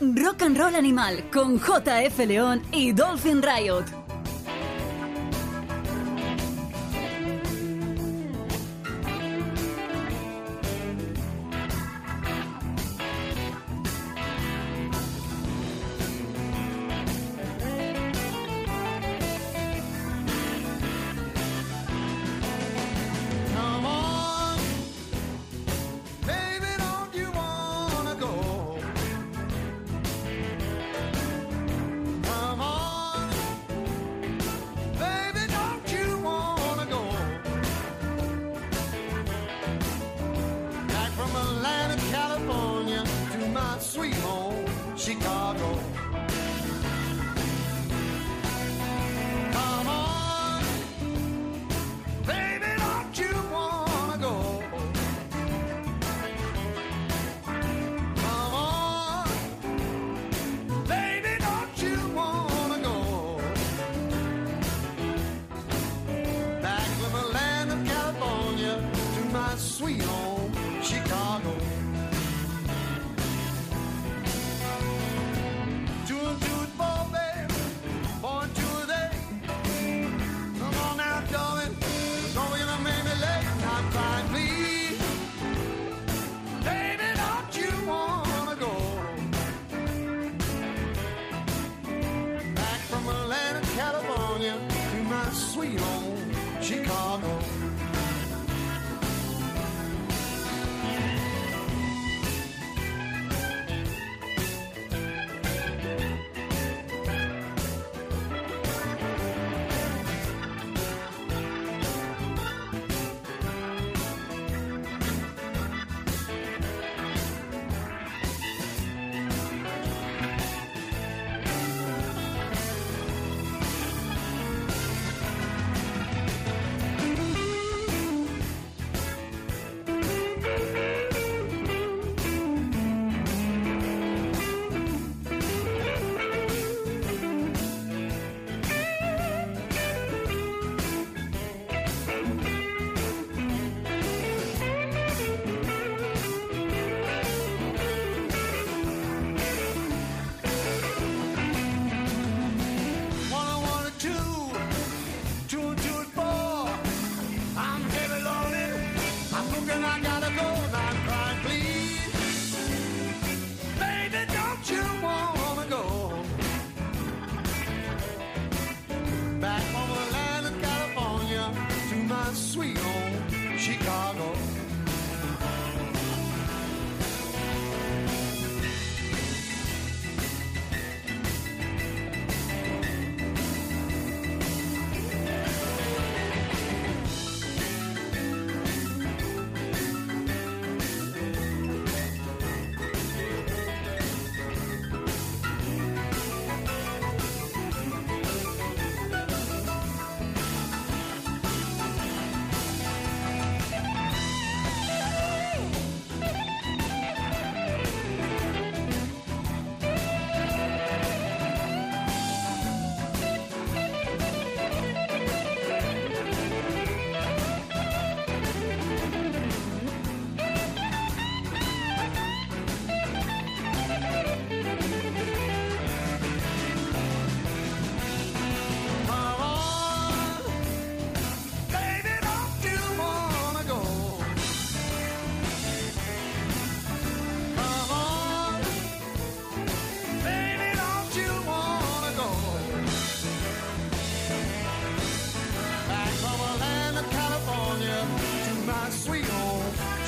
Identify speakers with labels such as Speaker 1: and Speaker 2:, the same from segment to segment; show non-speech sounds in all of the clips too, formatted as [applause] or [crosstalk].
Speaker 1: Rock and Roll Animal con JF León y Dolphin Riot.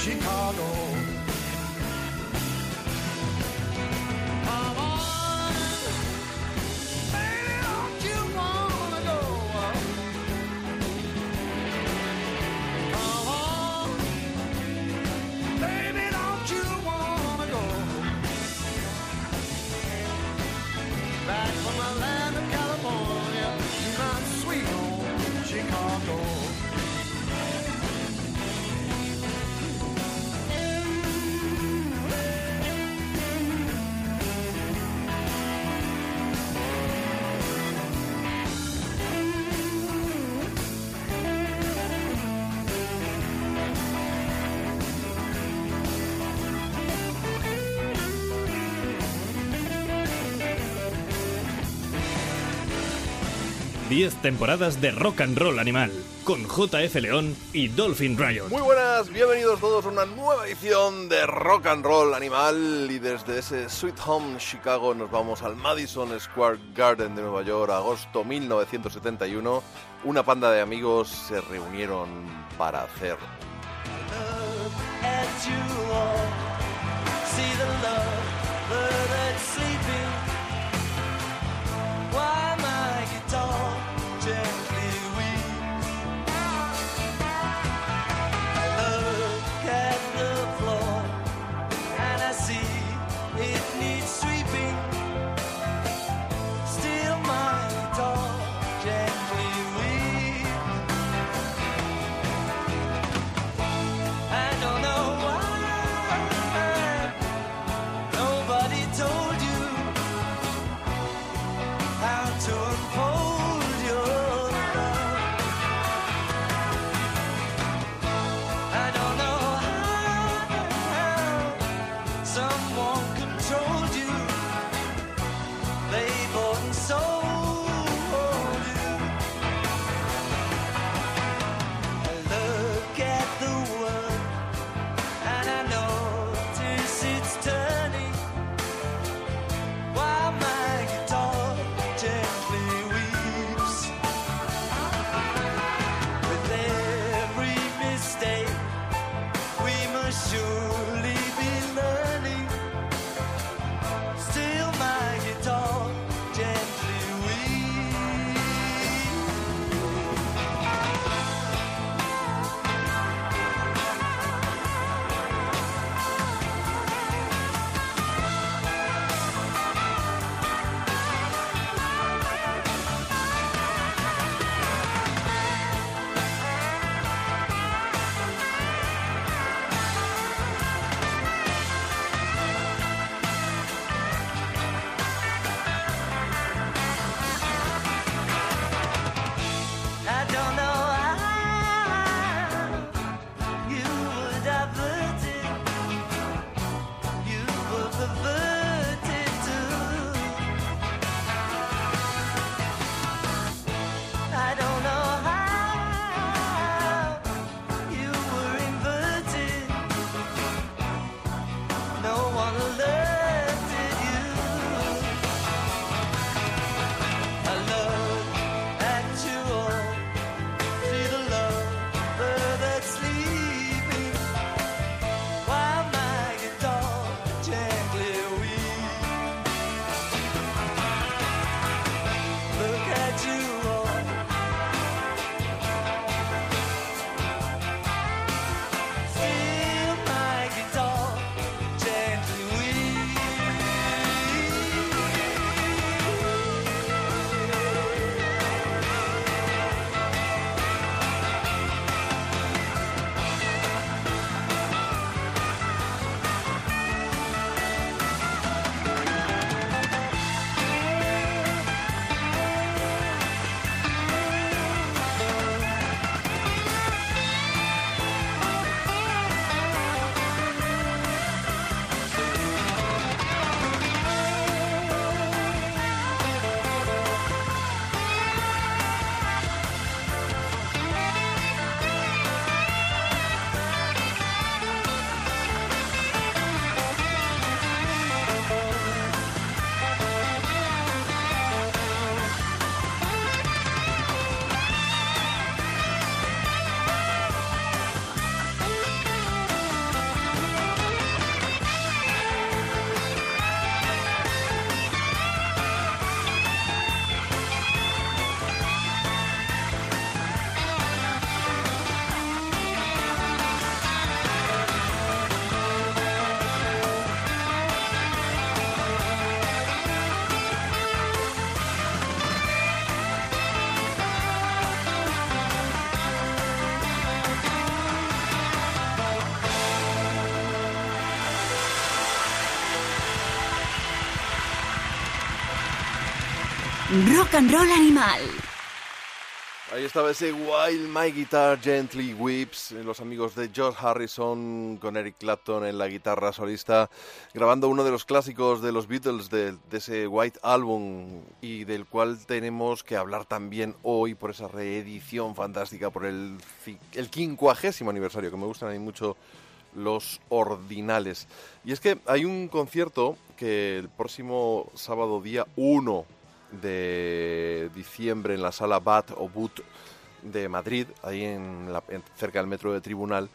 Speaker 1: Chicago.
Speaker 2: 10 temporadas de Rock and Roll Animal, con JF León y Dolphin Riot.
Speaker 3: Muy buenas, bienvenidos todos a una nueva edición de Rock and Roll Animal y desde ese Sweet Home Chicago nos vamos al Madison Square Garden de Nueva York, agosto 1971. Una panda de amigos se reunieron para hacer
Speaker 4: Rock and Roll Animal.
Speaker 5: Ahí estaba ese While My Guitar Gently Weeps, los amigos de George Harrison con Eric Clapton en la guitarra solista, grabando uno de los clásicos de los Beatles de, ese White Album y del cual tenemos que hablar también hoy por esa reedición fantástica, por el, el quincuagésimo aniversario, que me gustan a mí mucho los ordinales. Y es que hay un concierto que el próximo sábado día 1 de diciembre en la sala BAT o BUT de Madrid, ahí en, la, cerca del metro de Tribunal,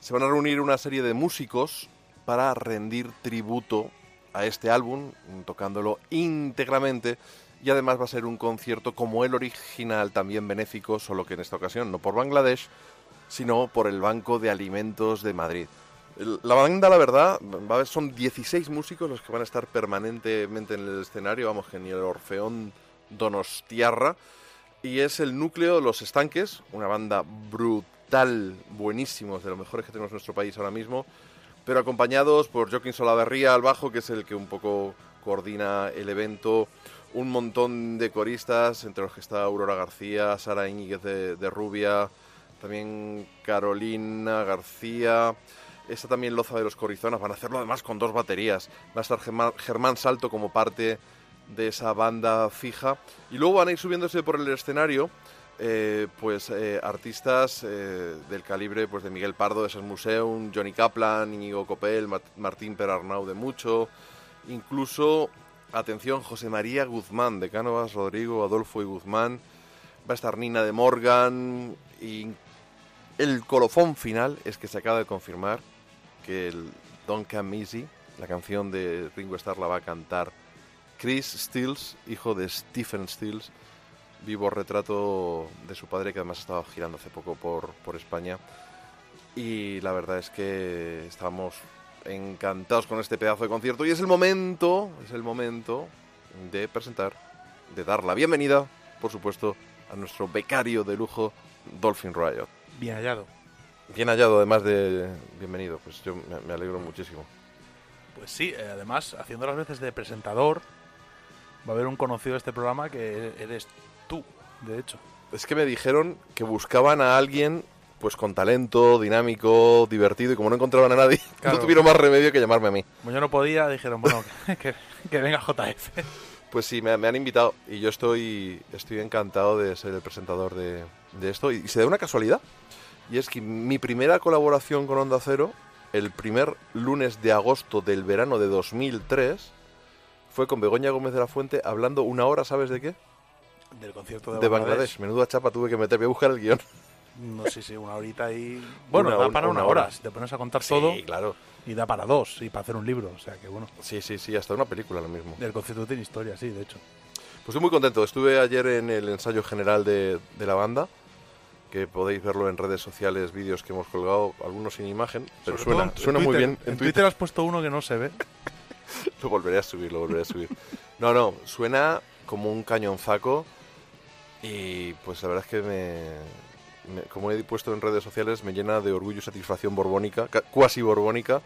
Speaker 5: se van a reunir una serie de músicos para rendir tributo a este álbum, tocándolo íntegramente, y además va a ser un concierto como el original, también benéfico, solo que en esta ocasión no por Bangladesh, sino por el Banco de Alimentos de Madrid. La banda, la verdad, son 16 músicos los que van a estar permanentemente en el escenario, vamos, que ni el Orfeón Donostiarra. Y es el núcleo Los Estanques, una banda brutal, buenísimos, de los mejores que tenemos en nuestro país ahora mismo, pero acompañados por Joaquín Solaverría al bajo, que es el que un poco coordina el evento, un montón de coristas, entre los que está Aurora García, Sara Íñiguez de Rubia, también Carolina García, Está también Loza de los Corizonas, van a hacerlo además con dos baterías. Va a estar Germán, Salto como parte de esa banda fija. Y luego van a ir subiéndose por el escenario eh, pues eh, artistas eh, del calibre pues de Miguel Pardo de San Museum, Johnny Kaplan, Íñigo Copel, Martín Perarnau de Mucho, incluso, atención, José María Guzmán de Cánovas, Rodrigo, Adolfo y Guzmán, va a estar Nina de Morgan y el colofón final es que se acaba de confirmar que el Don't Come Easy, la canción de Ringo Starr, la va a cantar Chris Stills, hijo de Stephen Stills, vivo retrato de su padre que además estaba girando hace poco por, por España. Y la verdad es que estamos encantados con este pedazo de concierto y es el momento, es el momento de presentar, de dar la bienvenida, por supuesto, a nuestro becario de lujo, Dolphin Riot.
Speaker 6: Bien hallado.
Speaker 5: Bien hallado, además de bienvenido, pues yo me, alegro muchísimo.
Speaker 6: Pues sí, eh, además, haciendo las veces de presentador, va a haber un conocido de este programa que eres tú, de hecho.
Speaker 5: Es que me dijeron que buscaban a alguien pues con talento, dinámico, divertido, y como no encontraban a nadie, [laughs] no tuvieron más remedio que llamarme a mí.
Speaker 6: Como yo no podía, dijeron, bueno, [laughs] que, venga JF.
Speaker 5: Pues sí, me, han invitado y yo estoy, estoy encantado de ser el presentador de, de esto. Y, y se da una casualidad, y es que mi primera colaboración con Onda Cero, el primer lunes de agosto del verano de 2003, fue con Begoña Gómez de la Fuente hablando una hora, ¿sabes de qué?
Speaker 6: Del concierto de,
Speaker 5: de Bangladesh. Menuda chapa tuve que meter, voy a buscar el guion.
Speaker 6: No sé si una horita y... [laughs] Bueno, da para una, hora. Si te pones a contar todo.
Speaker 5: Sí, claro.
Speaker 6: Y da para dos, y para hacer un libro, o sea que bueno.
Speaker 5: Sí, sí, sí, hasta una película lo mismo.
Speaker 6: El concierto tiene historia, sí, de hecho.
Speaker 5: Pues estoy muy contento. Estuve ayer en el ensayo general de, de la banda que podéis verlo en redes sociales, vídeos que hemos colgado, algunos sin imagen, pero suena, suena muy bien.
Speaker 6: En, Twitter. has puesto uno que no se ve. [laughs]
Speaker 5: lo volveré a subir, lo volveré a subir. No, no, suena como un cañonzaco y pues la verdad es que me, como he puesto en redes sociales, me llena de orgullo y satisfacción borbónica, cuasi borbónica,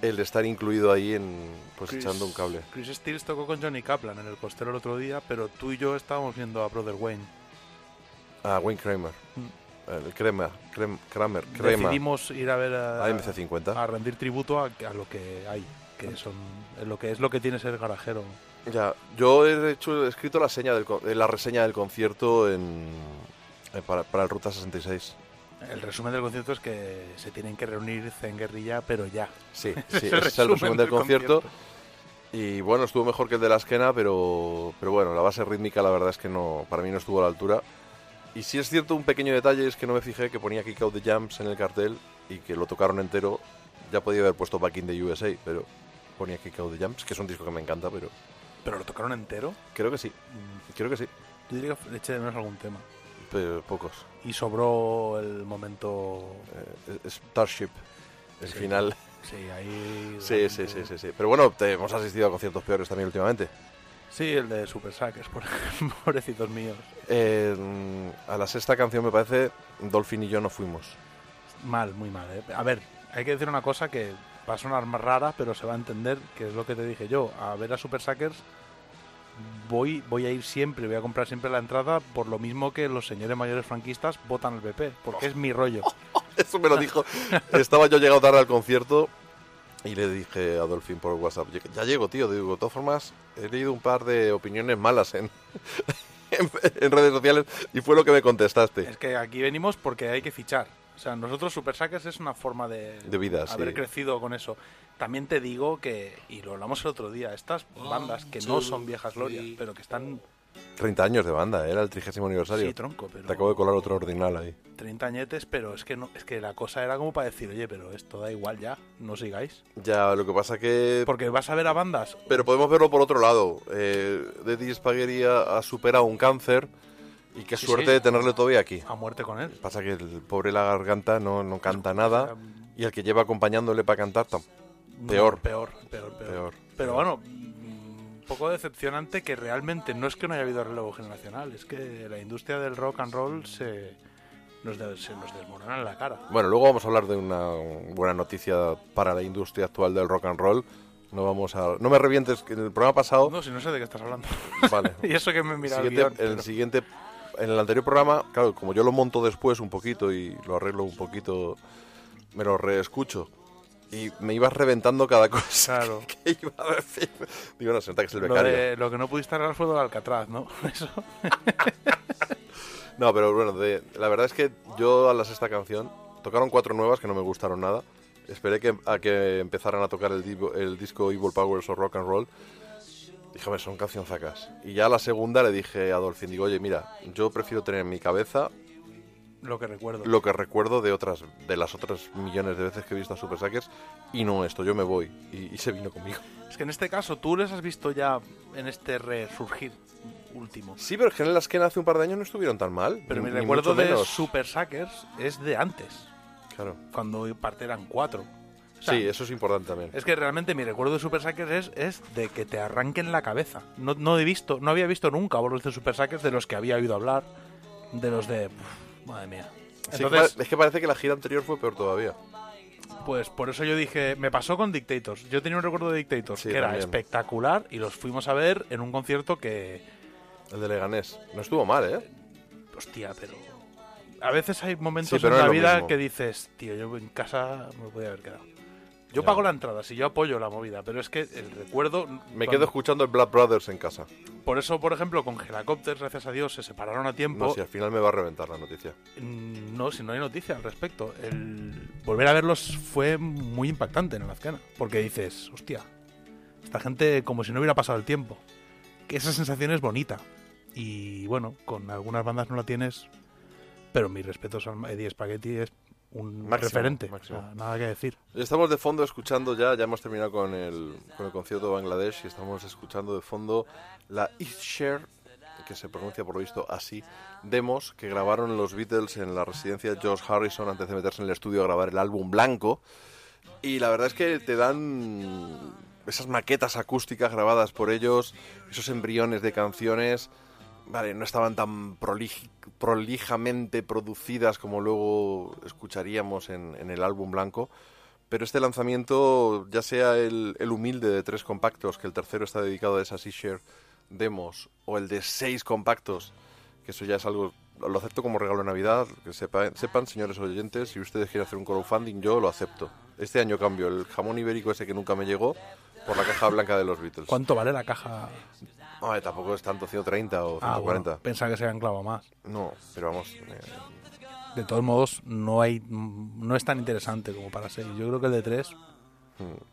Speaker 5: el estar incluido ahí en pues echando un cable.
Speaker 6: Chris Steele tocó con Johnny Kaplan en el costero el otro día, pero tú y yo estábamos viendo a Brother Wayne.
Speaker 5: A Wayne Kramer. Mm. El Kramer, Kramer,
Speaker 6: Decidimos ir a ver
Speaker 5: a, MC50.
Speaker 6: A rendir tributo a, lo que hay, que son lo que es lo que tiene ser garajero.
Speaker 5: Ya, yo he hecho he escrito la seña del, la reseña del concierto en, eh, para, para, el Ruta 66.
Speaker 6: El resumen del concierto es que se tienen que reunir en guerrilla, pero ya.
Speaker 5: Sí, [laughs] sí, ese es el resumen del, concierto. Y bueno, estuvo mejor que el de la esquena, pero, pero bueno, la base rítmica la verdad es que no, para mí no estuvo a la altura. Y si es cierto, un pequeño detalle es que no me fijé que ponía Kick Out the Jams en el cartel y que lo tocaron entero. Ya podía haber puesto Back in the USA, pero ponía Kick Out the Jams, que es un disco que me encanta, pero...
Speaker 6: ¿Pero lo tocaron entero?
Speaker 5: Creo que sí, mm. creo que sí.
Speaker 6: Yo diría que le eché de menos algún tema.
Speaker 5: Pero pocos.
Speaker 6: Y sobró el momento...
Speaker 5: Eh, Starship, el final.
Speaker 6: Sí, ahí...
Speaker 5: Sí, sí, sí, sí, sí. Pero bueno, hemos asistido a conciertos peores también últimamente.
Speaker 6: Sí, el de Super Sackers, por [laughs] pobrecitos míos.
Speaker 5: A la sexta canción, me parece, Dolphin y yo no fuimos.
Speaker 6: Mal, muy mal. ¿eh? A ver, hay que decir una cosa que va a sonar más rara, pero se va a entender, que es lo que te dije yo. A ver a Super Sackers voy, voy a ir siempre, voy a comprar siempre la entrada por lo mismo que los señores mayores franquistas votan al PP, porque es mi rollo. [laughs]
Speaker 5: Eso me lo dijo. Estaba yo llegado tarde al concierto y le dije a Adolfín por WhatsApp, ya llego, tío. Digo, de todas formas, he leído un par de opiniones malas en, en, [laughs] en redes sociales y fue lo que me contestaste.
Speaker 6: Es que aquí venimos porque hay que fichar. O sea, nosotros Super Sackers es una forma de,
Speaker 5: De vida,
Speaker 6: haber
Speaker 5: sí.
Speaker 6: crecido con eso. También te digo que, y lo hablamos el otro día, estas bandas que no son viejas glorias, pero que están...
Speaker 5: 30 años de banda, era el trigésimo aniversario.
Speaker 6: Sí, tronco, pero...
Speaker 5: Te acabo de colar otro ordinal ahí.
Speaker 6: 30 añetes, pero es que no, es que la cosa era como para decir, oye, pero esto da igual ya, no sigáis.
Speaker 5: Ya, lo que pasa que...
Speaker 6: Porque vas a ver a bandas.
Speaker 5: Pero podemos verlo por otro lado. Eh, Daddy Spaghetti ha ha superado un cáncer y qué
Speaker 6: Sí,
Speaker 5: suerte
Speaker 6: sí.
Speaker 5: de tenerle todavía aquí.
Speaker 6: A muerte con él.
Speaker 5: Pasa que el pobre la garganta no, no canta nada y el que lleva acompañándole para cantar tam-
Speaker 6: No,
Speaker 5: Peor.
Speaker 6: peor, peor, peor.
Speaker 5: peor.
Speaker 6: Pero bueno, poco decepcionante que realmente no es que no haya habido relevo generacional, es que la industria del rock and roll se nos, de- se nos desmorona en la cara.
Speaker 5: Bueno, luego vamos a hablar de una buena noticia para la industria actual del rock and roll. No vamos a, no me revientes que en el programa pasado,
Speaker 6: No, si no sé de qué estás hablando. [laughs]
Speaker 5: vale. [laughs]
Speaker 6: y eso que me mira el
Speaker 5: siguiente- guion, el
Speaker 6: pero-
Speaker 5: siguiente, en el anterior programa, claro, como yo lo monto después un poquito y lo arreglo un poquito, me lo reescucho y me ibas reventando cada cosa
Speaker 6: Claro. [laughs]
Speaker 5: que iba a decir. Digo, no, se nota que es el
Speaker 6: Lo,
Speaker 5: becario.
Speaker 6: de- lo que no pudiste arreglar fue lo Alcatraz, ¿no? [laughs] Eso.
Speaker 5: No, pero bueno, de- la verdad es que yo a la sexta canción tocaron cuatro nuevas que no me gustaron nada. Esperé que, a que empezaran a tocar el, disco Evil Powers o Rock and Roll. Dije, son cancionzacas. Y ya a la segunda le dije a Dolphin, digo, oye, mira, yo prefiero tener en mi cabeza
Speaker 6: Lo que recuerdo.
Speaker 5: lo que recuerdo de otras de las otras millones de veces que he visto a Super Sackers y no esto, yo me voy. Y, y se vino conmigo.
Speaker 6: Es que en este caso tú les has visto ya en este resurgir último.
Speaker 5: Sí, pero es que en las que hace un par de años no estuvieron tan mal.
Speaker 6: Pero mi recuerdo de
Speaker 5: menos.
Speaker 6: Super Sackers es de antes,
Speaker 5: Claro.
Speaker 6: cuando parte eran cuatro. O sea,
Speaker 5: Sí, eso es importante también.
Speaker 6: Es que realmente mi recuerdo de Super Sackers es, es de que te arranquen la cabeza. No, no he visto, no había visto nunca bolos de Super Sackers de los que había oído hablar, de los de... uf, madre mía. Entonces,
Speaker 5: es que parece que la gira anterior fue peor todavía.
Speaker 6: pues por eso yo dije, me pasó con Dictators. Yo tenía un recuerdo de Dictators
Speaker 5: Sí,
Speaker 6: que era espectacular y los fuimos a ver en un concierto que,
Speaker 5: El de Leganés. No estuvo mal, ¿eh?
Speaker 6: hostia, pero... A veces hay momentos
Speaker 5: Sí, pero
Speaker 6: en la vida
Speaker 5: mismo.
Speaker 6: que dices, tío, yo en casa me podía haber quedado. Yo pago la entrada, si yo apoyo la movida, pero es que el recuerdo...
Speaker 5: Me quedo escuchando el Blood Brothers en casa.
Speaker 6: Por eso, por ejemplo, con Helicopters, gracias a Dios, se separaron a tiempo.
Speaker 5: No, si al final me va a reventar la noticia.
Speaker 6: Mm, No, si no hay noticia al respecto. El volver a verlos fue muy impactante en el Azcana. Porque dices, hostia, esta gente como si no hubiera pasado el tiempo. Que esa sensación es bonita. Y bueno, con algunas bandas no la tienes. Pero mis respetos a Eddie Spaghetti es un
Speaker 5: Máximo,
Speaker 6: referente.
Speaker 5: máximo.
Speaker 6: O sea, nada que decir.
Speaker 5: Estamos de fondo escuchando ya, ya hemos terminado con el, con el concierto de Bangladesh y estamos escuchando de fondo la East Share, que se pronuncia por lo visto así, demos que grabaron los Beatles en la residencia de George Harrison antes de meterse en el estudio a grabar el álbum blanco. Y la verdad es que te dan esas maquetas acústicas grabadas por ellos, esos embriones de canciones. Vale, no estaban tan prolij- prolijamente producidas como luego escucharíamos en, el álbum blanco, pero este lanzamiento, ya sea el, el humilde de tres compactos, que el tercero está dedicado a esas share demos, o el de seis compactos, que eso ya es algo, lo acepto como regalo de Navidad, que sepa- sepan, señores oyentes, si ustedes quieren hacer un crowdfunding, yo lo acepto. Este año cambio el jamón ibérico ese que nunca me llegó por la caja blanca de los Beatles.
Speaker 6: ¿Cuánto vale la caja?
Speaker 5: Ay, tampoco es tanto 130 o
Speaker 6: Ah,
Speaker 5: 140.
Speaker 6: bueno, pensaba que se habían clavado más.
Speaker 5: No, pero vamos, eh,
Speaker 6: De todos modos, no hay no es tan interesante como para 6. Yo creo que el de 3
Speaker 5: hmm.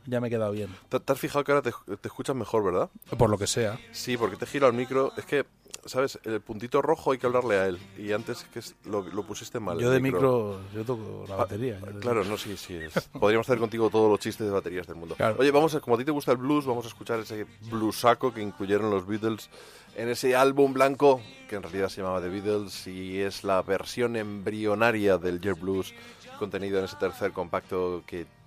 Speaker 6: Ya me he quedado bien.
Speaker 5: ¿te, te has fijado que ahora te, te escuchas mejor, verdad?
Speaker 6: Por lo que sea.
Speaker 5: Sí, porque te giro al micro. Es que, ¿sabes? El puntito rojo hay que hablarle a él. Y antes que es- lo, lo pusiste mal.
Speaker 6: yo de micro, yo toco la
Speaker 5: Ah,
Speaker 6: batería.
Speaker 5: Claro, no, sí, sí. es- Podríamos hacer contigo todos los chistes de baterías del mundo.
Speaker 6: Claro.
Speaker 5: Oye, vamos a, como a ti te gusta el blues, vamos a escuchar ese bluesaco que incluyeron los Beatles en ese álbum blanco que en realidad se llamaba The Beatles y es la versión embrionaria del Year Blues contenido en ese tercer compacto que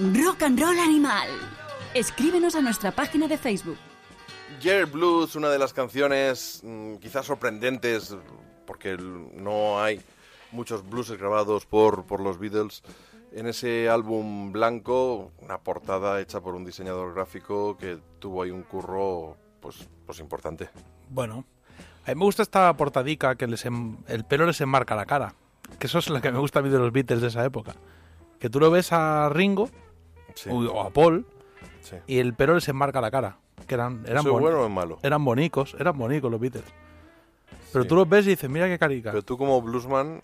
Speaker 1: Rock and Roll Animal. Escríbenos a nuestra página de Facebook.
Speaker 5: Jerry Blues, una de las canciones mm, quizás sorprendentes, porque no hay muchos blues grabados por, por los Beatles. En ese álbum blanco, una portada hecha por un diseñador gráfico que tuvo ahí un curro pues, pues importante.
Speaker 6: Bueno, a mí me gusta esta portadica que les em- el pelo les enmarca la cara. Que eso es lo que me gusta a mí de los Beatles de esa época. Que tú lo ves a Ringo
Speaker 5: Sí,
Speaker 6: o a Paul
Speaker 5: sí.
Speaker 6: y el pelo les enmarca la cara. Que eran, eran,
Speaker 5: ¿Eso es bueno o es malo?
Speaker 6: eran bonicos, eran bonicos los Beatles. Pero
Speaker 5: Sí.
Speaker 6: tú los ves y dices, mira qué carica.
Speaker 5: Pero tú como bluesman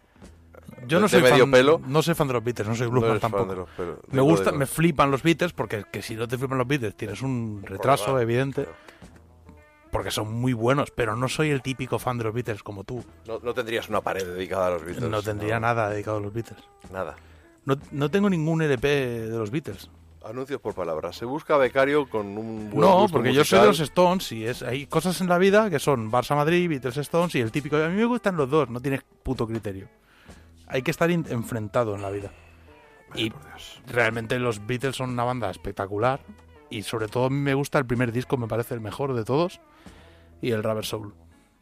Speaker 6: Yo no
Speaker 5: de
Speaker 6: soy
Speaker 5: medio
Speaker 6: fan,
Speaker 5: pelo,
Speaker 6: no soy fan de los Beatles, no soy bluesman tampoco.
Speaker 5: los.
Speaker 6: Me gusta, me flipan los Beatles porque que si no te flipan los Beatles tienes un retraso evidente
Speaker 5: Claro.
Speaker 6: porque son muy buenos, pero no soy el típico fan de los Beatles como tú.
Speaker 5: No, no tendrías una pared dedicada a los Beatles.
Speaker 6: No tendría nada dedicado a los Beatles.
Speaker 5: Nada.
Speaker 6: No, no tengo ningún LP de los Beatles.
Speaker 5: Anuncios por palabras. Se busca becario con un buen
Speaker 6: No,
Speaker 5: gusto
Speaker 6: porque yo soy de los. Stones y es, hay cosas en la vida que son Barça Madrid, Beatles Stones y el típico. A mí me gustan los dos, no tienes puto criterio. Hay que estar enfrentado en la vida. Y realmente los Beatles son una banda espectacular y sobre todo a mí me gusta el primer disco, me parece el mejor de todos y el Rubber Soul.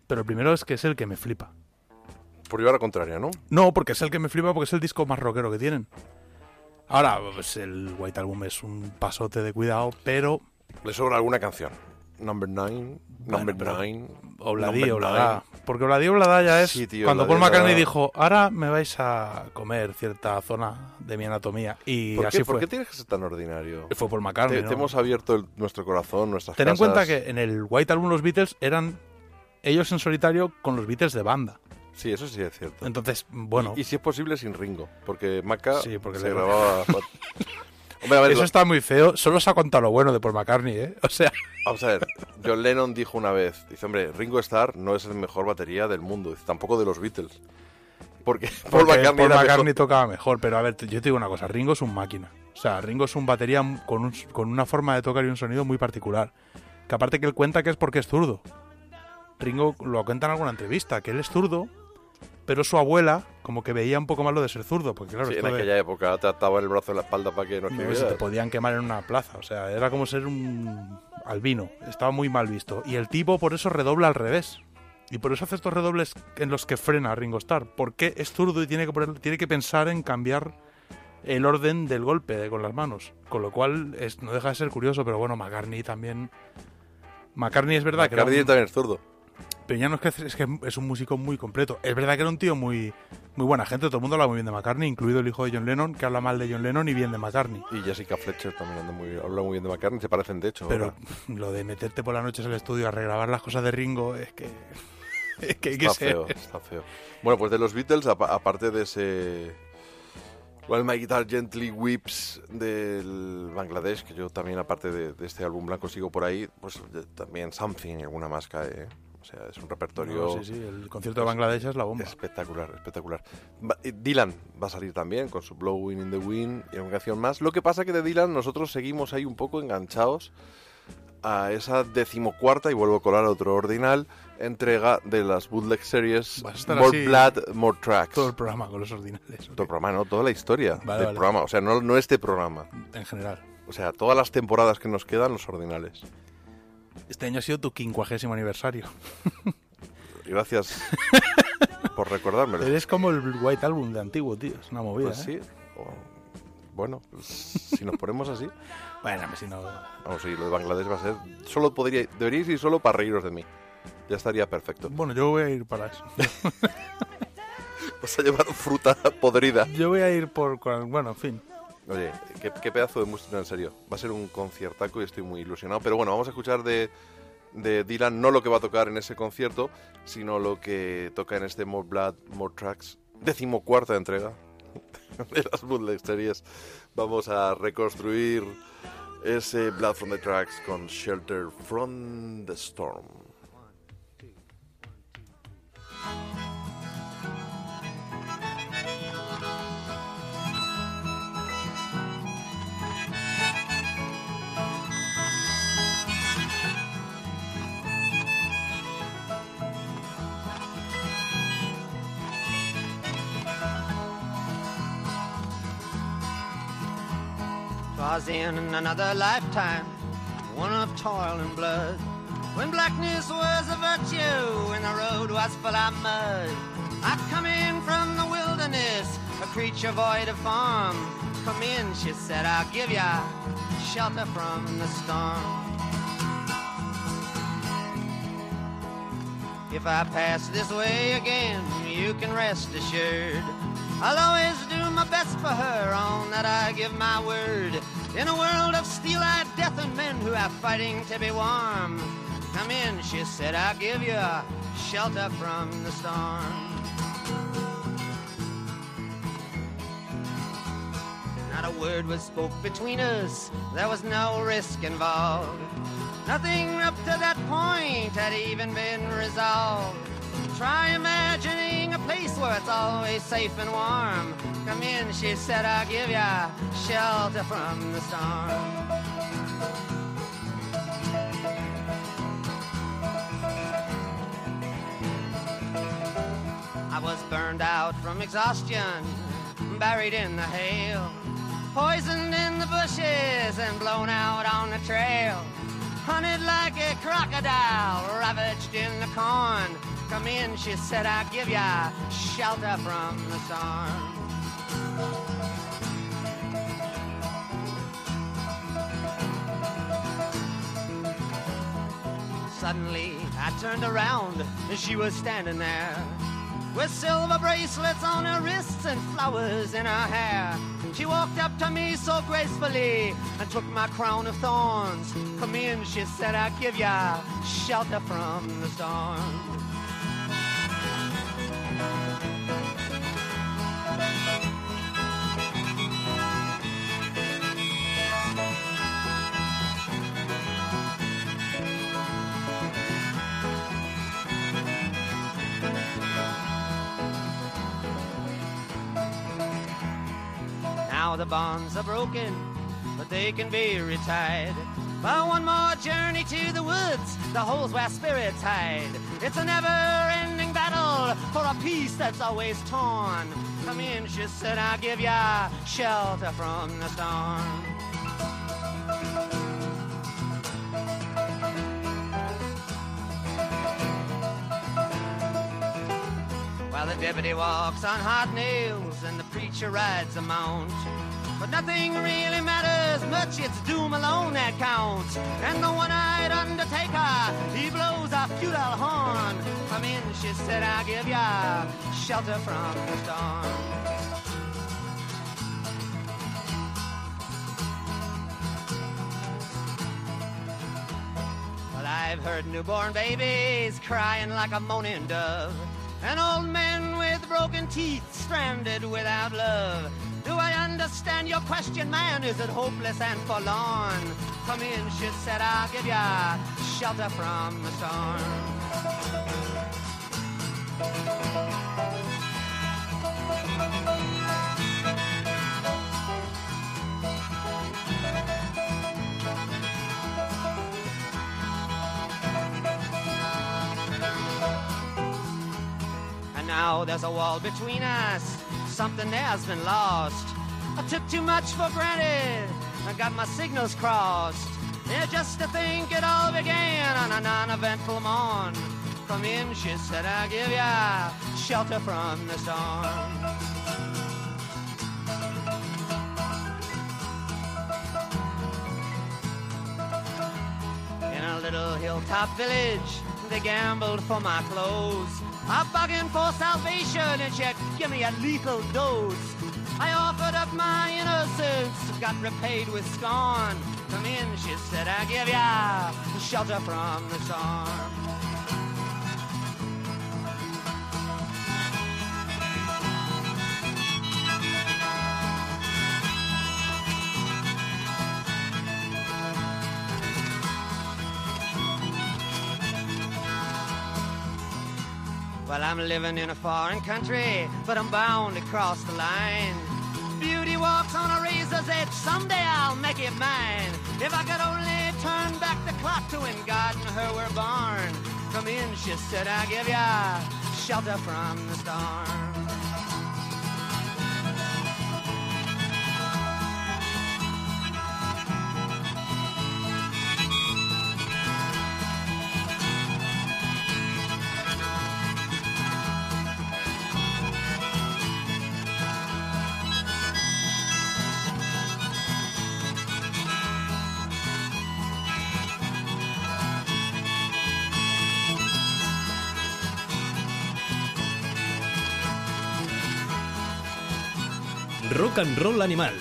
Speaker 6: Pero el primero es que es el que me flipa.
Speaker 5: Por llevar a la contraria, ¿no?
Speaker 6: No, porque es el que me flipa porque es el disco más rockero que tienen. Ahora, pues el White Album es un pasote de cuidado, pero
Speaker 5: Le sobra alguna canción. Number Nine, Number
Speaker 6: pero-
Speaker 5: Nine.
Speaker 6: Obladí,
Speaker 5: Number
Speaker 6: Oblada. Porque Obladí, Oblada ya es
Speaker 5: Sí, tío,
Speaker 6: cuando Paul McCartney dijo, ahora me vais a comer cierta zona de mi anatomía. Y
Speaker 5: ¿Por
Speaker 6: así
Speaker 5: qué, por
Speaker 6: fue.
Speaker 5: qué tienes que ser tan ordinario?
Speaker 6: Fue Paul McCartney,
Speaker 5: Te,
Speaker 6: ¿no?
Speaker 5: te hemos abierto el- nuestro corazón, nuestras
Speaker 6: Ten en
Speaker 5: casas.
Speaker 6: cuenta que en el White Album los Beatles eran ellos en solitario con los Beatles de banda.
Speaker 5: Sí, eso sí es cierto.
Speaker 6: Entonces, bueno,
Speaker 5: Y, y si es posible sin Ringo, porque Maca
Speaker 6: Sí, porque
Speaker 5: se
Speaker 6: le-
Speaker 5: grababa... Hombre, a ver,
Speaker 6: eso
Speaker 5: lo-
Speaker 6: está muy feo. Solo se ha contado lo bueno de Paul McCartney, ¿eh? O sea,
Speaker 5: vamos a ver. John Lennon dijo una vez, dice, hombre, Ringo Starr no es el mejor batería del mundo, dice, tampoco de los Beatles. Porque Paul McCartney
Speaker 6: Paul McCartney
Speaker 5: mejor.
Speaker 6: tocaba mejor. Pero a ver, yo te digo una cosa, Ringo es un máquina. O sea, Ringo es un batería con, un- con una forma de tocar y un sonido muy particular. Que aparte que él cuenta que es porque es zurdo. Ringo lo cuenta en alguna entrevista, que él es zurdo, pero su abuela como que veía un poco mal lo de ser zurdo. Porque claro,
Speaker 5: Sí, en
Speaker 6: de-
Speaker 5: aquella época te ataban el brazo en la espalda para que no escribieras.
Speaker 6: te podían quemar en una plaza. O sea, era como ser un albino. Estaba muy mal visto. Y el tipo por eso redobla al revés. Y por eso hace estos redobles en los que frena a Ringo Starr. Porque es zurdo y tiene que, poner- tiene que pensar en cambiar el orden del golpe de- con las manos. Con lo cual es- no deja de ser curioso, pero bueno, McCartney también... McCartney es verdad que era
Speaker 5: McCartney
Speaker 6: un-
Speaker 5: también es zurdo.
Speaker 6: Pero ya no es que es que es un músico muy completo. Es verdad que era un tío muy muy buena gente, todo el mundo habla muy bien de McCartney, incluido el hijo de John Lennon, que habla mal de John Lennon y bien de McCartney.
Speaker 5: Y Jessica Fletcher también anda muy, habla muy bien de McCartney, se parecen de hecho.
Speaker 6: Pero
Speaker 5: ahora. [laughs]
Speaker 6: lo de meterte por las noches al estudio a regrabar las cosas de Ringo es que. [laughs] Es que hay que
Speaker 5: Está
Speaker 6: ser.
Speaker 5: feo, está feo. Bueno, pues de los Beatles, apa- aparte de ese... While My Guitar Gently Weeps del Bangladesh, que yo también, aparte de, de este álbum blanco, sigo por ahí, pues también Something alguna más cae. ¿eh? O sea, es un repertorio
Speaker 6: No, sí, sí, el concierto de Bangladesh es la bomba.
Speaker 5: espectacular, espectacular. Dylan va a salir también con su Blowing in the Wind y una canción más. Lo que pasa que de Dylan nosotros seguimos ahí un poco enganchados a esa decimocuarta, y vuelvo a colar otro ordinal, entrega de las bootleg series More
Speaker 6: así
Speaker 5: Blood, More Tracks.
Speaker 6: Todo el programa con los ordinales.
Speaker 5: Todo el programa, no, toda la historia
Speaker 6: Vale,
Speaker 5: del
Speaker 6: vale.
Speaker 5: programa. O sea, no, no este programa.
Speaker 6: En general.
Speaker 5: O sea, todas las temporadas que nos quedan, los ordinales.
Speaker 6: Este año ha sido tu quincuagésimo aniversario. [laughs]
Speaker 5: Gracias por recordármelo.
Speaker 6: Eres como el White Album de antiguo, tío. Es una movida.
Speaker 5: Pues
Speaker 6: ¿eh?
Speaker 5: sí. o- Bueno, pues, si nos ponemos así.
Speaker 6: Bueno, si no.
Speaker 5: Vamos, sí, lo de Bangladesh va a ser. Solo podría. Deberíais ir solo para reíros de mí. Ya estaría perfecto.
Speaker 6: Bueno, yo voy a ir para eso. [laughs]
Speaker 5: Vas a llevar fruta podrida.
Speaker 6: Yo voy a ir por. Bueno, en fin.
Speaker 5: Oye, qué, qué pedazo de música, en serio. Va a ser un conciertaco y estoy muy ilusionado. Pero bueno, vamos a escuchar de, Dylan no lo que va a tocar en ese concierto, sino lo que toca en este More Blood, More Tracks, decimocuarta entrega [laughs] de las bootleg series. Vamos a reconstruir ese Blood from the Tracks con Shelter from the Storm.
Speaker 7: Cause in another lifetime, one of toil and blood, when blackness was a virtue and the road was full of mud, I'd come in from the wilderness, a creature void of form. Come in, she said, I'll give ya shelter from the storm. If I pass this way again, you can rest assured. I'll always do my best for her, on that I give my word. In a world of steel-eyed death and men who are fighting to be warm. Come in, she said, I'll give you shelter from the storm. Not a word was spoke between us, there was no risk involved. Nothing up to that point had even been resolved. Try imagining a place where it's always safe and warm. Come in, she said, I'll give ya shelter from the storm. I was burned out from exhaustion, buried in the hail, poisoned in the bushes and blown out on the trail. Hunted like a crocodile, ravaged in the corn. Come in, she said, I'll give ya shelter from the storm. Suddenly, I turned around and she was standing there with silver bracelets on her wrists and flowers in her hair. She walked up to me so gracefully and took my crown of thorns. Come in, she said, I'll give ya shelter from the storm. Now the bonds are broken, but they can be retied. By one more journey to the woods, the holes where spirits hide. It's a never-ending battle for a peace that's always torn. Come in, she said, I'll give ya shelter from the storm. While the deputy walks on hot nails and the preacher rides a mount. But nothing really matters much, it's doom alone that counts. And the one-eyed undertaker, he blows a futile horn. Come in, she said, I'll give ya shelter from the storm. Well, I've heard newborn babies crying like a moaning dove. and old men with broken teeth, stranded without love. Do I understand your question, man? Is it hopeless and forlorn? Come in, she said, I'll give ya shelter from the storm. And now there's a wall between us. Something there's been lost. I took too much for granted. I got my signals crossed. Yeah, just to think it all began on a non-eventful morn. Come in, she said, I'll give ya shelter from the storm. In a little hilltop village, they gambled for my clothes. I'm begging for salvation and she give me a lethal dose. I offered up my innocence, got repaid with scorn. Come in, she said, I give ya shelter from the storm. Well, I'm living in a foreign country, but I'm bound to cross the line. Beauty walks on a razor's edge, someday I'll make it mine. If I could only turn back the clock to when God and her were born. Come in, she said, I'll give ya shelter from the storm.
Speaker 2: Rock and Roll Animal.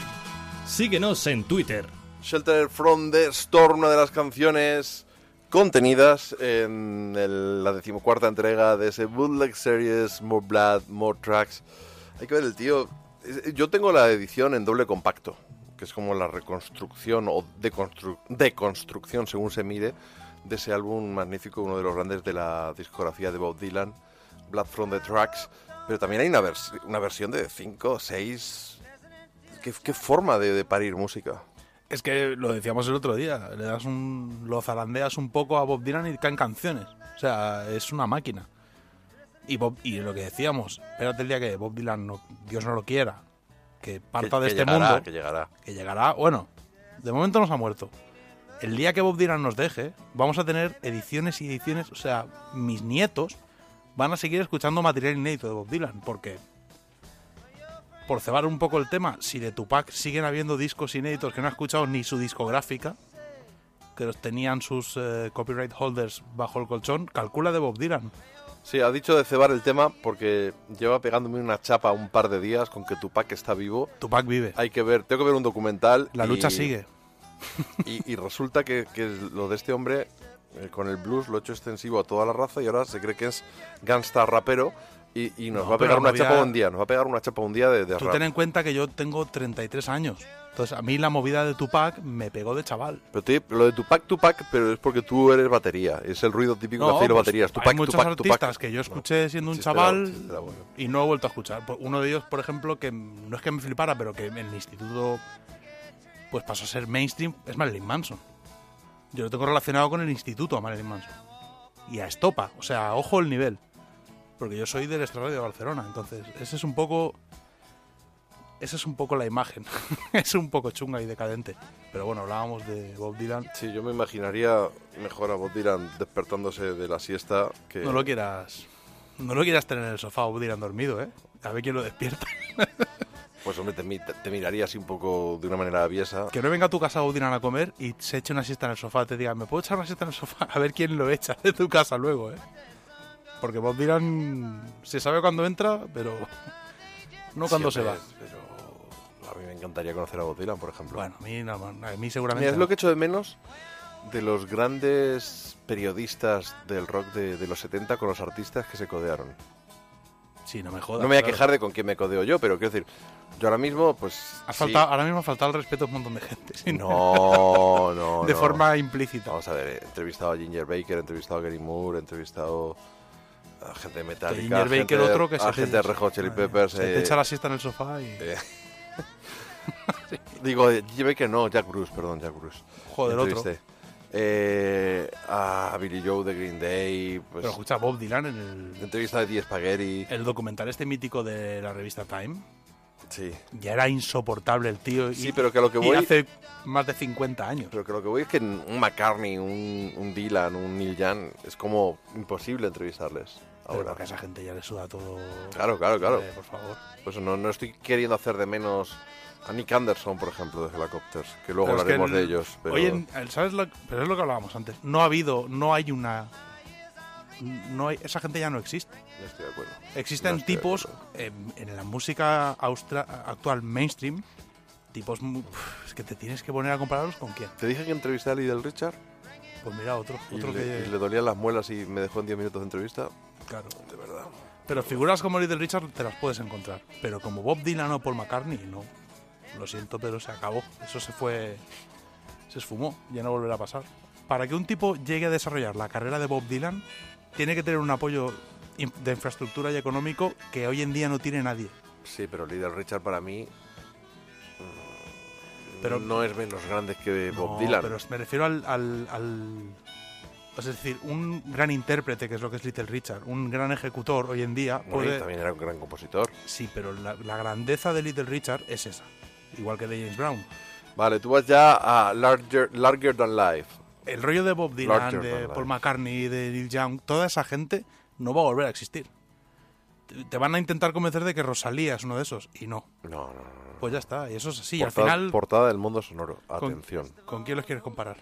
Speaker 2: Síguenos en Twitter.
Speaker 5: Shelter from the Storm, una de las canciones contenidas en el- la decimocuarta entrega de ese Bootleg Series, More Blood, More Tracks. Hay que ver el tío. Yo tengo la edición en doble compacto, que es como la reconstrucción o deconstru- deconstrucción, según se mire, de ese álbum magnífico, uno de los grandes de la discografía de Bob Dylan, Blood from the Tracks. Pero también hay una, vers- una versión de 5, 6. ¿Qué, qué forma de, de parir música?
Speaker 6: Es que lo decíamos el otro día, le das un, lo zarandeas un poco a Bob Dylan y caen canciones. O sea, es una máquina. Y, Bob, y lo que decíamos, espérate el día que Bob Dylan, no, Dios no lo quiera, que parta
Speaker 5: Que-
Speaker 6: de
Speaker 5: que
Speaker 6: este
Speaker 5: llegará,
Speaker 6: mundo,
Speaker 5: Que llegará.
Speaker 6: que llegará, bueno, de momento nos ha muerto. El día que Bob Dylan nos deje, vamos a tener ediciones y ediciones, o sea, mis nietos van a seguir escuchando material inédito de Bob Dylan, porque, por cebar un poco el tema, si de Tupac siguen habiendo discos inéditos que no ha escuchado ni su discográfica, que los tenían sus eh, copyright holders bajo el colchón, calcula de Bob Dylan.
Speaker 5: Sí, ha dicho de cebar el tema porque lleva pegándome una chapa un par de días con que Tupac está vivo.
Speaker 6: Tupac vive.
Speaker 5: Hay que ver, tengo que ver un documental.
Speaker 6: La
Speaker 5: y-
Speaker 6: lucha sigue. [laughs]
Speaker 5: Y, y resulta que, que lo de este hombre eh, con el blues lo ha hecho extensivo a toda la raza y ahora se cree que es gangsta rapero y, y nos
Speaker 6: No,
Speaker 5: va a pegar una chapa un día, nos va a pegar una chapa un día de, de
Speaker 6: Tú
Speaker 5: rap.
Speaker 6: ten en cuenta que yo tengo 33 años. Entonces, a mí la movida de Tupac me pegó de chaval.
Speaker 5: Pero te- lo de Tupac, Tupac, pero es porque tú eres batería. Es el ruido típico que hacen las
Speaker 6: pues,
Speaker 5: baterías.
Speaker 6: hay
Speaker 5: Tupac,
Speaker 6: muchos
Speaker 5: Tupac,
Speaker 6: artistas
Speaker 5: Tupac.
Speaker 6: que yo escuché siendo un chaval
Speaker 5: chiste era bueno.
Speaker 6: y no he vuelto a escuchar. Por- Uno de ellos, por ejemplo, que no es que me flipara, pero que en el instituto pues pasó a ser mainstream, es Marilyn Manson. Yo lo tengo relacionado con el instituto a Marilyn Manson. Y a Estopa, o sea, ojo el nivel. Porque yo soy del Extraradio de Barcelona, entonces ese es un poco... Esa es un poco la imagen. [laughs] es un poco chunga y decadente. Pero bueno, hablábamos de Bob Dylan.
Speaker 5: Sí, yo me imaginaría mejor a Bob Dylan despertándose de la siesta que...
Speaker 6: No lo quieras. No lo quieras tener en el sofá o Dylan dormido, ¿eh? A ver quién lo despierta. [laughs]
Speaker 5: Pues hombre, te, te- miraría así un poco de una manera aviesa.
Speaker 6: Que no venga a tu casa Bob Dylan a comer y se eche una siesta en el sofá. Te diga, ¿me puedo echar una siesta en el sofá? [laughs] A ver quién lo echa de tu casa luego, ¿eh? Porque Bob Dylan se sabe cuándo entra, pero [laughs] no cuándo
Speaker 5: Sí,
Speaker 6: se va.
Speaker 5: Pero a mí me encantaría conocer a Bob Dylan, por ejemplo.
Speaker 6: Bueno, a mí, no, a mí seguramente.
Speaker 5: Mira, es
Speaker 6: no.
Speaker 5: lo que echo de menos de los grandes periodistas del rock de, de los 70 con los artistas que se codearon.
Speaker 6: Sí, no me jodas.
Speaker 5: no me voy a
Speaker 6: claro.
Speaker 5: quejar de con quién me codeo yo, pero quiero decir, yo ahora mismo, pues... Sí.
Speaker 6: ahora mismo ha faltado el respeto a un montón de gente. sí.
Speaker 5: No, [laughs] no,
Speaker 6: de
Speaker 5: no.
Speaker 6: forma implícita.
Speaker 5: Vamos a ver, he entrevistado a Ginger Baker, he entrevistado a Gary Moore, he entrevistado a gente de Metallica,
Speaker 6: Ginger
Speaker 5: a
Speaker 6: Baker otro que
Speaker 5: a
Speaker 6: se te-
Speaker 5: gente de Red Hot Chili Peppers.
Speaker 6: Se te
Speaker 5: eh,
Speaker 6: echa la siesta en el sofá y.
Speaker 5: eh, [laughs] Digo, eh, Ginger Baker no, Jack Bruce, perdón, Jack Bruce.
Speaker 6: Joder, otro.
Speaker 5: Eh, a Billy Joe de Green Day, pues,
Speaker 6: Pero escucha, Bob Dylan en el,
Speaker 5: entrevista de Die Spaghetti.
Speaker 6: el documental este mítico de la revista Time.
Speaker 5: Sí,
Speaker 6: Ya era insoportable el tío. y-
Speaker 5: Sí, pero que lo que voy-
Speaker 6: hace más de 50 años.
Speaker 5: pero que lo que voy es que un McCartney, un, un Dylan, un Neil Young, es como imposible entrevistarles
Speaker 6: Pero
Speaker 5: ahora.
Speaker 6: porque a esa gente ya le suda todo.
Speaker 5: Claro, claro, claro.
Speaker 6: Hombre, por favor.
Speaker 5: Pues no, no estoy queriendo hacer de menos a Nick Anderson, por ejemplo, de Helicopters, que luego
Speaker 6: Pero es que
Speaker 5: hablaremos
Speaker 6: el-
Speaker 5: de ellos. Pero...
Speaker 6: Oye, ¿sabes lo, pero es lo que hablábamos antes. No ha habido, no hay una. No hay, esa gente ya no existe.
Speaker 5: No estoy de acuerdo.
Speaker 6: Existen
Speaker 5: No
Speaker 6: tipos
Speaker 5: acuerdo.
Speaker 6: en, la música austra- actual mainstream, tipos es que te tienes que poner a compararlos con quién.
Speaker 5: Te dije que entrevisté a Lidl Richard
Speaker 6: Pues mira, otro,
Speaker 5: y
Speaker 6: otro
Speaker 5: le,
Speaker 6: que
Speaker 5: y le dolían las muelas y me dejó en 10 minutos de entrevista.
Speaker 6: claro.
Speaker 5: De verdad.
Speaker 6: Pero figuras como Little Richard te las puedes encontrar. Pero como Bob Dylan o Paul McCartney, no. Lo siento, pero se acabó. Eso se fue. Se esfumó. Ya no volverá a pasar. Para que un tipo llegue a desarrollar la carrera de Bob Dylan, tiene que tener un apoyo de infraestructura y económico que hoy en día no tiene nadie.
Speaker 5: Sí, pero Lidl Richard para mí mm,
Speaker 6: Pero-
Speaker 5: no es menos grande que Bob
Speaker 6: No,
Speaker 5: Dylan.
Speaker 6: Pero me refiero al, al- al- Es decir, un gran intérprete, que es lo que es Little Richard, un gran ejecutor hoy en día.
Speaker 5: Bueno,
Speaker 6: puede-
Speaker 5: también era un gran compositor.
Speaker 6: Sí, pero la, la grandeza de Little Richard es esa. Igual que de James Brown.
Speaker 5: Vale, tú vas ya a Larger, Larger Than Life.
Speaker 6: el rollo de Bob Dylan,
Speaker 5: Larger
Speaker 6: de Paul
Speaker 5: life.
Speaker 6: McCartney, de Neil Young, toda esa gente no va a volver a existir. Te- Te van a intentar convencer de que Rosalía es uno de esos y no.
Speaker 5: No, no, no.
Speaker 6: Pues ya está, y eso es así. Al final,
Speaker 5: portada del mundo sonoro. Atención.
Speaker 6: ¿con quién los quieres comparar?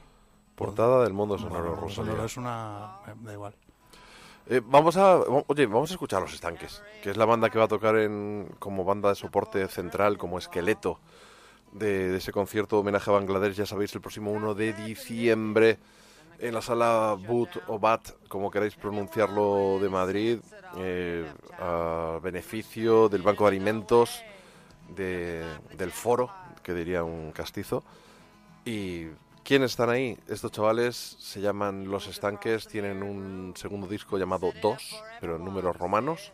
Speaker 5: Portada del mundo sonoro,
Speaker 6: no,
Speaker 5: Rosalía.
Speaker 6: sonoro es una... eh, Da igual.
Speaker 5: Eh, vamos a, oye, vamos a escuchar a Los Estanques, que es la banda que va a tocar en, como banda de soporte central, como esqueleto de, de ese concierto homenaje a Bangladesh, ya sabéis, el próximo 1 de diciembre en la sala Boot o Bat, como queráis pronunciarlo, de Madrid, eh, a beneficio del Banco de Alimentos, de- del Foro, que diría un castizo. ¿Y quiénes están ahí? Estos chavales se llaman Los Estanques, tienen un segundo disco llamado Dos, pero en números romanos,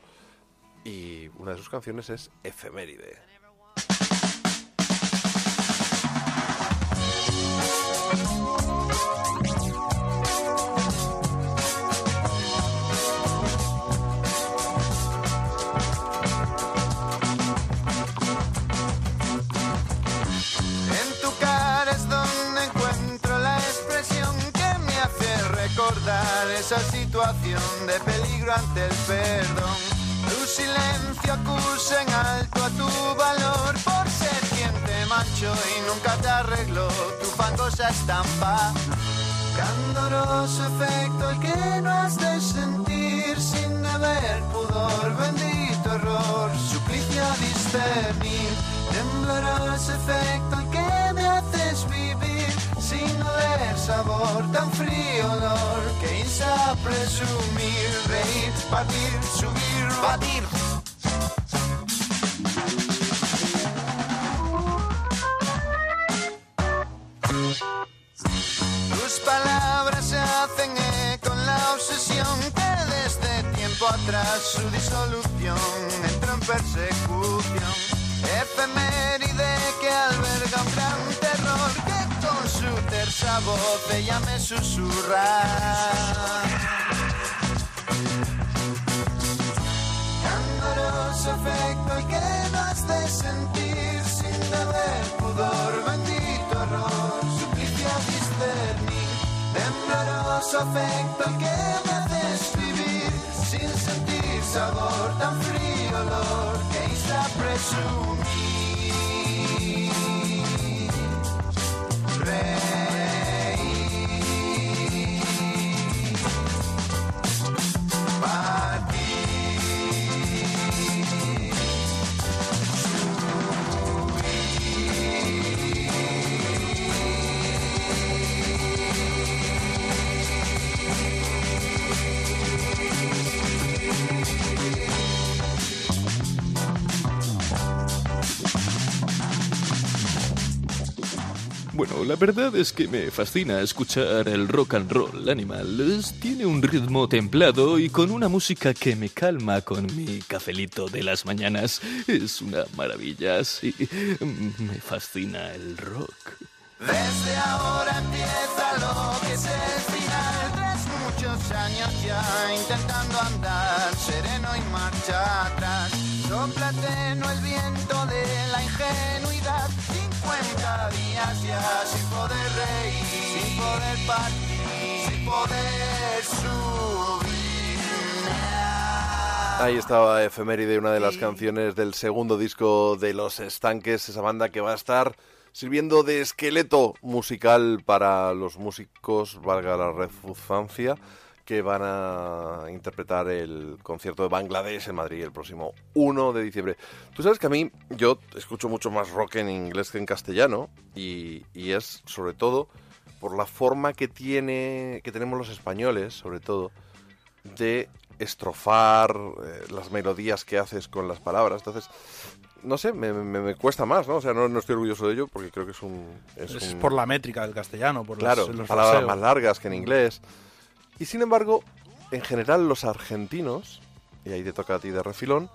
Speaker 5: y una de sus canciones es Efeméride.
Speaker 8: De peligro ante el perdón. Tu silencio acusa en alto a tu valor por ser quien te manchó y nunca te arregló tu fangosa estampa. Candoroso efecto el que no has de sentir sin haber pudor, bendito error, suplicio discernir. Tembloroso efecto el que me haces vivir sin oler sabor, tan frío olor que insta presumir, reír, partir, subir, batir. Tus palabras se hacen eco en la obsesión que desde tiempo atrás su disolución entró en persecución. Efeméride que alberga un gran su tersa voz ella me susurra. Candoroso efecto el que no has de sentir sin deber pudor, bendito error, suplicio a discernir. Tembloroso afecto el que me haces vivir sin sentir sabor, tan frío olor que a presumir. Reír. Partir.
Speaker 9: Bueno, la verdad es que me fascina escuchar el rock and roll animal. Tiene un ritmo templado y con una música que me calma con mi cafelito de las mañanas. Es una maravilla, sí. Me fascina el rock.
Speaker 8: Desde ahora empieza lo que es el final. Tras muchos años ya intentando andar sereno y marcha atrás. Sopla el viento de la ingenuidad. 50 días ya sin poder reír, sin poder partir, sin poder subir.
Speaker 5: Ahí estaba Efeméride, una de las canciones del segundo disco de Los Estanques, esa banda que va a estar sirviendo de esqueleto musical para los músicos, valga la redundancia, que van a interpretar el concierto de Bangladesh en Madrid el próximo 1 de diciembre. Tú sabes que a mí, yo escucho mucho más rock en inglés que en castellano, y, y es sobre todo por la forma que tiene, que tenemos los españoles, sobre todo, de estrofar eh, las melodías que haces con las palabras. Entonces, no sé, me, me- me cuesta más, ¿no? O sea, no, no estoy orgulloso de ello porque creo que es un... Es,
Speaker 6: Es
Speaker 5: un-
Speaker 6: por la métrica del castellano, por
Speaker 5: Claro,
Speaker 6: los
Speaker 5: palabras
Speaker 6: fraseos.
Speaker 5: más largas que en inglés. Y sin embargo, en general los argentinos, y ahí te toca a ti de refilón,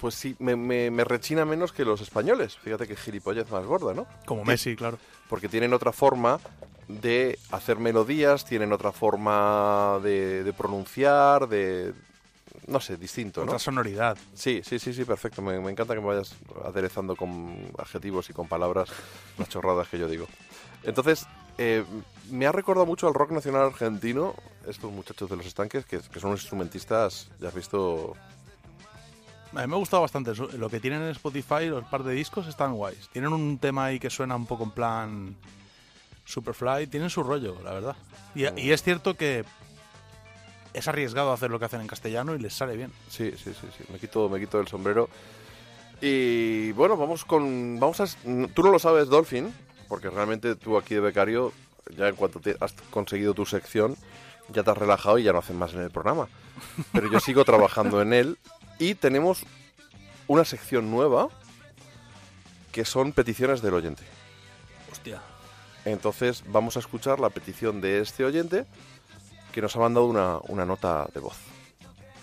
Speaker 5: pues sí, me, me, me rechina menos que los españoles. Fíjate que gilipollez más gorda, ¿no?
Speaker 6: Como Messi, claro.
Speaker 5: porque tienen otra forma de hacer melodías, tienen otra forma de, de pronunciar, de... No sé, distinto, ¿no?
Speaker 6: Otra sonoridad.
Speaker 5: Sí, sí, sí, sí, perfecto. Me, me encanta que me vayas aderezando con adjetivos y con palabras las chorradas que yo digo. Entonces, eh, me ha recordado mucho al rock nacional argentino, estos muchachos de los estanques, que, que son instrumentistas, ya has visto...
Speaker 6: A mí me ha gustado bastante. Lo que tienen en Spotify, los par de discos, están guays. Tienen un tema ahí que suena un poco en plan Superfly. Tienen su rollo, la verdad. Y, y es cierto que es arriesgado hacer lo que hacen en castellano y les sale bien.
Speaker 10: Sí, sí, sí, sí. Me quito, me quito el sombrero. Y bueno, vamos con. Vamos a. Tú no lo sabes, Dolphin, porque realmente tú aquí de becario, ya en cuanto te has conseguido tu sección, ya te has relajado y ya no haces más en el programa. Pero yo sigo trabajando en él y tenemos una sección nueva que son peticiones del oyente.
Speaker 6: Hostia.
Speaker 10: Entonces vamos a escuchar la petición de este oyente que nos ha mandado una, una nota de voz.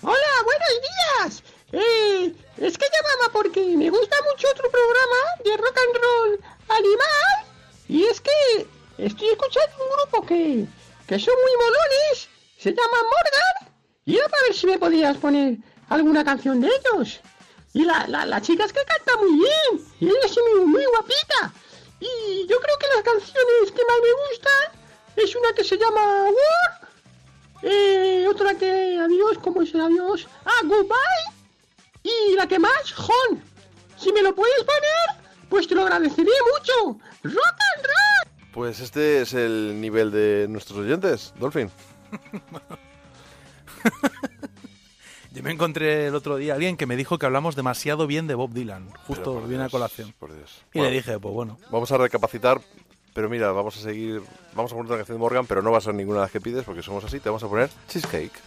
Speaker 11: Hola, buenos días. Eh, es que llamaba porque me gusta mucho otro programa de rock and roll animal. Y es que estoy escuchando un grupo que, que son muy molones. Se llama Morgan. Y era para ver si me podías poner alguna canción de ellos. Y la, la, la chica es que canta muy bien. Y ella es muy, muy guapita. Y yo creo que las canciones que más me gustan es una que se llama War. Eh, otra que adiós, ¿cómo es el adiós? Ah, goodbye. Y la que más, Hon. Si me lo puedes poner, pues te lo agradeceré mucho. Rock and.
Speaker 10: Pues este es el nivel de nuestros oyentes, Dolphin. [laughs]
Speaker 6: Yo me encontré el otro día alguien que me dijo que hablamos demasiado bien de Bob Dylan. Justo viene a colación.
Speaker 10: Por Dios.
Speaker 6: Y
Speaker 10: Bueno,
Speaker 6: le dije, pues bueno.
Speaker 10: Vamos a recapacitar, pero mira, vamos a seguir. Vamos a poner una canción de Morgan, pero no va a ser ninguna de las que pides porque somos así. Te vamos a poner Cheesecake.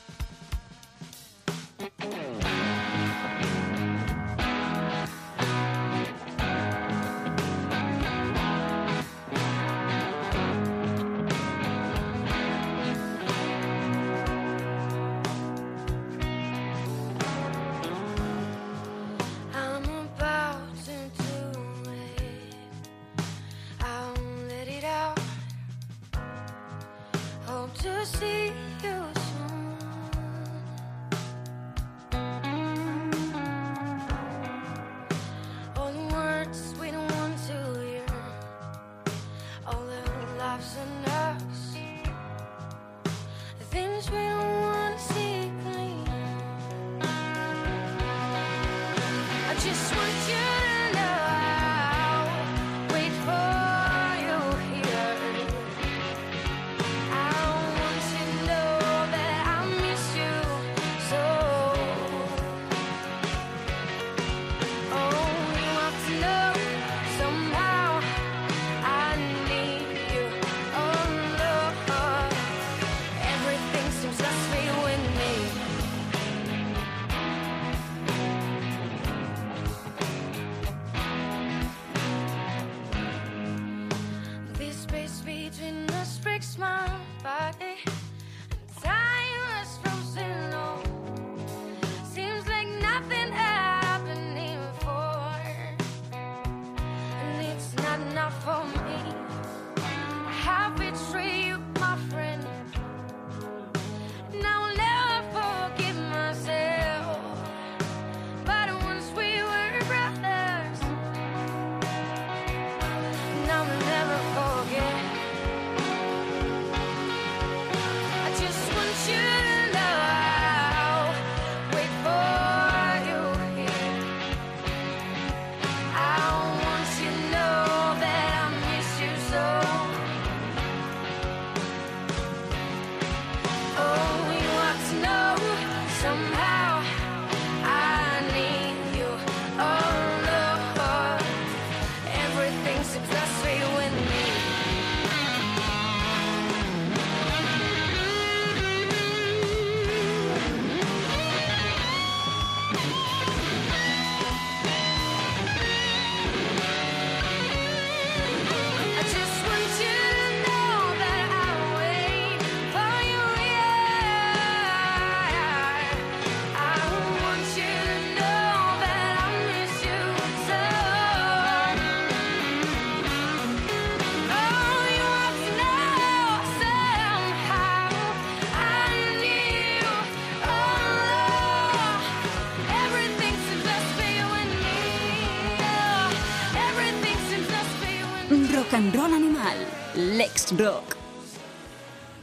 Speaker 4: Lex Rock.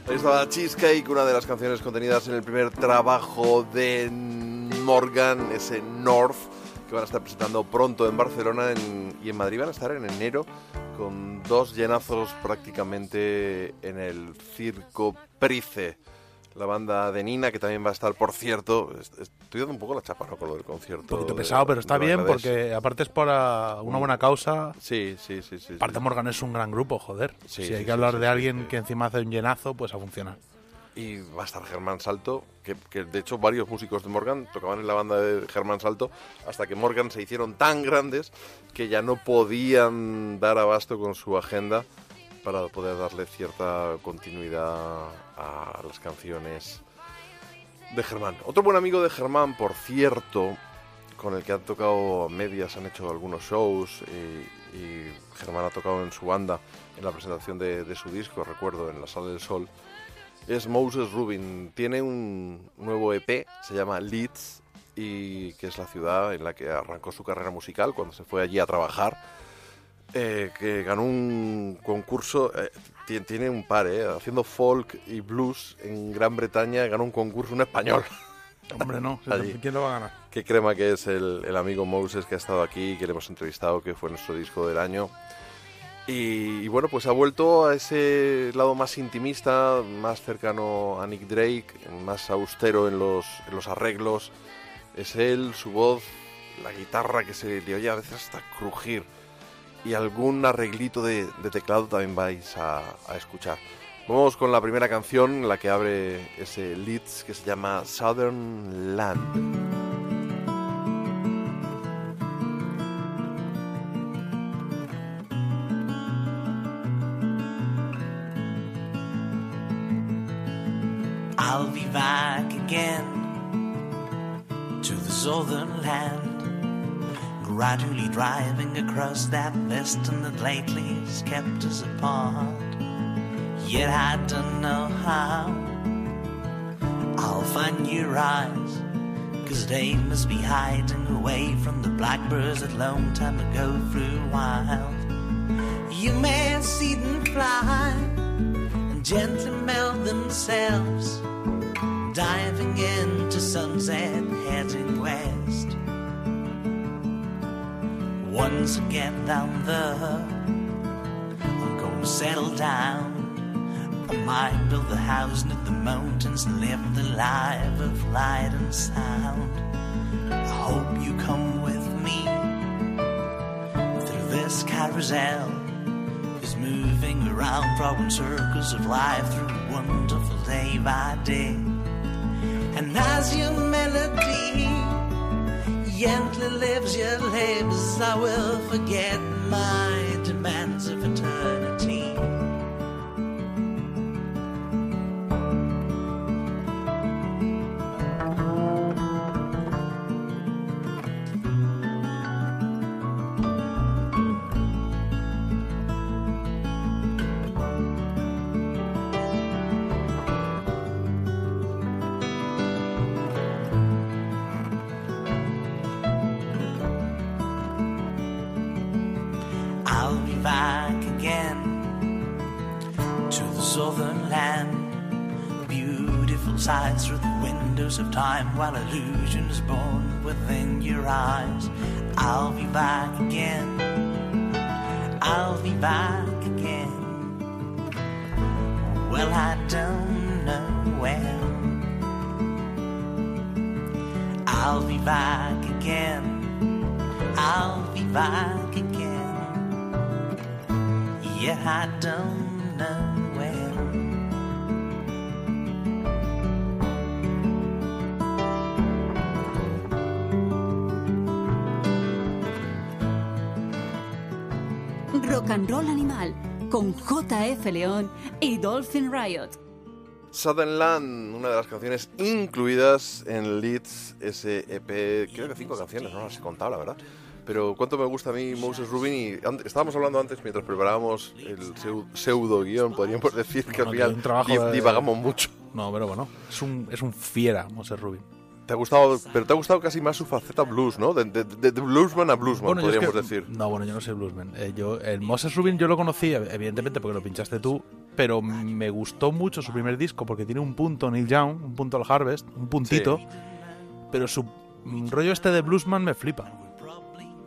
Speaker 10: Ahí estaba Cheesecake, una de las canciones contenidas en el primer trabajo de Morgan, ese North, que van a estar presentando pronto en Barcelona y en Madrid van a estar en enero con dos llenazos prácticamente en el circo Price.
Speaker 5: La banda de Nina, que también va a estar, por cierto, est- estoy dando un poco la chapa ¿no? con lo del concierto.
Speaker 6: Un poquito
Speaker 5: de-
Speaker 6: pesado, pero está bien porque aparte es para una buena causa.
Speaker 5: Sí, sí, sí, sí.
Speaker 6: Aparte
Speaker 5: sí.
Speaker 6: Morgan es un gran grupo, joder.
Speaker 5: Sí,
Speaker 6: si hay que hablar de alguien que encima hace un llenazo, pues a funcionar.
Speaker 5: Y va a estar Germán Salto, que, que de hecho varios músicos de Morgan tocaban en la banda de Germán Salto, hasta que Morgan se hicieron tan grandes que ya no podían dar abasto con su agenda para poder darle cierta continuidad a las canciones de Germán. Otro buen amigo de Germán, por cierto, con el que han tocado medias, han hecho algunos shows y, y Germán ha tocado en su banda en la presentación de, de su disco, recuerdo, en la Sala del Sol, es Moses Rubin. Tiene un nuevo EP, se llama Leeds, y que es la ciudad en la que arrancó su carrera musical cuando se fue allí a trabajar. eh, que ganó un concurso, eh, ti- tiene un par, eh, haciendo folk y blues en Gran Bretaña, ganó un concurso un español. [laughs]
Speaker 6: Hombre, no.
Speaker 5: Allí.
Speaker 6: ¿Quién lo va a ganar?
Speaker 5: Qué crema que es el, el amigo Moses que ha estado aquí, que le hemos entrevistado, que fue nuestro disco del año. Y, y bueno, pues ha vuelto a ese lado más intimista, más cercano a Nick Drake, más austero en los, en los arreglos. Es él, su voz, la guitarra que se le oye a veces hasta crujir. Y algún arreglito de, teclado también vais a, a escuchar. Vamos con la primera canción, la que abre ese Leeds que se llama Southern Land.
Speaker 12: I'll be back again to the southern land, gradually driving across that western that lately has kept us apart. Yet I don't know how I'll find your eyes, cause they must be hiding away from the blackbirds that long time ago flew wild. You may see them fly and gently melt themselves, diving into sunset heading west. Once again down there, I'm gonna settle down. I might build a house near the mountains and live the life of light and sound. I hope you come with me through this carousel is moving around, drawing circles of life through wonderful day by day. And as your melody gently lives your lips, I will forget my demands of eternity. I'll
Speaker 1: Dolphin Riot.
Speaker 5: Southern Land, una de las canciones incluidas en Leeds, ese EP, creo que cinco canciones, no las he contado, la verdad. Pero cuánto me gusta a mí Moses Rubin y ante- estábamos hablando antes mientras preparábamos el seu- pseudo guion, podríamos decir que al
Speaker 6: Bueno,
Speaker 5: final
Speaker 6: un trabajo
Speaker 5: div-
Speaker 6: de-
Speaker 5: divagamos mucho.
Speaker 6: No, pero bueno, es un, es un fiera, Moses Rubin.
Speaker 5: Te ha gustado, pero te ha gustado casi más su faceta blues, ¿no? De, de- de- de bluesman a bluesman,
Speaker 6: Bueno, yo es
Speaker 5: podríamos
Speaker 6: que-
Speaker 5: decir.
Speaker 6: No, bueno, yo no soy bluesman. Eh, yo, el Moses Rubin yo lo conocí, evidentemente, porque lo pinchaste tú, pero me gustó mucho su primer disco porque tiene un punto Neil Young, un punto al Harvest, un puntito, pero su rollo este de bluesman me flipa.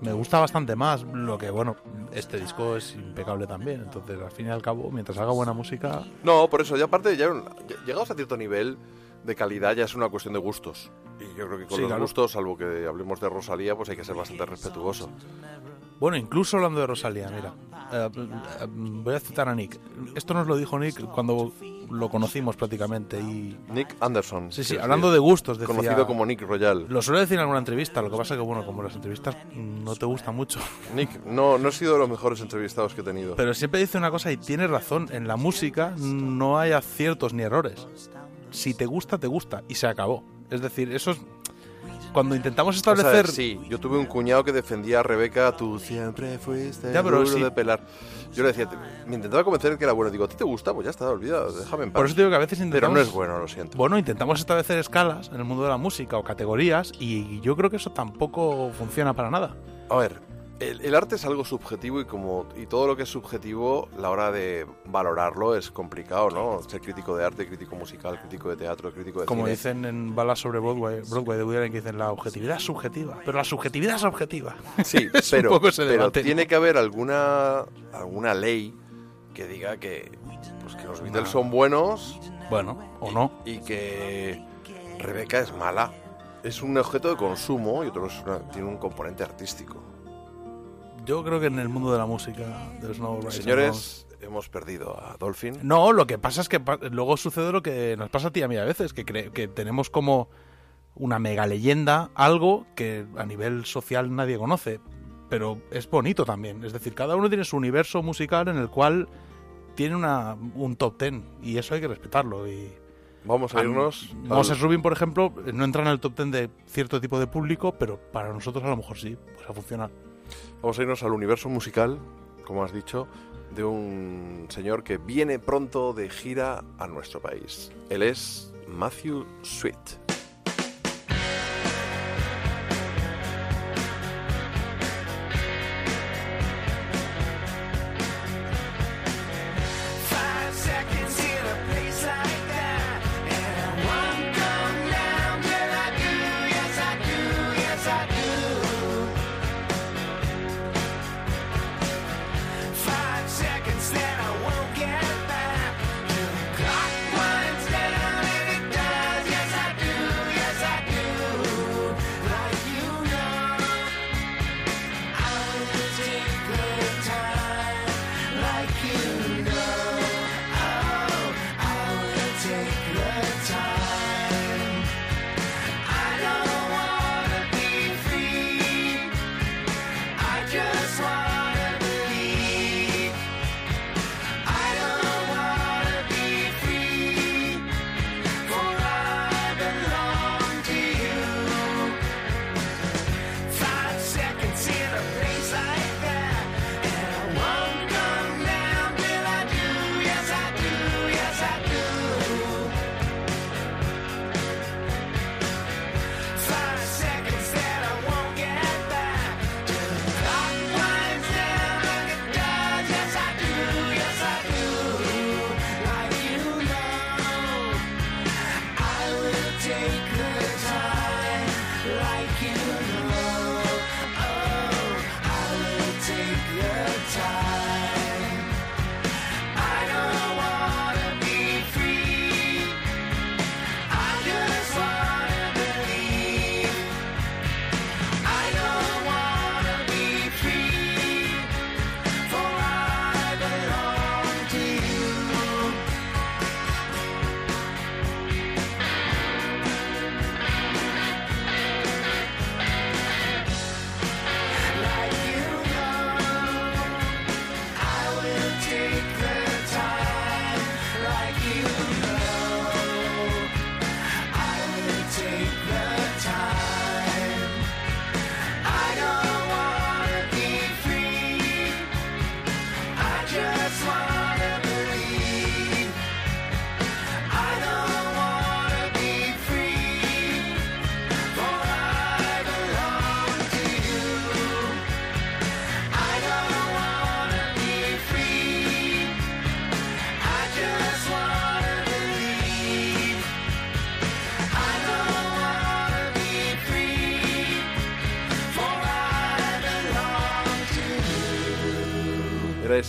Speaker 6: me gusta bastante más. Lo que, bueno, este disco es impecable también. Entonces, al fin y al cabo, mientras haga buena música,
Speaker 5: No, por eso, ya aparte, ya llegados a cierto nivel de calidad ya es una cuestión de gustos. Y yo creo que con
Speaker 6: Sí,
Speaker 5: los
Speaker 6: claro.
Speaker 5: gustos, salvo que hablemos de Rosalía, pues hay que ser bastante respetuoso.
Speaker 6: Bueno, incluso hablando de Rosalía, mira, eh, eh, voy a citar a Nick. Esto nos lo dijo Nick cuando lo conocimos prácticamente y
Speaker 5: Nick Anderson.
Speaker 6: Sí, sí, hablando de gustos, decía-
Speaker 5: Conocido como Nick Royal.
Speaker 6: lo suele decir en alguna entrevista. Lo que pasa que bueno, como las entrevistas no te gustan mucho,
Speaker 5: Nick, no, no he sido de los mejores entrevistados que he tenido.
Speaker 6: pero siempre dice una cosa y tiene razón. En la música no hay aciertos ni errores. Si te gusta, te gusta y se acabó. Es decir, eso es cuando intentamos
Speaker 5: O sea,
Speaker 6: establecer
Speaker 5: sí, yo tuve un cuñado que defendía a Rebeca, tú siempre fuiste
Speaker 6: Ya, pero sí.
Speaker 5: de pelar. Yo le decía, me intentaba convencer que era bueno. Digo, ¿a ti te gusta? Pues ya está, olvida, déjame en paz.
Speaker 6: Por eso digo que a veces
Speaker 5: Pero
Speaker 6: intentamos...
Speaker 5: no es bueno, lo siento.
Speaker 6: Bueno, intentamos establecer escalas en el mundo de la música o categorías y yo creo que eso tampoco funciona para nada.
Speaker 5: A ver, el, el arte es algo subjetivo y como y todo lo que es subjetivo, la hora de valorarlo es complicado, ¿no? Ser crítico de arte, crítico musical, crítico de teatro, crítico de
Speaker 6: Como
Speaker 5: cine.
Speaker 6: dicen en balas sobre Broadway, Broadway de Woody Allen, que dicen la objetividad es subjetiva, pero la subjetividad es objetiva.
Speaker 5: Sí, [laughs]
Speaker 6: Es
Speaker 5: pero,
Speaker 6: un poco ese
Speaker 5: pero
Speaker 6: debate.
Speaker 5: tiene que haber alguna alguna ley que diga que, pues que los Beatles son buenos
Speaker 6: Bueno, o no.
Speaker 5: y que Rebeca es mala. Es un objeto de consumo y otro es una- tiene un componente artístico.
Speaker 6: Yo creo que en el mundo de la música, right and
Speaker 5: Señores, hemos perdido a Dolphin.
Speaker 6: No, lo que pasa es que pa- luego sucede lo que nos pasa a ti y a mí a veces, que, cre- que tenemos como una mega leyenda, algo que a nivel social nadie conoce, pero es bonito también. Es decir, cada uno tiene su universo musical en el cual tiene una, un top ten y eso hay que respetarlo. Y
Speaker 5: Vamos a irnos. al-
Speaker 6: Moses Rubin, por ejemplo, no entra en el top ten de cierto tipo de público, pero para nosotros a lo mejor sí, pues a funcionar.
Speaker 5: Vamos a irnos al universo musical, como has dicho, de un señor que viene pronto de gira a nuestro país. Él es Matthew Sweet.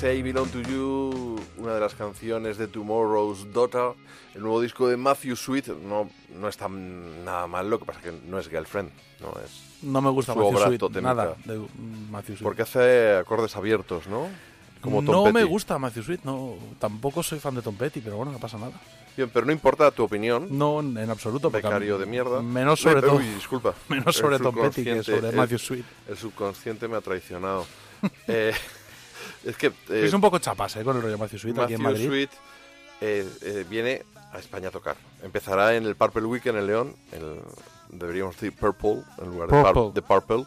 Speaker 9: I
Speaker 5: Belong to You, una de las canciones de Tomorrow's Daughter, el nuevo disco de Matthew Sweet. No, no está nada mal, lo que pasa es que no es Girlfriend, no es.
Speaker 6: No me gusta Matthew Sweet,
Speaker 5: totémica.
Speaker 6: nada de Matthew Sweet.
Speaker 5: Porque hace acordes abiertos, ¿no? Como Tom
Speaker 6: no me
Speaker 5: Petty.
Speaker 6: gusta Matthew Sweet, no, tampoco soy fan de Tom Petty, pero bueno, no pasa nada.
Speaker 5: Bien, pero no importa tu opinión.
Speaker 6: No, en absoluto.
Speaker 5: Becario de mierda.
Speaker 6: Menos sobre todo.
Speaker 5: uy, disculpa. [laughs]
Speaker 6: Menos
Speaker 5: El
Speaker 6: sobre Tom Petty que sobre
Speaker 5: el-
Speaker 6: Matthew Sweet.
Speaker 5: El subconsciente me ha traicionado. Eh, [laughs] es que. eh,
Speaker 6: es un poco chapas, ¿eh? Con el rollo Matthew Sweet aquí en
Speaker 5: Matthew
Speaker 6: Madrid.
Speaker 5: Sweet eh, eh, viene a España a tocar. Empezará en el Purple Weekend en León. el- deberíamos decir Purple en lugar
Speaker 6: Purple.
Speaker 5: de Purple.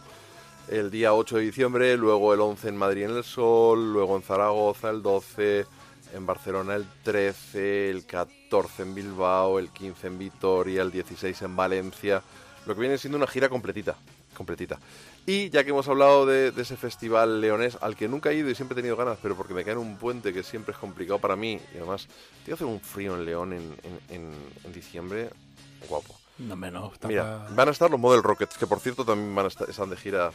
Speaker 5: El día 8 de diciembre, luego el 11 en Madrid en el Sol, luego en Zaragoza el 12, en Barcelona el 13, el 14 en Bilbao, el 15 en Vitoria, el 16 en Valencia. Lo que viene siendo una gira completita. completita. Y ya que hemos hablado de, de ese festival leonés, al que nunca he ido y siempre he tenido ganas, pero porque me cae en un puente que siempre es complicado para mí, y además, que hacer un frío en León en, en- en- en diciembre, guapo.
Speaker 6: No, menos.
Speaker 5: Mira, van a estar los Model Rockets, que por cierto también van a estar, están de gira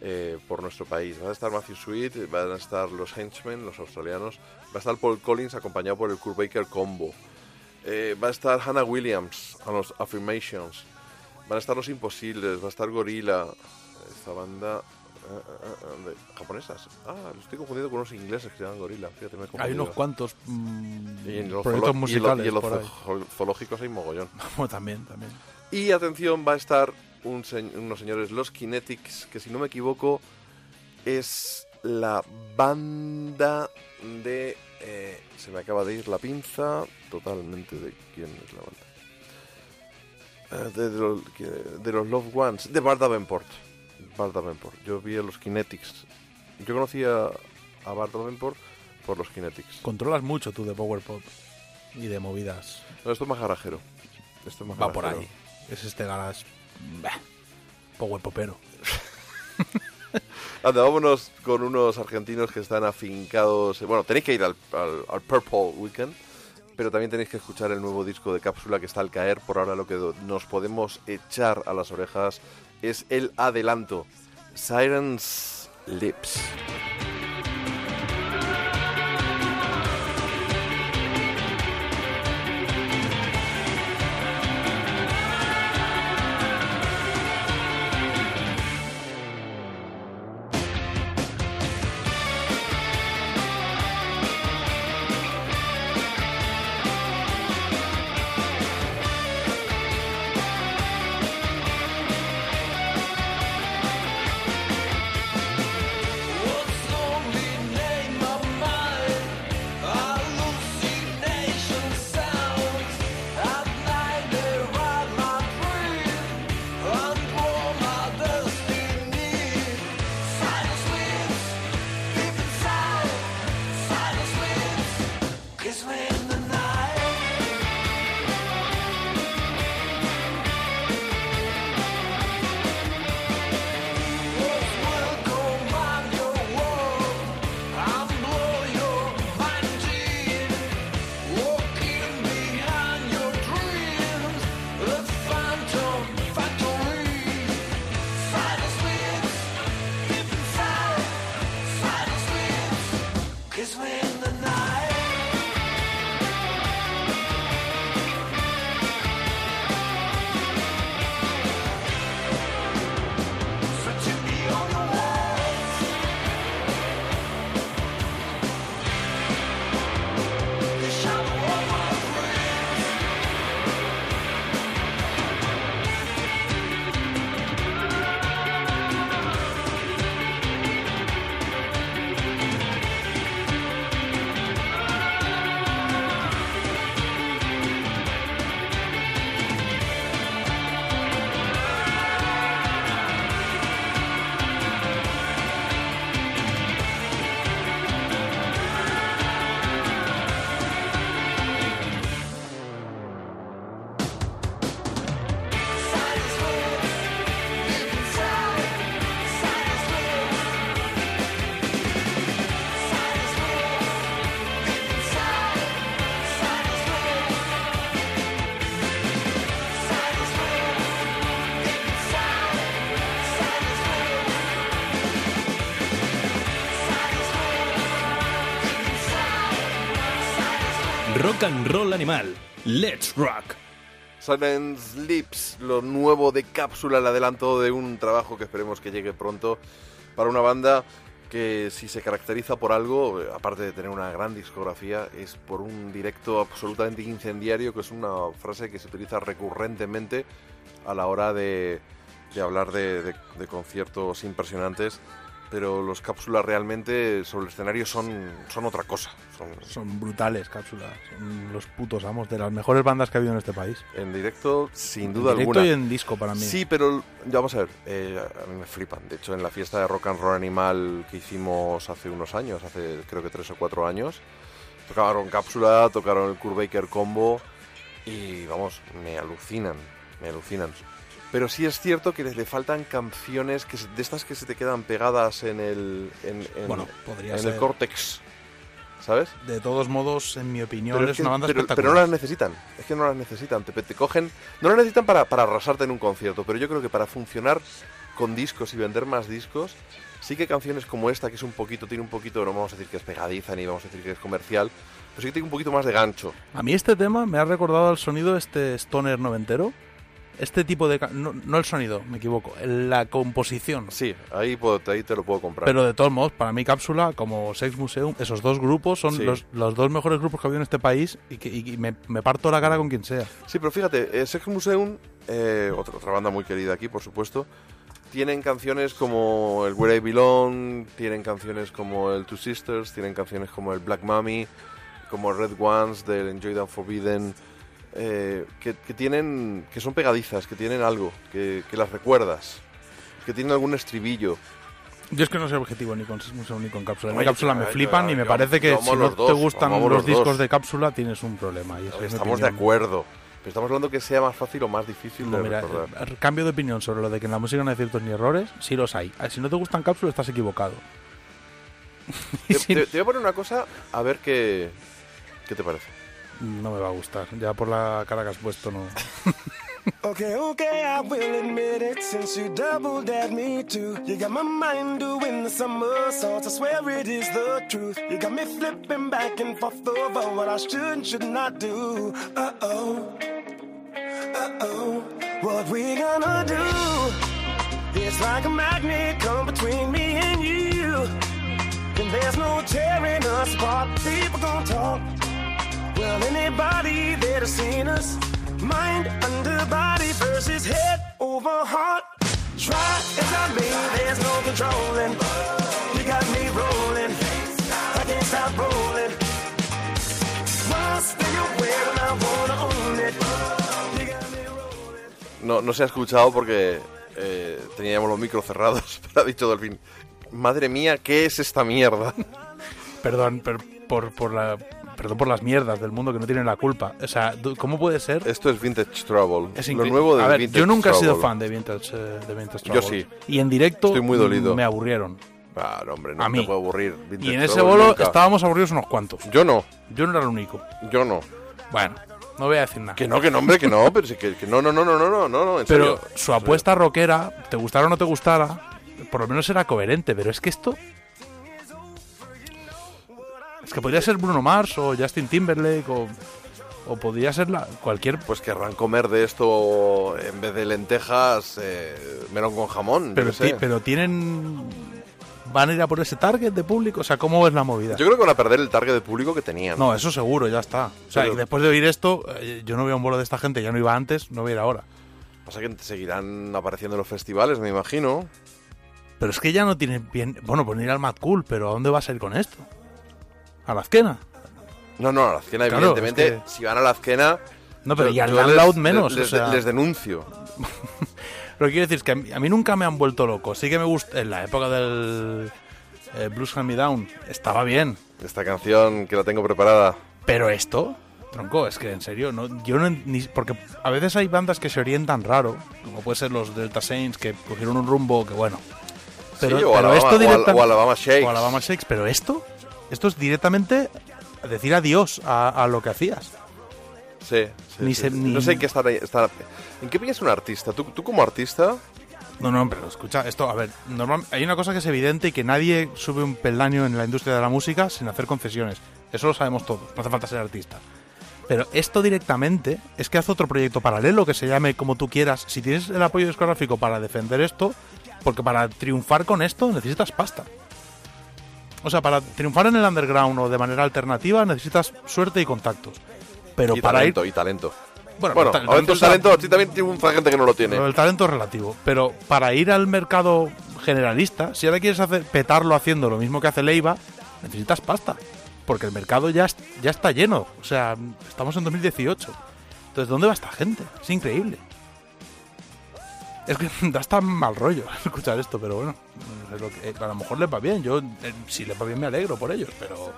Speaker 5: eh, por nuestro país. Van a estar Matthew Sweet, van a estar los Henchmen, los australianos, va a estar Paul Collins acompañado por el Kurt Baker Combo. Eh, va a estar Hannah Williams a los Affirmations. Van a estar Los Imposibles, va a estar Gorilla, esta banda eh, eh, eh, de- japonesas. Ah, lo estoy confundiendo con unos ingleses que se llaman Gorilla. Fíjate, me he
Speaker 6: Hay unos cuantos mm,
Speaker 5: Y en los,
Speaker 6: proyectos musicales
Speaker 5: y en los
Speaker 6: por
Speaker 5: zoológicos hay mogollón. [laughs]
Speaker 6: Bueno, también, también.
Speaker 5: Y atención, va a estar un se- unos señores, los Kinetics, que si no me equivoco es la banda de... eh, se me acaba de ir la pinza totalmente de quién es la banda. Eh, de, de los, de los Love Ones, de Bart Davenport. Bart Davenport. Yo vi a los Kinetics. Yo conocía a Bart Davenport por los Kinetics.
Speaker 6: Controlas mucho tú de Power Pop y de movidas.
Speaker 5: No, esto es más garajero. Esto es más
Speaker 6: Va por ahí. Es este garage. bah, Power Popero. [laughs]
Speaker 5: Anda, vámonos con unos argentinos que están afincados. Bueno, tenéis que ir al, al- al Purple Weekend, pero también tenéis que escuchar el nuevo disco de Cápsula que está al caer. Por ahora lo que nos podemos echar a las orejas es el adelanto. Sirens Lips.
Speaker 2: Rock and Roll Animal. Let's Rock.
Speaker 5: Silent Lips, lo nuevo de Cápsula, el adelanto de un trabajo que esperemos que llegue pronto para una banda que si se caracteriza por algo, eh, aparte de tener una gran discografía, es por un directo absolutamente incendiario, que es una frase que se utiliza recurrentemente a la hora de, de hablar de conciertos impresionantes, pero los cápsulas realmente sobre el escenario son, son otra cosa. Son,
Speaker 6: Son brutales, cápsulas. Son los putos amos de las mejores bandas que ha habido en este país.
Speaker 5: en directo, sin
Speaker 6: En
Speaker 5: duda
Speaker 6: directo
Speaker 5: alguna.
Speaker 6: y en disco para mí.
Speaker 5: Sí, pero ya vamos a ver, eh, a mí me flipan. De hecho, en la fiesta de Rock and Roll Animal que hicimos hace unos años, hace creo que tres o cuatro años, tocaron Cápsula, tocaron el Kurt Baker Combo y vamos, me alucinan, me alucinan. Pero sí es cierto que le, faltan canciones que de estas que se te quedan pegadas en el en, en-
Speaker 6: Bueno, podría
Speaker 5: en
Speaker 6: ser.
Speaker 5: el córtex, ¿sabes?
Speaker 6: De todos modos, en mi opinión,
Speaker 5: Pero,
Speaker 6: es,
Speaker 5: es que-
Speaker 6: una banda
Speaker 5: pero-
Speaker 6: espectacular.
Speaker 5: pero no las necesitan. Es que no las necesitan. Te, te cogen. No las necesitan para, para arrasarte en un concierto. Pero yo creo que para funcionar con discos y vender más discos, sí que canciones como esta, que es un poquito, tiene un poquito, no vamos a decir que es pegadiza ni vamos a decir que es comercial, pero sí que tiene un poquito más de gancho.
Speaker 6: A mí este tema me ha recordado al sonido este stoner noventero. Este tipo de... No, no el sonido, me equivoco. La composición.
Speaker 5: Sí, ahí, puedo- ahí te lo puedo comprar.
Speaker 6: Pero de todos modos, para mí Cápsula, como Sex Museum, esos dos grupos son
Speaker 5: Sí.
Speaker 6: los, los dos mejores grupos que ha habido en este país y que y me, me parto la cara con quien sea.
Speaker 5: Sí, pero fíjate, eh, Sex Museum, eh, otra, otra banda muy querida aquí, por supuesto, tienen canciones como el Where I Belong, tienen canciones como el Two Sisters, tienen canciones como el Black Mummy, como Red Ones del Enjoy the Forbidden, eh, que, que tienen, que son pegadizas, que tienen algo, que, que las recuerdas, que tienen algún estribillo.
Speaker 6: Yo es que no soy objetivo ni con ni con Cápsula.
Speaker 5: Oye,
Speaker 6: Cápsula me flipan y me parece que si no te gustan los, discos de Cápsula tienes un problema. Y es mi
Speaker 5: Estamos de acuerdo, pero estamos hablando que sea más fácil o más difícil
Speaker 6: No,
Speaker 5: de
Speaker 6: mira,
Speaker 5: recordar.
Speaker 6: eh, cambio de opinión sobre lo de que en la música no hay ciertos ni errores, sí los hay. Ah, Si no te gustan Cápsula estás equivocado.
Speaker 5: Te, [laughs] te- te voy a poner una cosa a ver qué, qué te parece.
Speaker 6: No me va a gustar. Ya por la cara que has puesto no. [laughs]
Speaker 13: Okay, okay, I will admit it since you doubled at me too. You got my mind doing the somersaults. I swear it is the truth. You got me flipping back and forth over what I should and should not do. Uh oh, uh oh, what we gonna do? It's like a magnet come between me and you. And there's no tearing us apart. People gonna talk. Well, anybody that has seen us, mind under body versus head over heart. Try as I may, there's no controlling. You got me rolling, I can't stop rolling. Must stay away when I wanna own it. You got me rolling.
Speaker 5: No, no se ha escuchado porque eh, teníamos los micros cerrados, [laughs] pero ha dicho Dolphin, madre mía, ¿qué es esta mierda?
Speaker 6: Perdón, per- por, por la, perdón por las mierdas del mundo que no tienen la culpa. O sea, ¿cómo puede ser?
Speaker 5: Esto es Vintage Trouble.
Speaker 6: Es
Speaker 5: lo nuevo de
Speaker 6: A yo nunca he sido fan de Vintage, eh, de vintage Trouble.
Speaker 5: Yo sí.
Speaker 6: Y en directo
Speaker 5: Estoy muy dolido.
Speaker 6: me aburrieron.
Speaker 5: Ah, no, hombre, no
Speaker 6: a mí.
Speaker 5: puedo aburrir.
Speaker 6: Y en ese bolo estábamos aburridos unos cuantos.
Speaker 5: Yo no.
Speaker 6: Yo no era el único.
Speaker 5: Yo no.
Speaker 6: Bueno, no voy a decir nada.
Speaker 5: Que no, que no, hombre, que no, pero que, que no, no, no, no, no, no, no,
Speaker 6: Pero su apuesta rockera, te gustara o no te gustara, por lo menos era coherente, pero es que esto es que podría ser Bruno Mars o Justin Timberlake o. O podría ser la, cualquier.
Speaker 5: Pues querrán comer de esto en vez de lentejas, eh, melón con jamón.
Speaker 6: Pero,
Speaker 5: sé.
Speaker 6: tienen. ¿Van a ir a por ese target de público? O sea, ¿cómo es la movida?
Speaker 5: Yo creo que van a perder el target de público que tenían.
Speaker 6: No, eso seguro, ya está. O sea,
Speaker 5: Pero-
Speaker 6: y después de oír esto, eh, yo no veo un bolo de esta gente, ya no iba antes, no voy a ir ahora.
Speaker 5: Pasa que seguirán apareciendo en los festivales, me imagino.
Speaker 6: Pero es que ya no tiene bien. Bueno, pues ir al Mad Cool, pero ¿a dónde vas a ir con esto? ¿A la esquena?
Speaker 5: No, no, a la Azquena,
Speaker 6: Claro,
Speaker 5: evidentemente,
Speaker 6: es que-
Speaker 5: si van a la Azquena...
Speaker 6: No, pero
Speaker 5: yo-
Speaker 6: y al
Speaker 5: les-
Speaker 6: menos,
Speaker 5: Les,
Speaker 6: o sea-
Speaker 5: les denuncio. [laughs]
Speaker 6: Lo que quiero decir es que a mí, a mí nunca me han vuelto loco. Sí que me gusta. En la época del eh, Blues Hand Me Down estaba bien.
Speaker 5: Esta canción que la tengo preparada.
Speaker 6: Pero esto, tronco, es que en serio, no, yo no. Ni, porque a veces hay bandas que se orientan raro, como puede ser los Delta Saints, que cogieron un rumbo que bueno. Pero,
Speaker 5: Sí, o
Speaker 6: pero
Speaker 5: Alabama-
Speaker 6: esto
Speaker 5: o Al-
Speaker 6: directa-
Speaker 5: o Alabama Shakes.
Speaker 6: o Alabama Shakes, pero esto, esto es directamente decir adiós a, a lo que hacías.
Speaker 5: Sí, sí,
Speaker 6: Ni
Speaker 5: sí,
Speaker 6: se-
Speaker 5: sí.
Speaker 6: ni-
Speaker 5: No sé en qué estar, estar- ¿En qué pillas un artista? ¿Tú, tú como artista...
Speaker 6: No, no, pero escucha, esto, a ver, normal, hay una cosa que es evidente y que nadie sube un peldaño en la industria de la música sin hacer concesiones. Eso lo sabemos todos, no hace falta ser artista. Pero esto directamente es que haz otro proyecto paralelo que se llame como tú quieras. Si tienes el apoyo discográfico para defender esto, porque para triunfar con esto necesitas pasta. O sea, para triunfar en el underground o de manera alternativa necesitas suerte y contactos. Pero
Speaker 5: y
Speaker 6: para
Speaker 5: talento,
Speaker 6: ir.
Speaker 5: y talento.
Speaker 6: Bueno,
Speaker 5: Bueno,
Speaker 6: ta-
Speaker 5: a veces talento sí también tiene mucha gente que no lo tiene.
Speaker 6: Pero el talento es relativo. Pero para ir al mercado generalista, si ahora quieres hacer, petarlo haciendo lo mismo que hace Leiva, necesitas pasta. Porque el mercado ya, ya está lleno. O sea, estamos en 2018. Entonces, ¿dónde va esta gente? Es increíble. Es que [laughs] da hasta mal rollo [laughs] escuchar esto, pero bueno, a lo mejor les va bien. Yo, eh, si les va bien, me alegro por ellos, pero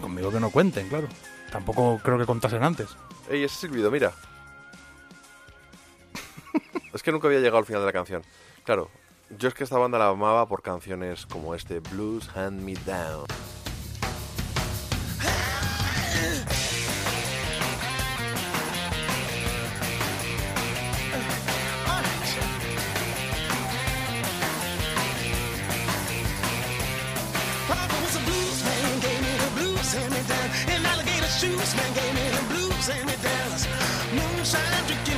Speaker 6: conmigo que no cuenten, claro. Tampoco creo que contasen antes.
Speaker 5: Ey, ese silbido, mira. es que nunca había llegado al final de la canción. Claro, yo es que esta banda la amaba por canciones como este Blues Hand Me Down.
Speaker 13: Hand me down. And alligator shoes man gave me the blues hand me downs. Moonshine drinking,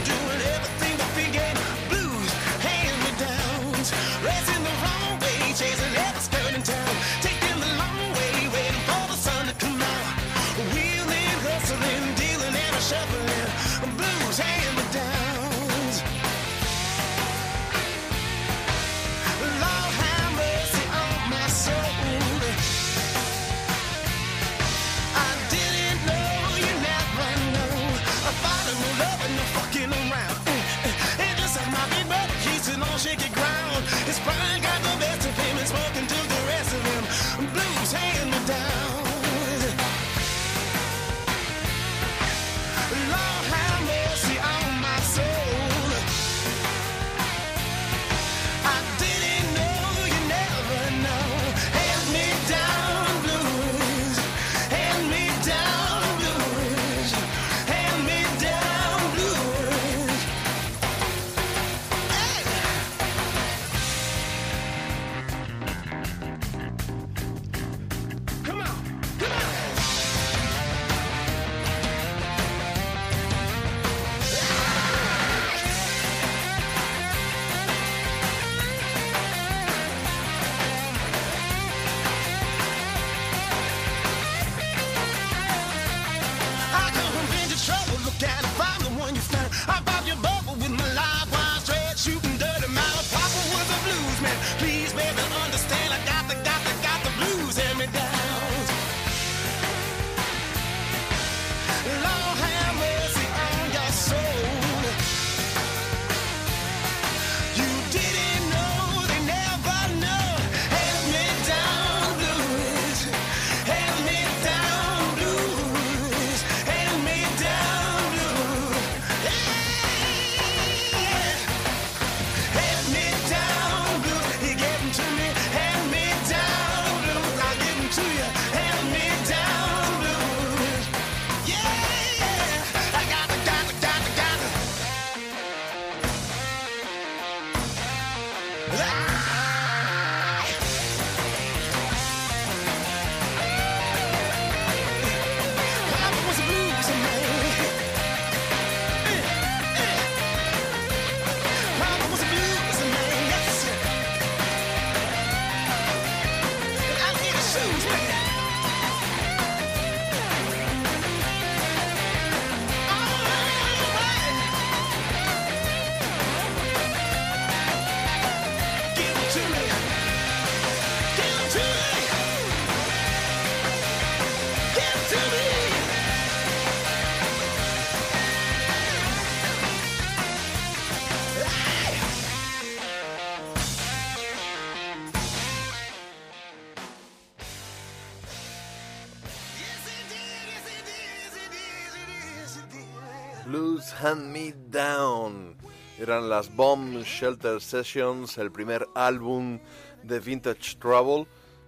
Speaker 5: Eran las Bomb Shelter Sessions, el primer álbum de Vintage Trouble.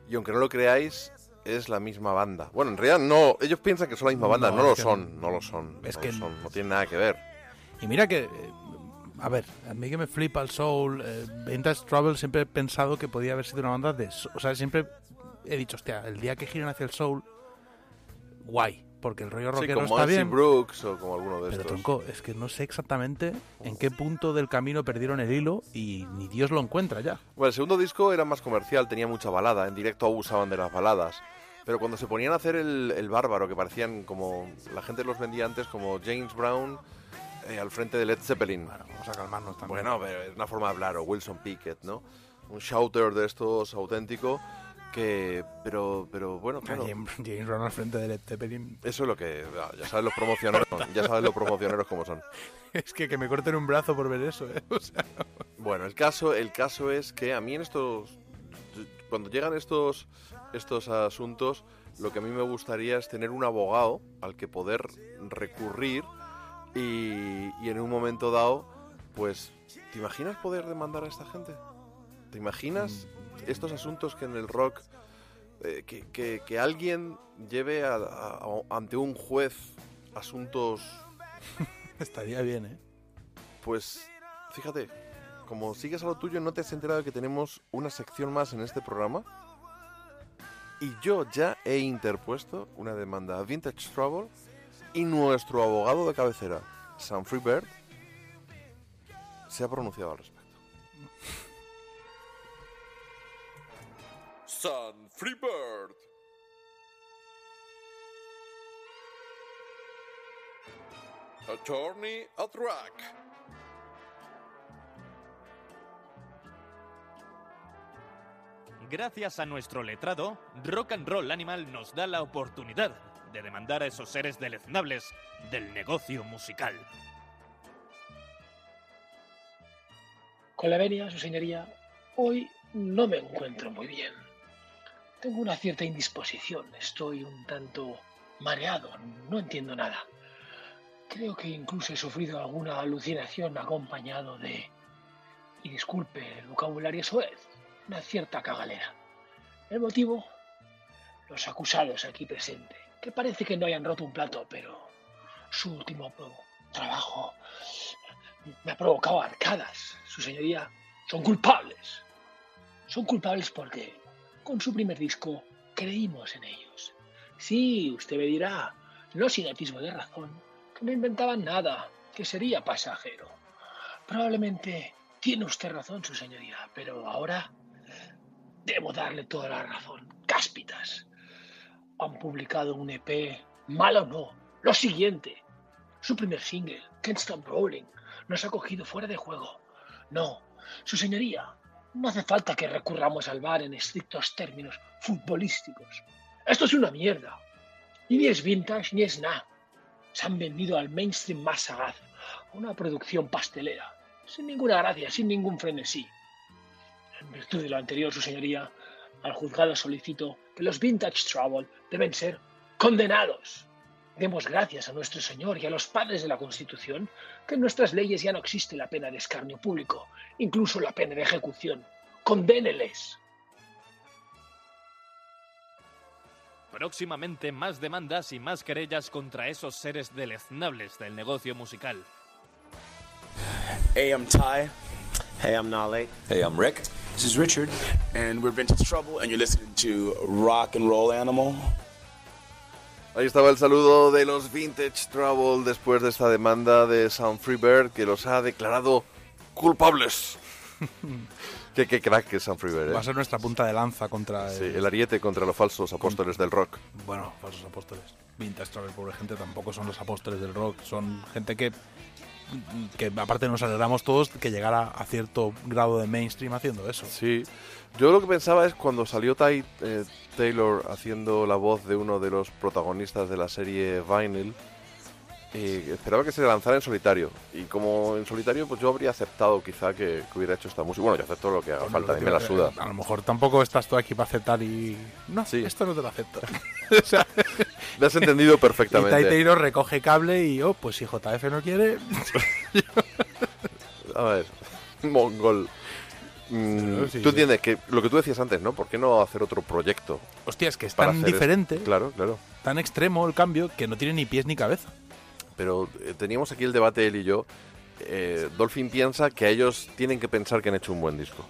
Speaker 5: Y aunque no lo creáis, es la misma banda. Bueno, en realidad no, ellos piensan que son la misma banda,
Speaker 6: No,
Speaker 5: no, lo
Speaker 6: que
Speaker 5: son, no lo son.
Speaker 6: es
Speaker 5: no
Speaker 6: que-
Speaker 5: lo son, no tiene nada que ver.
Speaker 6: Y mira que, eh, a ver, a mí que me flipa el soul, eh, Vintage Trouble siempre he pensado que podía haber sido una banda de... O sea, siempre he dicho, hostia, el día que giren hacia el soul, guay, porque el rollo
Speaker 5: Sí,
Speaker 6: rockero
Speaker 5: como
Speaker 6: está
Speaker 5: Nancy
Speaker 6: bien.
Speaker 5: Brooks o como alguno de
Speaker 6: Pero
Speaker 5: estos.
Speaker 6: tronco, es que no sé exactamente en qué punto del camino perdieron el hilo y ni Dios lo encuentra ya.
Speaker 5: Bueno, el segundo disco era más comercial, tenía mucha balada, en directo abusaban de las baladas. Pero cuando se ponían a hacer el, el bárbaro, que parecían como. La gente los vendía antes como James Brown eh, al frente de Led Zeppelin.
Speaker 6: Bueno, vamos a calmarnos también.
Speaker 5: Bueno, pero es una forma de hablar, o Wilson Pickett, ¿no? Un shouter de estos auténtico que. Pero, pero bueno, claro.
Speaker 6: James, [laughs] Brown al frente de Led Zeppelin.
Speaker 5: Eso es lo que. ah, Ya sabes los promocioneros, [laughs] ya sabes los promocioneros cómo son.
Speaker 6: Es que que me corten un brazo por ver eso, ¿eh? [laughs] O sea,
Speaker 5: Bueno, el caso, el caso es que a mí en estos. Cuando llegan estos, estos asuntos, lo que a mí me gustaría es tener un abogado al que poder recurrir y, y en un momento dado, pues. ¿Te imaginas poder demandar a esta gente? ¿Te imaginas estos asuntos que en el rock. eh, que, que- que alguien lleve a- a- a- ante un juez asuntos [laughs]
Speaker 6: estaría bien, ¿eh?
Speaker 5: pues fíjate, como sigues a lo tuyo, no te has enterado de que tenemos una sección más en este programa. Y yo ya he interpuesto una demanda a Vintage Trouble y nuestro abogado de cabecera, Sam Freebird, se ha pronunciado al respecto. Sam Freebird. Attorney at Rack.
Speaker 2: Gracias a nuestro letrado, Rock and Roll Animal nos da la oportunidad de demandar a esos seres deleznables del negocio musical.
Speaker 14: Con la venia, su señoría, hoy no me encuentro muy bien. Tengo una cierta indisposición, estoy un tanto mareado, no entiendo nada. Creo que incluso he sufrido alguna alucinación acompañado de, y disculpe el vocabulario soez, una cierta cagalera. El motivo, los acusados aquí presentes, que parece que no hayan roto un plato, pero su último trabajo me ha provocado arcadas. Su señoría son culpables. Son culpables porque con su primer disco creímos en ellos. Sí, usted me dirá, no sin atisbo de razón, que no inventaban nada, que sería pasajero. Probablemente tiene usted razón, su señoría, pero ahora debo darle toda la razón. Cáspitas. Han publicado un EP, malo o no, lo siguiente. Su primer single, Can't Stop Rolling, nos ha cogido fuera de juego. No, su señoría, no hace falta que recurramos al bar en estrictos términos futbolísticos. Esto es una mierda. Y ni es vintage ni es nada. Se han vendido al mainstream más sagaz, a una producción pastelera, sin ninguna gracia, sin ningún frenesí. En virtud de lo anterior, su señoría, al juzgado solicito que los Vintage Trouble deben ser condenados. Demos gracias a nuestro Señor y a los padres de la Constitución que en nuestras leyes ya no existe la pena de escarnio público, incluso la pena de ejecución. Condéneles.
Speaker 2: Próximamente más demandas y más querellas contra esos seres deleznables del negocio musical.
Speaker 15: Hey, I'm Ty. Hey, I'm Nale. Hey, I'm Rick. This is Richard. And we're Vintage Trouble, and you're listening to Rock and Roll Animal.
Speaker 5: Ahí estaba el saludo de los Vintage Trouble después de esta demanda de Sam Freebird que los ha declarado culpables. [laughs] qué, qué crack que es Sam Freebird, ¿eh?
Speaker 6: Va a ser nuestra punta de lanza contra
Speaker 5: Sí,
Speaker 6: el-
Speaker 5: el ariete contra los falsos apóstoles del rock.
Speaker 6: Bueno, falsos apóstoles. Vintage Travel, pobre gente, tampoco son los apóstoles del rock. Son gente que, que aparte nos alegramos todos que llegara a cierto grado de mainstream haciendo eso.
Speaker 5: Sí. Yo lo que pensaba es cuando salió Ty eh, Taylor haciendo la voz de uno de los protagonistas de la serie Vinyl, esperaba que se lanzara en solitario. Y como en solitario, pues yo habría aceptado quizá que, que hubiera hecho esta música. Bueno, yo acepto lo que haga falta, me la suda.
Speaker 6: A lo mejor tampoco estás tú aquí para aceptar y... No,
Speaker 5: Sí.
Speaker 6: esto no te lo acepto. [laughs] [laughs] o sea,
Speaker 5: Me has entendido
Speaker 6: y
Speaker 5: perfectamente.
Speaker 6: Taylor recoge cable y, oh, pues si JF no quiere... [laughs]
Speaker 5: A ver, mongol. Mm,
Speaker 6: Sí,
Speaker 5: tú
Speaker 6: sí.
Speaker 5: entiendes que lo que tú decías antes, ¿no? ¿Por qué no hacer otro proyecto?
Speaker 6: Hostia, es que es tan diferente,
Speaker 5: esto? Claro, claro.
Speaker 6: tan extremo el cambio, que no tiene ni pies ni cabeza.
Speaker 5: Pero eh, teníamos aquí el debate él y yo. Eh, Dolphin piensa que a ellos tienen que pensar que han hecho un buen disco.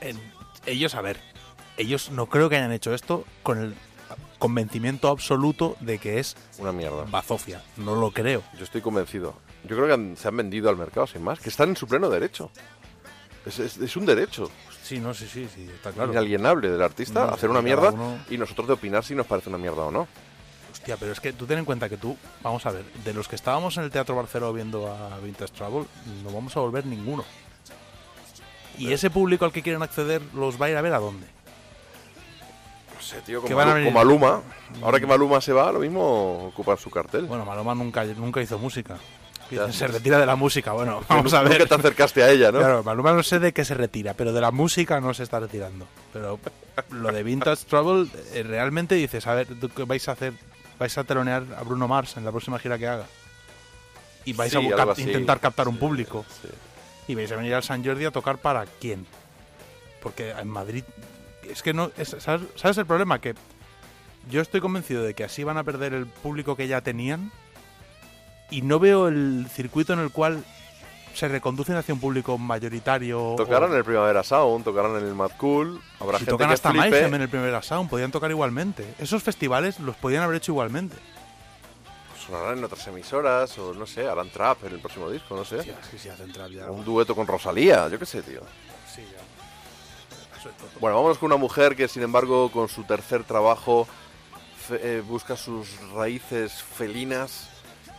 Speaker 6: En- ellos, a ver, ellos no creo que hayan hecho esto con el convencimiento absoluto de que es
Speaker 5: Una mierda.
Speaker 6: bazofia. No lo creo.
Speaker 5: Yo estoy convencido. Yo creo que han- se han vendido al mercado sin más, que están en su pleno derecho. Es, es- es un derecho
Speaker 6: Sí, no, sí, sí, sí, está claro.
Speaker 5: inalienable del artista
Speaker 6: No,
Speaker 5: hacer una mierda
Speaker 6: uno-
Speaker 5: y nosotros de opinar si nos parece una mierda o no.
Speaker 6: Hostia, pero es que tú ten en cuenta que tú, vamos a ver, de los que estábamos en el Teatro Barceló viendo a Vintage Travel, no vamos a volver ninguno. ¿Y ese público al que quieren acceder los va a ir a ver a dónde?
Speaker 5: No sé, tío, como,
Speaker 6: van a
Speaker 5: Malu-
Speaker 6: venir-
Speaker 5: como Maluma. Ahora que Maluma se va, lo mismo ocupar su cartel.
Speaker 6: Bueno, Maloma nunca, nunca hizo música. Se retira de la música, bueno, [laughs] vamos a
Speaker 5: Nunca
Speaker 6: ver.
Speaker 5: te acercaste a ella, ¿no?
Speaker 6: Claro, Maluma no sé de qué se retira, pero de la música no se está retirando. Pero lo de Vintage Trouble, eh, realmente dices, a ver, ¿tú qué vais a hacer? ¿Vais a telonear a Bruno Mars en la próxima gira que haga? Y vais
Speaker 5: Sí,
Speaker 6: a intentar captar un público.
Speaker 5: Sí.
Speaker 6: Y vais a venir al San Jordi a tocar para quién. Porque en Madrid. Es que no. es- ¿sabes, ¿Sabes el problema? Que yo estoy convencido de que así van a perder el público que ya tenían. Y no veo el circuito en el cual se reconducen hacia un público mayoritario.
Speaker 5: Tocarán
Speaker 6: o-
Speaker 5: en el Primavera Sound, tocarán en el Mad Cool. Habrá
Speaker 6: si
Speaker 5: gente
Speaker 6: tocan
Speaker 5: que
Speaker 6: hasta
Speaker 5: flipe.
Speaker 6: En el primer Sound, podían tocar igualmente. Esos festivales los podían haber hecho igualmente.
Speaker 5: Sonarán en otras emisoras o no sé, harán trap en el próximo disco, no sé.
Speaker 6: Sí, si hacen trap ya.
Speaker 5: Un dueto con Rosalía, yo qué sé, tío.
Speaker 6: Sí, ya. Eso es todo.
Speaker 5: Bueno, vámonos con una mujer que, sin embargo, con su tercer trabajo eh, busca sus raíces felinas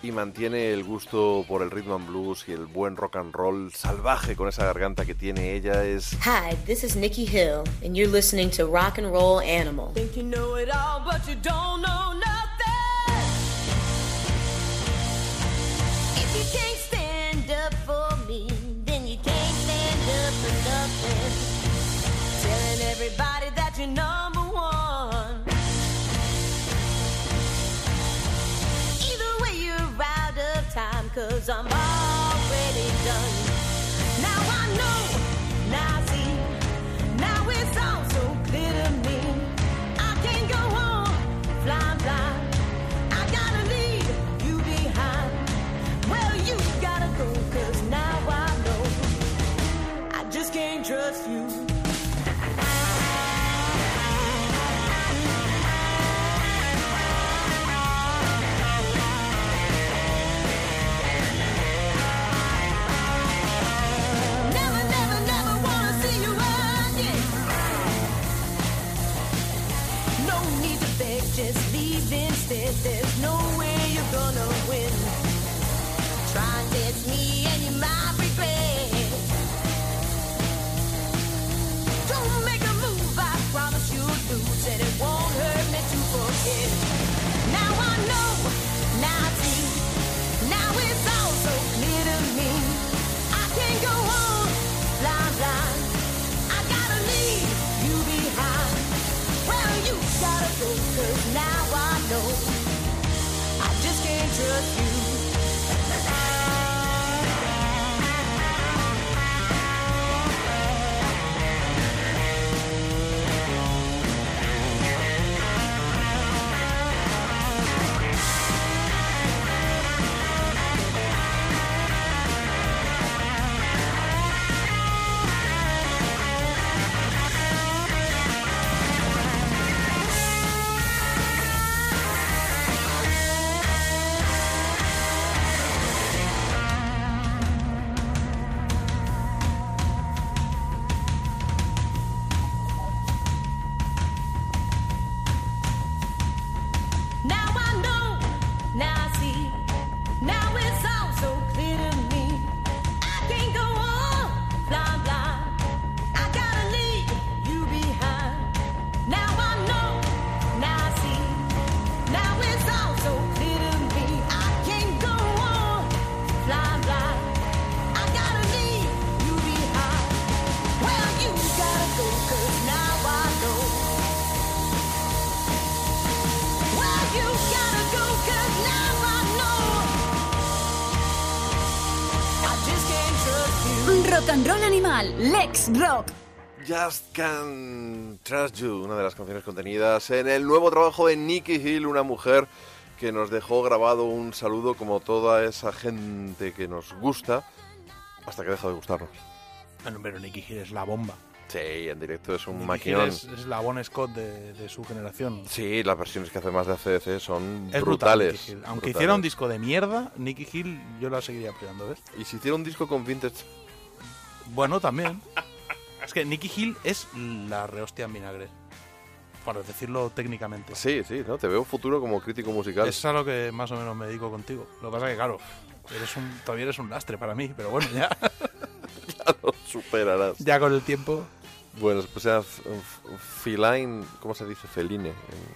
Speaker 5: y mantiene el gusto por el rhythm and blues y el buen rock and roll salvaje con esa garganta que tiene ella. Es
Speaker 16: Hi, this is Nikki Hill, and you're listening to Rock and Roll Animal.
Speaker 17: Think you know it all, but you don't know nothing. If you can't stand up for me, then you can't stand up for nothing. Telling everybody cause I'm There's no
Speaker 1: Rock.
Speaker 5: Just Can Trust You, una de las canciones contenidas en el nuevo trabajo de Nicky Hill, una mujer que nos dejó grabado un saludo como toda esa gente que nos gusta hasta que deja de gustarnos.
Speaker 6: Bueno, pero Nicky Hill es la bomba.
Speaker 5: Sí, en directo es un
Speaker 6: Nicky Hill
Speaker 5: maquinón.
Speaker 6: es, es la Bon Scott de, de su generación.
Speaker 5: Sí, las versiones que hace más de ACDC son
Speaker 6: Es brutal,
Speaker 5: brutales.
Speaker 6: Aunque
Speaker 5: brutales.
Speaker 6: hiciera un disco de mierda, Nicky Hill yo la seguiría apoyando, ¿ves?
Speaker 5: Y si hiciera un disco con vintage,
Speaker 6: Bueno, también. Es que Nicky Hill es la rehostia en vinagre. Para decirlo técnicamente.
Speaker 5: sí, sí, ¿no? Te veo futuro como crítico musical.
Speaker 6: Es a lo que más o menos me dedico contigo. Lo que pasa es que, claro, eres un, todavía eres un lastre para mí, pero bueno, ya, [laughs]
Speaker 5: Ya lo superarás.
Speaker 6: ya con el tiempo.
Speaker 5: Bueno, pues sea feline, ¿cómo se dice? Feline. eh,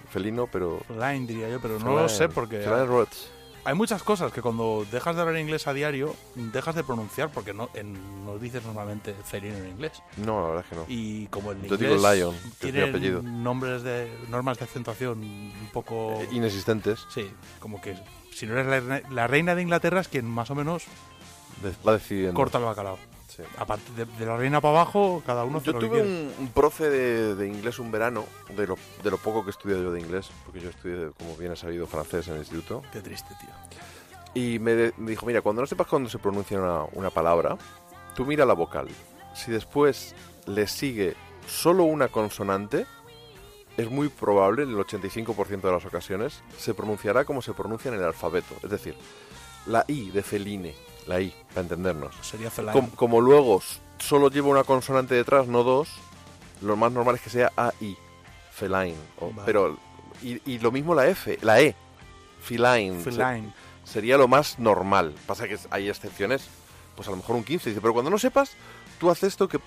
Speaker 5: Felino, pero...
Speaker 6: Line diría yo, pero no
Speaker 5: Feline.
Speaker 6: lo sé porque
Speaker 5: Feline Roots.
Speaker 6: Hay muchas cosas que cuando dejas de hablar inglés a diario, dejas de pronunciar porque no, en, no dices normalmente felino en inglés.
Speaker 5: No, la verdad es que no.
Speaker 6: Y como el
Speaker 5: Yo
Speaker 6: inglés
Speaker 5: digo Lion, que es mi apellido.
Speaker 6: nombres de normas de acentuación un poco
Speaker 5: Eh, Inexistentes.
Speaker 6: sí, como que si no eres la, la reina de Inglaterra es quien más o menos
Speaker 5: Va decidiendo.
Speaker 6: corta el bacalao.
Speaker 5: Sí.
Speaker 6: Aparte de, de la reina para abajo, cada uno
Speaker 5: Yo tuve un, un profe de, de inglés un verano, de lo, de lo poco que estudié yo de inglés, porque yo estudié, como bien he sabido, francés en el instituto.
Speaker 6: Qué triste, tío.
Speaker 5: Y me, de- me dijo, mira, cuando no sepas cuándo se pronuncia una, una palabra, tú mira la vocal. Si después le sigue solo una consonante, es muy probable, en el 85% de las ocasiones, se pronunciará como se pronuncia en el alfabeto. Es decir, la I de feline, la I, para entendernos.
Speaker 6: Sería feline.
Speaker 5: Com- como luego solo lleva una consonante detrás, no dos, lo más normal es que sea AI, feline. o-
Speaker 6: Vale.
Speaker 5: Pero, y, y lo mismo la F, la E, feline. se-
Speaker 6: Feline.
Speaker 5: sería lo más normal. Pasa que hay excepciones, pues a lo mejor un 15. Dice, pero cuando no sepas, tú haces esto que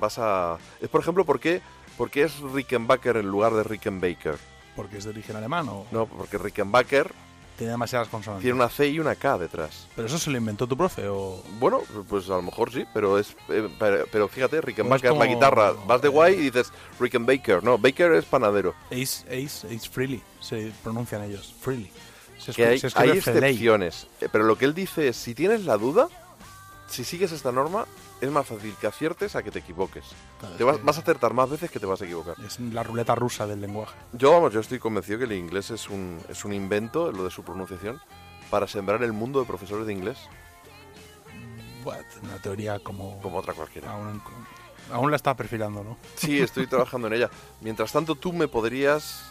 Speaker 5: vas a... Es por ejemplo, ¿por qué, por qué es Rickenbacker en lugar de Rickenbacker?
Speaker 6: Porque es de origen alemán o
Speaker 5: No, porque Rickenbacker
Speaker 6: tiene demasiadas consonantes.
Speaker 5: tiene una C y una K detrás.
Speaker 6: Pero eso se lo inventó tu profe o
Speaker 5: Bueno, pues a lo mejor sí, pero es eh, pero, pero fíjate, Rickenbacker,
Speaker 6: como-
Speaker 5: la guitarra, vas de guay y dices Rickenbacker. No, Baker es panadero.
Speaker 6: Ace, Ace, Ace Freely se pronuncian ellos. Freely. Se
Speaker 5: Que
Speaker 6: escri-
Speaker 5: hay,
Speaker 6: se
Speaker 5: hay excepciones. Eh, Pero lo que él dice es, si tienes la duda, si sigues esta norma, es más fácil que aciertes a que te equivoques.
Speaker 6: Claro,
Speaker 5: Te vas, vas a acertar más veces que te vas a equivocar.
Speaker 6: Es la ruleta rusa del lenguaje.
Speaker 5: Yo, vamos, yo estoy convencido que el inglés es un, es un invento, lo de su pronunciación, para sembrar el mundo de profesores de inglés
Speaker 6: Bueno, una teoría como,
Speaker 5: como otra cualquiera.
Speaker 6: aún, aún la está perfilando, ¿no?
Speaker 5: Sí, estoy trabajando en ella. Mientras tanto, tú me podrías...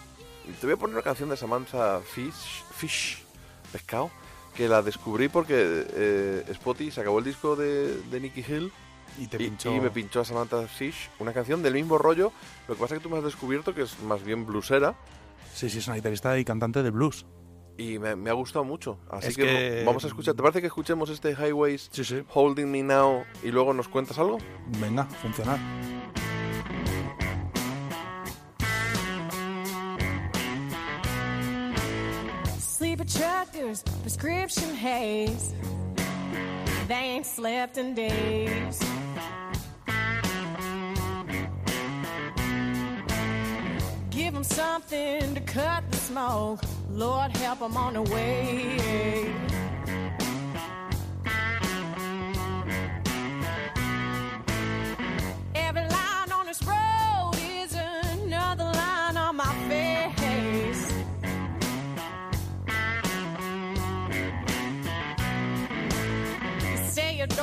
Speaker 5: Te voy a poner una canción de Samantha Fish, Fish Pescado, que la descubrí porque eh, Spotty se acabó el disco de, de Nicky Hill
Speaker 6: Y te
Speaker 5: y, y me pinchó a Samantha Fish, una canción del mismo rollo. Lo que pasa es que tú me has descubierto que es más bien bluesera
Speaker 6: Sí, sí, es una guitarrista y cantante de blues.
Speaker 5: y me, me ha gustado mucho. Así
Speaker 6: Es
Speaker 5: que,
Speaker 6: que-
Speaker 5: vamos a escuchar. ¿Te parece que escuchemos este Highways
Speaker 6: Sí, sí.
Speaker 5: Holding Me Now y luego nos cuentas algo?
Speaker 6: Venga, funcionar.
Speaker 13: Sleepy truckers, prescription haze. They ain't slept in days. Give 'em something to cut the smoke. Lord help 'em on the way.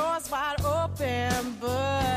Speaker 13: Door's wide open, but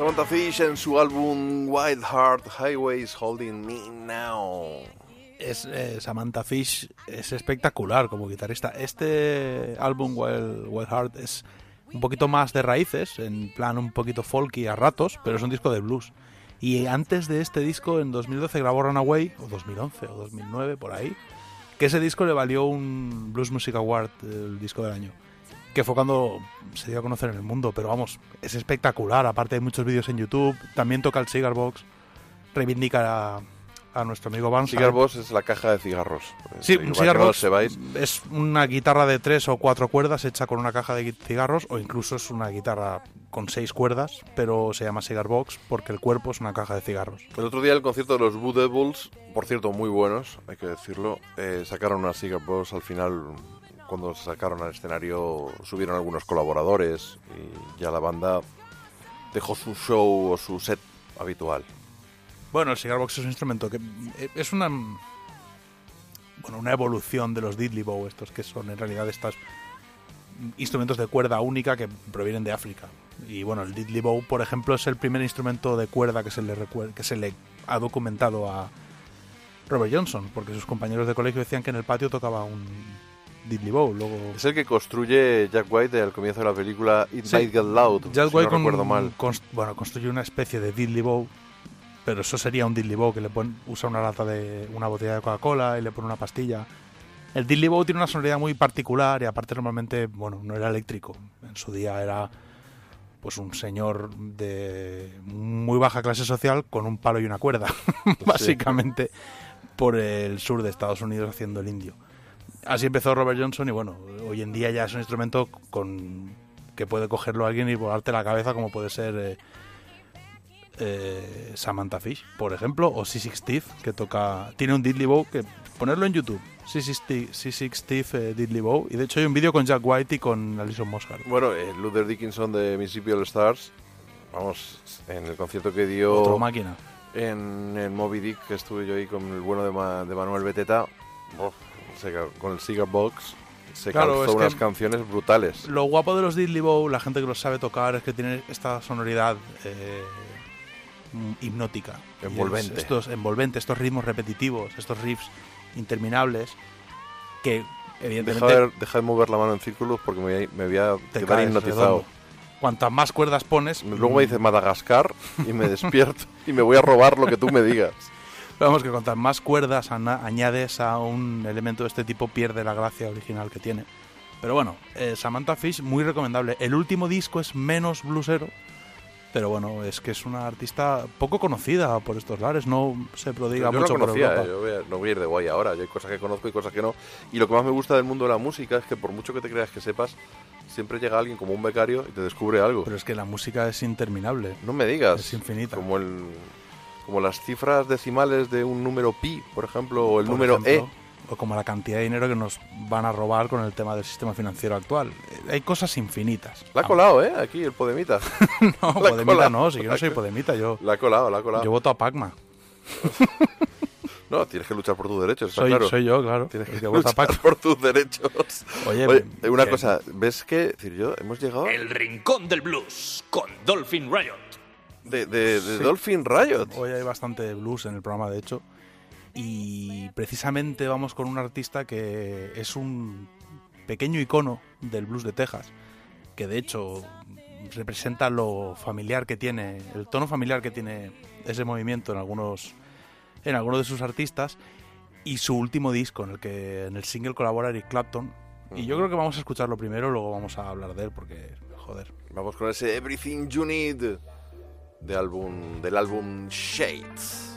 Speaker 5: Samantha Fish en su álbum Wild Heart Highways Holding Me Now.
Speaker 6: Es, eh, Samantha Fish es espectacular como guitarrista. Este álbum Wild, Wild Heart es un poquito más de raíces, en plan un poquito folky a ratos, pero es un disco de blues. Y antes de este disco, en 2012 grabó Runaway, o 2011 o 2009, por ahí, que ese disco le valió un Blues Music Award, el disco del año. Que fue cuando se dio a conocer en el mundo, pero vamos, es espectacular. Aparte hay muchos vídeos en YouTube, también toca el Cigar Box, reivindica a, a nuestro amigo Van
Speaker 5: Cigar Box es la caja de cigarros.
Speaker 6: Sí,
Speaker 5: Igual
Speaker 6: un cigar box es una guitarra de tres o cuatro cuerdas hecha con una caja de cigarros o incluso es una guitarra con seis cuerdas, pero se llama cigar box porque el cuerpo es una caja de cigarros.
Speaker 5: El otro día el concierto de los Blue Devils, por cierto, muy buenos, hay que decirlo, eh, sacaron una Cigar Box al final, cuando se sacaron al escenario, subieron algunos colaboradores y ya la banda dejó su show o su set habitual.
Speaker 6: Bueno, el cigar box es un instrumento que eh, es una bueno, una evolución de los diddley bow estos que son en realidad estos instrumentos de cuerda única que provienen de África. Y bueno, el diddley bow, por ejemplo, es el primer instrumento de cuerda que se le que se le ha documentado a Robert Johnson, porque sus compañeros de colegio decían que en el patio tocaba un diddley bow. Luego
Speaker 5: Es el que construye Jack White al comienzo de la película It
Speaker 6: Sí.
Speaker 5: Might Get Loud,
Speaker 6: Jack
Speaker 5: si
Speaker 6: White
Speaker 5: no
Speaker 6: con-
Speaker 5: recuerdo mal.
Speaker 6: const- bueno, construye una especie de diddley bow, pero eso sería un diddley bow que le pone, usa una lata de una botella de Coca-Cola y le pone una pastilla. El diddley bow tiene una sonoridad muy particular y aparte normalmente, bueno, no era eléctrico. En su día era pues un señor de muy baja clase social con un palo y una cuerda, [laughs] básicamente por el sur de Estados Unidos haciendo el indio. Así empezó Robert Johnson y bueno, hoy en día ya es un instrumento con que puede cogerlo alguien y volarte la cabeza como puede ser eh, eh, Samantha Fish, por ejemplo, o Sissy Steve, que toca tiene un diddley bow que ponerlo en YouTube, Sissy Steve, Steve eh, diddley bow y de hecho hay un vídeo con Jack White y con Alison Mosshart.
Speaker 5: Bueno, eh, Luther Dickinson de Mississippi All Stars, vamos, en el concierto que dio
Speaker 6: Otro máquina.
Speaker 5: en el Moby Dick, que estuve yo ahí con el bueno de, Ma- de Manuel Beteta, se con el Cigar Box, se
Speaker 6: Claro,
Speaker 5: calzó unas canciones brutales.
Speaker 6: Lo guapo de los diddley bow, la gente que los sabe tocar, es que tiene esta sonoridad eh, mm, hipnótica. Es-
Speaker 5: Envolvente.
Speaker 6: Estos envolventes, estos ritmos repetitivos, estos riffs interminables que evidentemente
Speaker 5: Deja de, deja de mover la mano en círculos porque me, voy a- me voy a
Speaker 6: te
Speaker 5: quedar hipnotizado.
Speaker 6: redondo. Cuantas más cuerdas pones,
Speaker 5: Luego me dices Madagascar y me [laughs] despierto y me voy a robar lo que tú me digas.
Speaker 6: Vamos que contar más cuerdas añades a un elemento de este tipo pierde la gracia original que tiene. Pero bueno, eh, Samantha Fish muy recomendable. El último disco es menos bluesero, pero bueno, es que es una artista poco conocida por estos lares, no se prodiga
Speaker 5: Yo no
Speaker 6: mucho por
Speaker 5: conocía,
Speaker 6: Europa.
Speaker 5: eh, yo voy a- no voy a ir de guay ahora. Yo hay cosas que conozco y cosas que no. Y lo que más me gusta del mundo de la música es que por mucho que te creas que sepas, siempre llega alguien como un becario y te descubre algo.
Speaker 6: Pero es que la música es interminable.
Speaker 5: No me digas.
Speaker 6: Es infinita.
Speaker 5: Como el como las cifras decimales de un número pi, por ejemplo, o el
Speaker 6: por
Speaker 5: número
Speaker 6: ejemplo,
Speaker 5: e.
Speaker 6: O como la cantidad de dinero que nos van a robar con el tema del sistema financiero actual. Eh, Hay cosas infinitas.
Speaker 5: La ha colado, ¿eh? Aquí el Podemita. [laughs] [laughs]
Speaker 6: No,
Speaker 5: La
Speaker 6: Podemita no, si yo
Speaker 5: La
Speaker 6: no soy Podemita, yo,
Speaker 5: La ha colado, la ha colado.
Speaker 6: yo voto a Pacma. [laughs]
Speaker 5: No, tienes que luchar por tus derechos, está
Speaker 6: Soy,
Speaker 5: claro.
Speaker 6: soy yo, claro.
Speaker 5: Tienes que
Speaker 6: que
Speaker 5: luchar por tus derechos.
Speaker 6: Oye,
Speaker 5: una
Speaker 6: que-
Speaker 5: cosa, ¿ves que, decir yo, hemos llegado
Speaker 2: El Rincón del Blues con Dolphin Riot.
Speaker 5: De, de, de
Speaker 6: Sí.
Speaker 5: Dolphin Riot?
Speaker 6: Hoy hay bastante blues en el programa, de hecho. Y precisamente vamos con un artista que es un pequeño icono del blues de Texas, que de hecho representa lo familiar que tiene, el tono familiar que tiene ese movimiento en algunos, en algunos de sus artistas, y su último disco, en el que en el single colabora Eric Clapton. Y yo creo que vamos a escucharlo primero, luego vamos a hablar de él, porque, joder.
Speaker 5: Vamos con ese Everything You Need de álbum, del álbum Shades.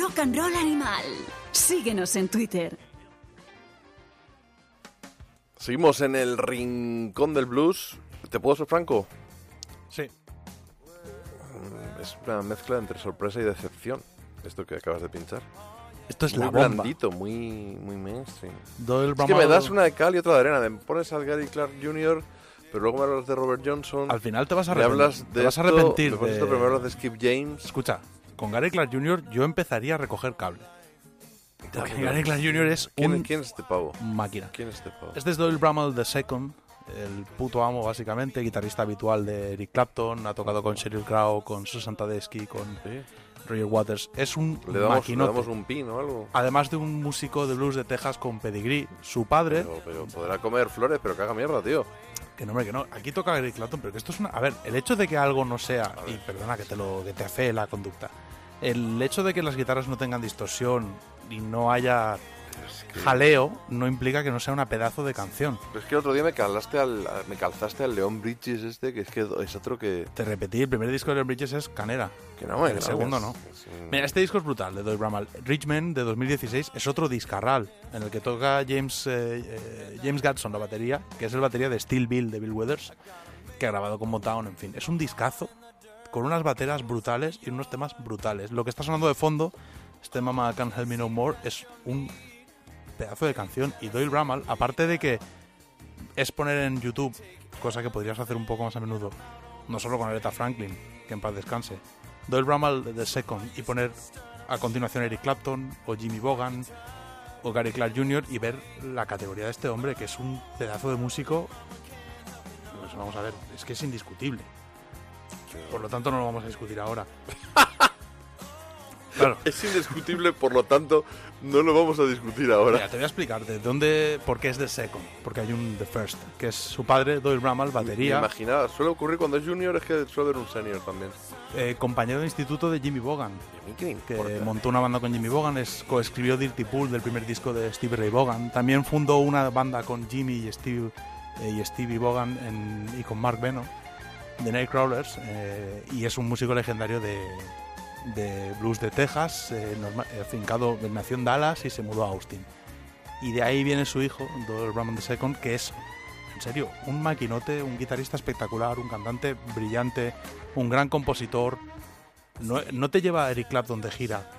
Speaker 1: Rock and Roll Animal. Síguenos en Twitter.
Speaker 5: Seguimos en el rincón del blues. ¿Te puedo ser franco?
Speaker 6: Sí.
Speaker 5: Mm, Es una mezcla entre sorpresa y decepción. Esto que acabas de pinchar.
Speaker 6: Esto es
Speaker 5: muy
Speaker 6: la bomba.
Speaker 5: blandito, muy, muy mainstream.
Speaker 6: Doyle
Speaker 5: Es que me das una de cal y otra de arena. Me pones al Gary Clark Jr., pero luego me hablas de Robert Johnson.
Speaker 6: Al final te vas a
Speaker 5: me
Speaker 6: arrepentir.
Speaker 5: hablas de
Speaker 6: te vas a
Speaker 5: esto,
Speaker 6: arrepentir
Speaker 5: me pones
Speaker 6: de-
Speaker 5: esto, pero me hablas de Skip James.
Speaker 6: Escucha, con Gary Clark Jr. yo empezaría a recoger cable. Porque Gary Clark Jr. es
Speaker 5: ¿Quién,
Speaker 6: un
Speaker 5: quién es este pavo?
Speaker 6: máquina.
Speaker 5: ¿Quién es este pavo?
Speaker 6: Este es Doyle Bramall II, el puto amo básicamente, guitarrista habitual de Eric Clapton, ha tocado con Sheryl Crow, con Susan Tedeschi, con Roger Waters. Es un
Speaker 5: ¿Le damos, le damos un pin o algo?
Speaker 6: Además de un músico de blues de Texas con pedigree, su padre,
Speaker 5: Pero, pero podrá comer flores, pero que haga mierda, tío.
Speaker 6: que no, hombre, que no, aquí toca Eric Clapton, pero que esto es una... A ver, el hecho de que algo no sea, y perdona que te lo que te afee la conducta, el hecho de que las guitarras no tengan distorsión y no haya jaleo, no implica que no sea una pedazo de canción.
Speaker 5: Pero es que el otro día me calzaste al, me calzaste al León Bridges este, que es que es otro que...
Speaker 6: Te repetí, el primer disco de Leon Bridges es Canera.
Speaker 5: Que no,
Speaker 6: el
Speaker 5: que no,
Speaker 6: segundo
Speaker 5: es-
Speaker 6: no.
Speaker 5: es un-
Speaker 6: Mira, este disco es brutal, de Doyle Bramall. Richmond, de 2016, es otro discarral, en el que toca James, eh, eh, James Gatson la batería, que es el batería de Steel Bill, de Bill Weathers, que ha grabado con Motown, en fin. Es un discazo, con unas bateras brutales y unos temas brutales. Lo que está sonando de fondo, este Mama Can't Help Me No More, es un pedazo de canción. Y Doyle Bramall, aparte de que es poner en YouTube, cosa que podrías hacer un poco más a menudo, no solo con Aretha Franklin, que en paz descanse, Doyle Bramall The Second y poner a continuación Eric Clapton o Jimmy Bogan o Gary Clark Jr. y ver la categoría de este hombre, que es un pedazo de músico, pues vamos a ver, es que es indiscutible. Por lo tanto no lo vamos a discutir ahora. [laughs] Claro.
Speaker 5: Es indiscutible, por lo tanto, no lo vamos a discutir ahora.
Speaker 6: Mira, te voy a explicar de dónde, por qué es The Second, porque hay un The First, que es su padre, Doyle Bramall,
Speaker 5: Me
Speaker 6: batería,
Speaker 5: imaginaba, suele ocurrir cuando es junior, es que suele haber un senior también.
Speaker 6: eh, compañero de instituto de Jimmy Bogan,
Speaker 5: ¿Qué
Speaker 6: que montó una banda con Jimmy Bogan, es, coescribió Dirty Pool del primer disco de Stevie Ray Vaughan, también fundó una banda con Jimmy y Steve eh, y Stevie Vaughan en- y con Mark Beno, The Nightcrawlers, eh, y es un músico legendario de, de blues de Texas, eh, norma- eh, afincado, nació en Dallas y se mudó a Austin. Y de ahí viene su hijo, Doyle Bramall II, que es, en serio, un maquinote, un guitarrista espectacular, un cantante brillante, un gran compositor. No, no te lleva Eric Clapton de gira,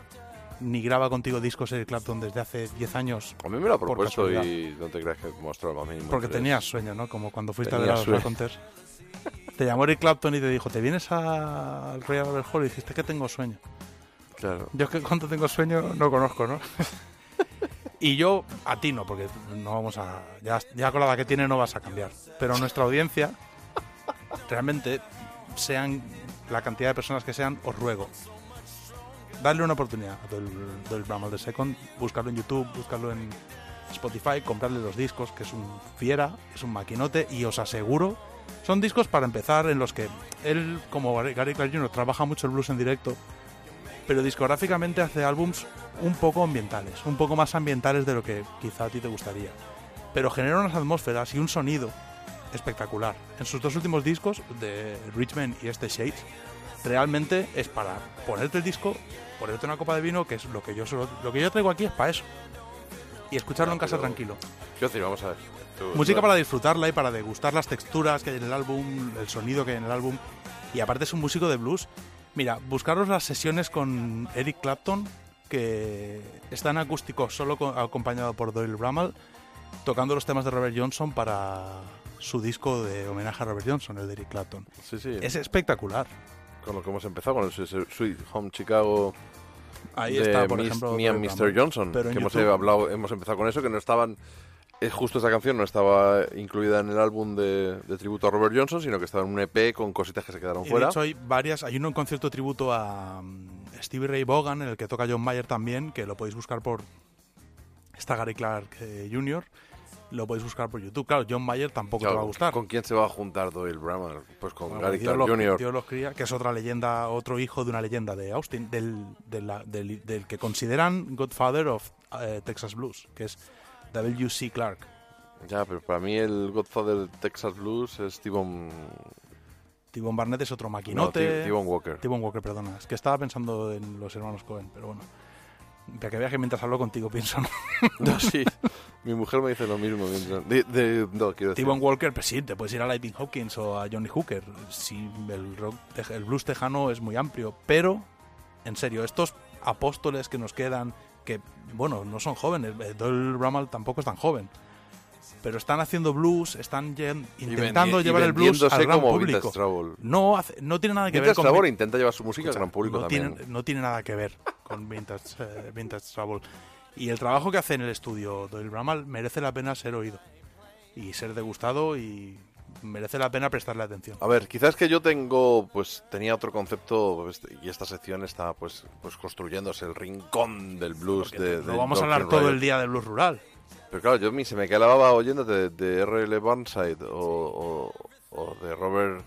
Speaker 6: ni graba contigo discos Eric Clapton desde hace 10 años.
Speaker 5: A mí me lo ha propuesto y no te creas que mostró lo mínimo.
Speaker 6: Porque tenías sueño, ¿no? Como cuando fuiste
Speaker 5: Tenía
Speaker 6: a ver a los. Raconteurs. [laughs] Te llamó Eric Clapton y te dijo, ¿te vienes al Royal Albert Hall? Y dijiste que tengo sueño.
Speaker 5: Claro.
Speaker 6: Yo es que cuando tengo sueño no conozco, ¿no? [laughs] y yo a ti no, porque no vamos a... Ya, ya con la edad que tiene no vas a cambiar. Pero nuestra audiencia, realmente, sean la cantidad de personas que sean, os ruego. Darle una oportunidad a Doyle, Doyle Bramall de Second, buscarlo en YouTube, buscarlo en Spotify, comprarle los discos, que es un fiera, es un maquinote, y os aseguro, son discos para empezar en los que él, como Gary Clark Jr., trabaja mucho el blues en directo, pero discográficamente hace álbums un poco ambientales, un poco más ambientales de lo que quizá a ti te gustaría. Pero genera unas atmósferas y un sonido espectacular. En sus dos últimos discos, de Richmond y este Shades, realmente es para ponerte el disco, ponerte una copa de vino, que es lo que yo solo, lo que yo traigo aquí es para eso. Y escucharlo en casa tranquilo.
Speaker 5: Quiero decir, vamos a ver. Tú-
Speaker 6: Música para disfrutarla y para degustar las texturas que hay en el álbum, el sonido que hay en el álbum. Y aparte es un músico de blues. Mira, buscaros las sesiones con Eric Clapton, que está en acústico solo co- acompañado por Doyle Bramall, tocando los temas de Robert Johnson para su disco de homenaje a Robert Johnson, el de Eric Clapton.
Speaker 5: Sí, sí.
Speaker 6: Es espectacular.
Speaker 5: Con lo que hemos empezado, con el Sweet Home Chicago.
Speaker 6: Ahí
Speaker 5: de
Speaker 6: está, por
Speaker 5: Miss-
Speaker 6: ejemplo,
Speaker 5: Me and Mr. Johnson.
Speaker 6: Pero
Speaker 5: que hemos, hablado, hemos empezado con eso, que no estaban. Es justo esa canción no estaba incluida en el álbum de, de tributo a Robert Johnson, sino que estaba en un EP con cositas que se quedaron
Speaker 6: Y
Speaker 5: fuera.
Speaker 6: de hecho hay varias, hay uno en concierto tributo a mm, Stevie Ray Vaughan, en el que toca John Mayer también, que lo podéis buscar por está Gary Clark eh, Jr., lo podéis buscar por YouTube. Claro, John Mayer tampoco
Speaker 5: Claro,
Speaker 6: te va a gustar.
Speaker 5: ¿Con quién se va a juntar Doyle Bramall? Pues con
Speaker 6: Bueno,
Speaker 5: Gary Clark
Speaker 6: los-
Speaker 5: Jr.
Speaker 6: Dios los cría, que es otra leyenda, otro hijo de una leyenda de Austin, del, de la- del, del que consideran Godfather of eh, Texas Blues, que es W.C. Clark.
Speaker 5: Ya, pero para mí el Godfather de Texas Blues es
Speaker 6: T-Bone Barnett es otro maquinote.
Speaker 5: T- T-Bone Walker.
Speaker 6: T-Bone Walker, perdona. Es que estaba pensando en los hermanos Cohen, pero bueno. Para que veas que mientras hablo contigo pienso, ¿no? [laughs]
Speaker 5: No, sí. Mi mujer me dice lo mismo. mientras- de- de- no, quiero decir.
Speaker 6: T-Bone Walker, pues sí, te puedes ir a Lightning Hopkins o a Johnny Hooker. Sí, el, rock, el blues tejano es muy amplio, pero, en serio, estos apóstoles que nos quedan, que, bueno, no son jóvenes, eh, Doyle Rummel tampoco es tan joven, pero están haciendo blues, están intentando
Speaker 5: y
Speaker 6: llevar el blues al gran público. No, hace- no tiene nada que
Speaker 5: Vintage
Speaker 6: ver con...
Speaker 5: Trouble intenta llevar su música al gran público
Speaker 6: no
Speaker 5: también.
Speaker 6: Tiene, no tiene nada que ver con Vintage, eh, Vintage Trouble. Y el trabajo que hace en el estudio Doyle Bramall merece la pena ser oído y ser degustado y merece la pena prestarle atención.
Speaker 5: A ver, quizás que yo tengo, pues tenía otro concepto pues, y esta sección está pues, pues construyéndose el rincón del blues de,
Speaker 6: No
Speaker 5: de
Speaker 6: vamos a hablar todo el día de blues rural.
Speaker 5: Pero claro, yo a mí se me quedaba oyéndote de, de R.L. Burnside o, o- o de Robert,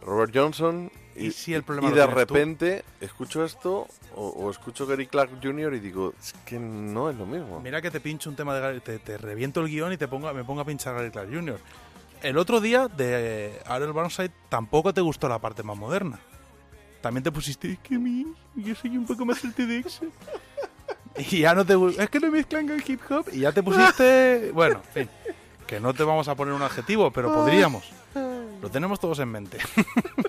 Speaker 5: Robert Johnson y,
Speaker 6: ¿Y si el problema
Speaker 5: y de
Speaker 6: tú?
Speaker 5: repente escucho esto o, o escucho Gary Clark Jr. y digo, es que no es lo mismo.
Speaker 6: Mira que te pincho un tema de Gary- te, te reviento el guion y te pongo, me pongo a pinchar Gary Clark Jr. El otro día de Ariel Burnside tampoco te gustó la parte más moderna. También te pusiste, es que mi, yo soy un poco más el [laughs] TEDx. Y ya no te es que lo mezclan con hip hop y ya te pusiste, [laughs] bueno, en fin, que no te vamos a poner un adjetivo, pero podríamos. Lo tenemos todos en mente.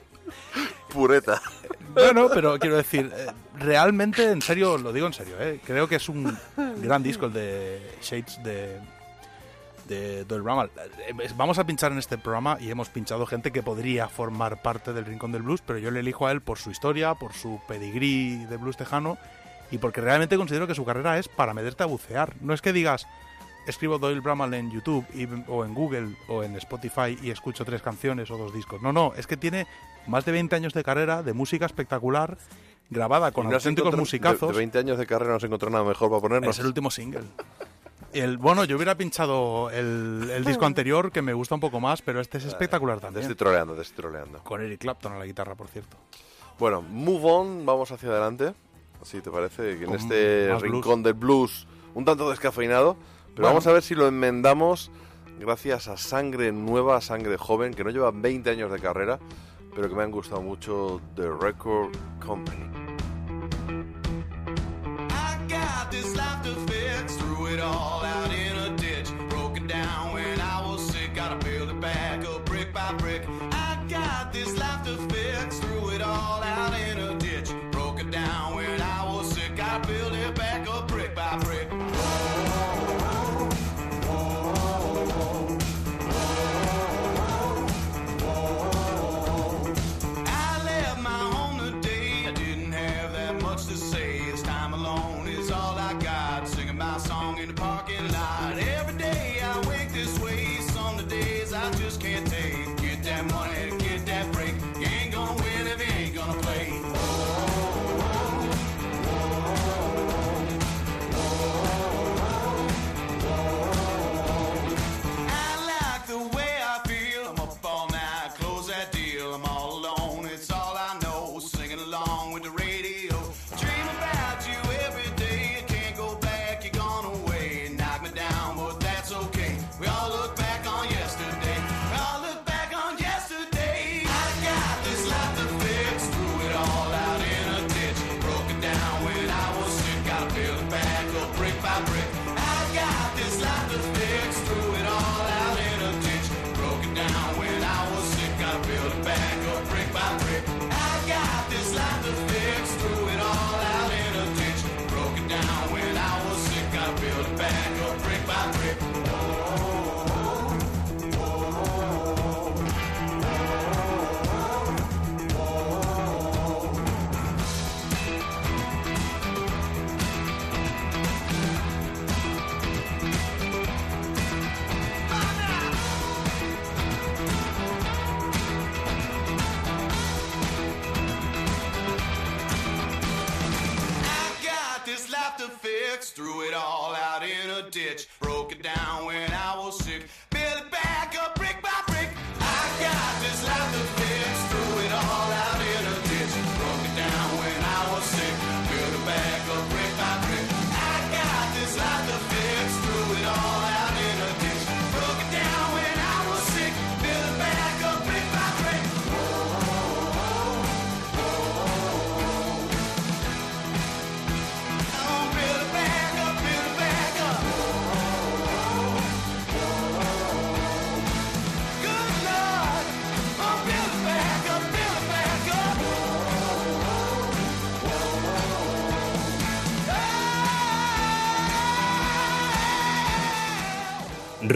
Speaker 6: [laughs]
Speaker 5: Pureta.
Speaker 6: Bueno, pero quiero decir, eh, realmente, en serio, lo digo en serio, eh, creo que es un gran disco el de Shades de, de Doyle Bramall. Eh, Vamos a pinchar en este programa y hemos pinchado gente que podría formar parte del Rincón del Blues, pero yo le elijo a él por su historia, por su pedigrí de blues tejano y porque realmente considero que su carrera es para meterte a bucear. No es que digas, escribo Doyle Bramall en YouTube y- o en Google o en Spotify y escucho tres canciones o dos discos. No, no, es que tiene más de 20 años de carrera, de música espectacular, grabada con
Speaker 5: no
Speaker 6: auténticos musicazos.
Speaker 5: De, de 20 años de carrera no has encontrado nada mejor para ponernos.
Speaker 6: Es el último single. El, bueno, yo hubiera pinchado el, el disco anterior que me gusta un poco más, pero este es espectacular
Speaker 5: Te
Speaker 6: también.
Speaker 5: estoy troleando, te estoy troleando.
Speaker 6: Con Eric Clapton a la guitarra, por cierto.
Speaker 5: Bueno, move on, vamos hacia adelante. Si te parece, que en
Speaker 6: Con
Speaker 5: este rincón del blues un tanto descafeinado. Pero
Speaker 6: Bueno.
Speaker 5: vamos a ver si lo enmendamos gracias a sangre nueva, sangre joven, que no lleva 20 años de carrera, pero que me han gustado mucho The Record Company.
Speaker 8: I got this it all out in a ditch. Broke it down when I was sick, gotta build it back up brick by brick.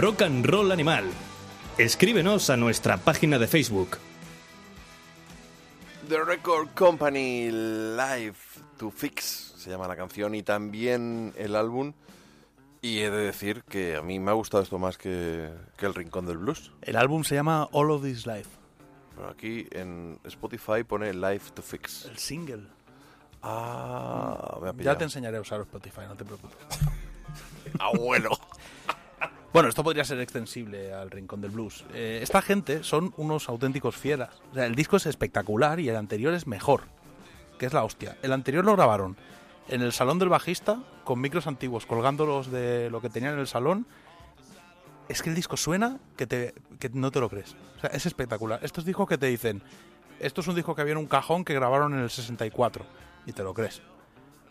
Speaker 18: Rock and Roll Animal. Escríbenos a nuestra página de Facebook.
Speaker 5: The Record Company Live to Fix se llama la canción y también el álbum. Y he de decir que a mí me ha gustado esto más que, que El Rincón del Blues.
Speaker 6: El álbum se llama All of This Life.
Speaker 5: Pero aquí en Spotify pone Live to Fix.
Speaker 6: El single.
Speaker 5: Ah, me ha
Speaker 6: Ya te enseñaré a usar Spotify, no te preocupes. [laughs]
Speaker 5: Abuelo.
Speaker 6: Bueno, esto podría ser extensible al Rincón del Blues. Eh, esta gente son unos auténticos fieras. O sea, el disco es espectacular y el anterior es mejor, que es la hostia. El anterior lo grabaron en el salón del bajista con micros antiguos, colgándolos de lo que tenían en el salón. Es que el disco suena que, te, que no te lo crees. O sea, es espectacular. Estos discos que te dicen, esto es un disco que había en un cajón que grabaron en el 64 y te lo crees.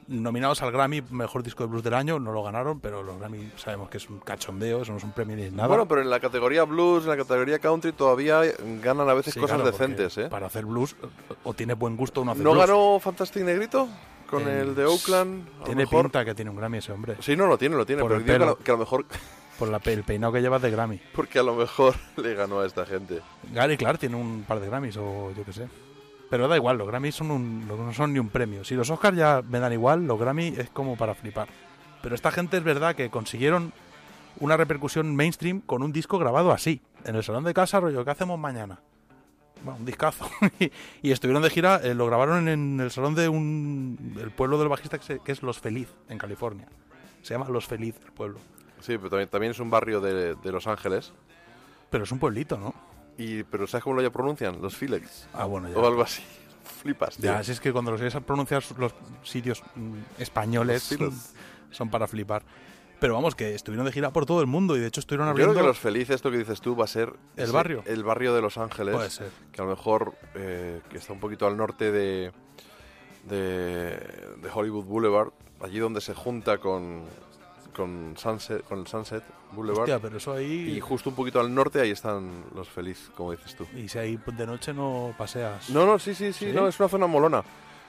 Speaker 6: Nominados al Grammy Mejor Disco de Blues del Año, no lo ganaron, pero los Grammy sabemos que es un cachondeo, eso no es un premio ni nada.
Speaker 5: Bueno, pero en la categoría blues, en la categoría country, todavía ganan a veces
Speaker 6: Sí,
Speaker 5: cosas
Speaker 6: claro,
Speaker 5: decentes, ¿eh?
Speaker 6: Para hacer blues, o tiene buen gusto o no hace
Speaker 5: ¿No
Speaker 6: blues.
Speaker 5: ganó Fantastic Negrito? Con
Speaker 6: Eh,
Speaker 5: el de Oakland. A lo
Speaker 6: Tiene
Speaker 5: mejor-
Speaker 6: pinta que tiene un Grammy ese hombre.
Speaker 5: Sí, no, lo tiene, lo tiene.
Speaker 6: Por
Speaker 5: pero
Speaker 6: el
Speaker 5: digo que a, lo, que a lo mejor. [laughs]
Speaker 6: Por la, el peinado que llevas de Grammy. [laughs]
Speaker 5: Porque a lo mejor [laughs] le ganó a esta gente.
Speaker 6: Gary Clark tiene un par de Grammys o yo qué sé. Pero da igual, los Grammys son un, no son ni un premio. Si los Oscars ya me dan igual, los Grammy es como para flipar. Pero esta gente es verdad que consiguieron una repercusión mainstream con un disco grabado así, en el salón de casa, rollo, ¿qué hacemos mañana? Bueno, un discazo. [laughs] y, y estuvieron de gira, eh, lo grabaron en el salón de un el pueblo del bajista que, se- que es Los Feliz, en California. Se llama Los Feliz, el pueblo.
Speaker 5: Sí, pero también, también es un barrio de, de Los Ángeles.
Speaker 6: Pero es un pueblito, ¿no?
Speaker 5: Y, pero ¿sabes cómo lo ya pronuncian? Los Felix.
Speaker 6: Ah, bueno, ya.
Speaker 5: O algo así. [laughs] Flipas, tío.
Speaker 6: Ya, así es que cuando los oyes a pronunciar los sitios mm, españoles
Speaker 5: Los [laughs]
Speaker 6: son para flipar. Pero vamos, que estuvieron de gira por todo el mundo y de hecho estuvieron
Speaker 5: Yo creo
Speaker 6: abriendo...
Speaker 5: que Los Felices, esto que dices tú, va a ser...
Speaker 6: ¿El
Speaker 5: ese-
Speaker 6: barrio?
Speaker 5: El barrio de Los Ángeles.
Speaker 6: Puede ser.
Speaker 5: Que a lo mejor eh, que está un poquito al norte de, de, de Hollywood Boulevard. Allí donde se junta con, con, Sunset, con el Sunset Boulevard.
Speaker 6: Hostia, pero eso ahí-
Speaker 5: Y justo un poquito al norte ahí están Los Feliz, como dices tú.
Speaker 6: Y si ahí de noche no paseas...
Speaker 5: No, no, sí, sí, sí, no, es una zona molona.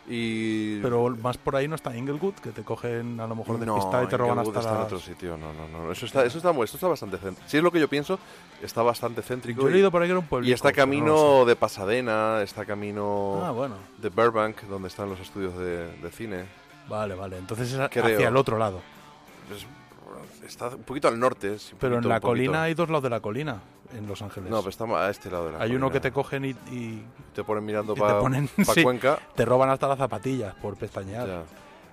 Speaker 5: Y...
Speaker 6: Pero más por ahí no está Inglewood, que te cogen a lo mejor de
Speaker 5: no,
Speaker 6: pista y te roban
Speaker 5: Inglewood
Speaker 6: hasta
Speaker 5: está en
Speaker 6: las-
Speaker 5: otro sitio, no, no, no. Eso está, eso está, esto está bastante céntrico. Si es lo que yo pienso, está bastante céntrico.
Speaker 6: Yo he leído por ahí que era un pueblito,
Speaker 5: Y está
Speaker 6: no
Speaker 5: camino
Speaker 6: lo
Speaker 5: de Pasadena, está camino
Speaker 6: Ah, bueno.
Speaker 5: de Burbank, donde están los estudios de, de cine.
Speaker 6: Vale, vale. Entonces es
Speaker 5: Creo.
Speaker 6: hacia el otro lado.
Speaker 5: Es- está un poquito al norte. es
Speaker 6: Pero en la colina hay dos lados de la colina, en Los Ángeles.
Speaker 5: No, pero está a este lado de la
Speaker 6: Hay uno que te cogen y, y-
Speaker 5: Te ponen mirando
Speaker 6: y
Speaker 5: pa-
Speaker 6: sí,
Speaker 5: Cuenca.
Speaker 6: Te roban hasta las zapatillas por pestañear.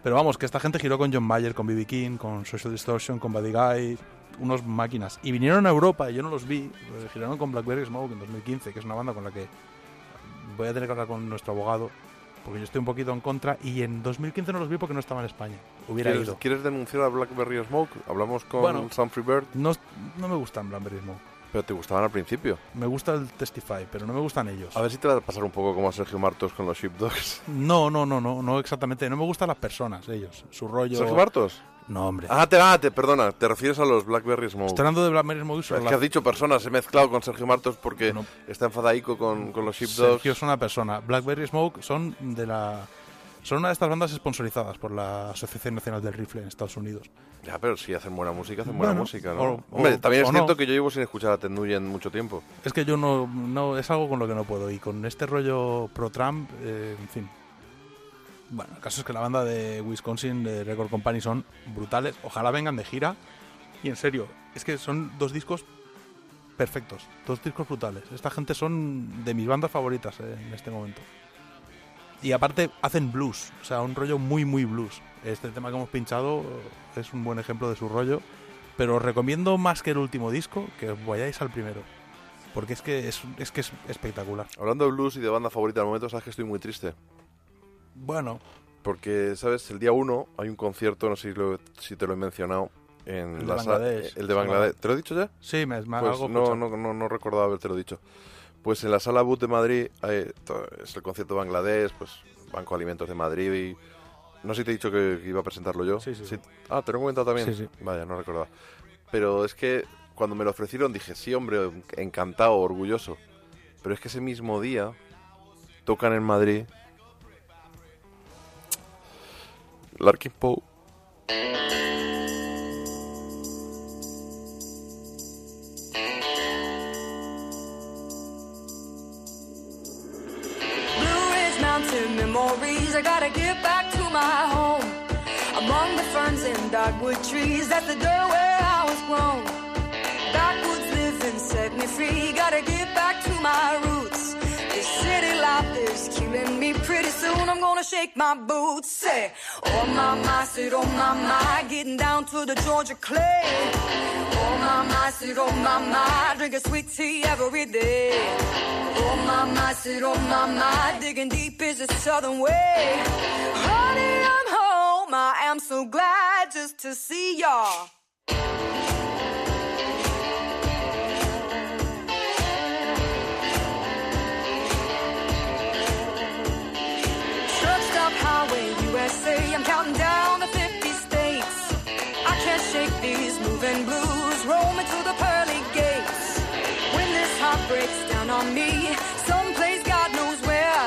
Speaker 6: Pero vamos, que esta gente giró con John Mayer, con B.B. King, con Social Distortion, con Buddy Guy, unos máquinas. Y vinieron a Europa y yo no los vi. eh, Giraron con Blackberry Smoke en 2015, que es una banda con la que voy a tener que hablar con nuestro abogado, porque yo estoy un poquito en contra. Y en 2015 no los vi porque no estaba en España. Hubiera
Speaker 5: ¿Quieres,
Speaker 6: ido.
Speaker 5: ¿Quieres denunciar a Blackberry Smoke? Hablamos con
Speaker 6: Bueno.
Speaker 5: Sam Freebird.
Speaker 6: No, no me gustan Blackberry Smoke.
Speaker 5: Pero te gustaban al principio.
Speaker 6: Me gusta el Testify, pero no me gustan ellos.
Speaker 5: A ver si te va a pasar un poco como a Sergio Martos con los Sheepdogs.
Speaker 6: No, no, no, no, no exactamente. No me gustan las personas, ellos. Su rollo.
Speaker 5: ¿Sergio Martos?
Speaker 6: No, hombre.
Speaker 5: Ah, te, ah, te- perdona, te refieres a los Blackberry Smoke.
Speaker 6: Estoy hablando de Blackberry Smoke.
Speaker 5: Es
Speaker 6: sobre
Speaker 5: que
Speaker 6: la-
Speaker 5: has dicho personas, he mezclado con Sergio Martos porque está enfadaico con, con los Sheepdogs.
Speaker 6: Sergio es una persona. Blackberry Smoke son de la. Son una de estas bandas sponsorizadas por la Asociación Nacional del Rifle en Estados Unidos.
Speaker 5: Ya, pero si hacen buena música, hacen buena
Speaker 6: Bueno,
Speaker 5: música, ¿no?
Speaker 6: o-
Speaker 5: Hombre,
Speaker 6: o-
Speaker 5: también es cierto
Speaker 6: no.
Speaker 5: que yo llevo sin escuchar a Ted Nugent mucho tiempo.
Speaker 6: Es que yo no, no. Es algo con lo que no puedo. Y con este rollo pro-Trump, eh, en fin. Bueno, el caso es que la banda de Wisconsin, de Record Company, son brutales. Ojalá vengan de gira. Y en serio, es que son dos discos perfectos. Dos discos brutales. Esta gente son de mis bandas favoritas eh, en este momento. Y aparte hacen blues, o sea, un rollo muy, muy blues. Este tema que hemos pinchado eh, es un buen ejemplo de su rollo. Pero os recomiendo más que el último disco que os vayáis al primero. Porque es que es, es que es espectacular.
Speaker 5: Hablando de blues y de banda favorita del momento, sabes que estoy muy triste.
Speaker 6: Bueno,
Speaker 5: Porque, ¿sabes? El día 1 hay un concierto, no sé si, lo- si te lo he mencionado, en
Speaker 6: El de
Speaker 5: la
Speaker 6: Bangladesh.
Speaker 5: El de Bangladesh. ¿Te lo he dicho ya?
Speaker 6: Sí, me, me
Speaker 5: Pues
Speaker 6: algo
Speaker 5: no, no, no, no recordaba haberte lo dicho. Pues en la sala Boot de Madrid to- es el concierto de Bangladesh, pues Banco Alimentos de Madrid y... No sé si te he dicho que, que iba a presentarlo yo.
Speaker 6: Sí, sí, sí.
Speaker 5: Ah, te lo he comentado también.
Speaker 6: Sí, sí.
Speaker 5: Vaya, no recordaba. Pero es que cuando me lo ofrecieron dije, sí, hombre, encantado, orgulloso. Pero es que ese mismo día tocan en Madrid Larkin Poe.
Speaker 10: memories. I gotta get back to my home. Among the ferns and dogwood trees, at the dirt where I was grown. Backwoods living set me free. Gotta get back to my roots. This is is killing me. Pretty soon I'm gonna shake my boots. Say, oh my my, said oh my my, getting down to the Georgia clay. Oh my my, said oh my my, drinking sweet tea every day. Oh my my, said oh my my, digging deep is the southern way. Honey, I'm home. I am so glad just to see y'all. Counting down the 50 states. I can't shake these moving blues. Roll me to the pearly gates. When this heart breaks down on me, someplace God knows where.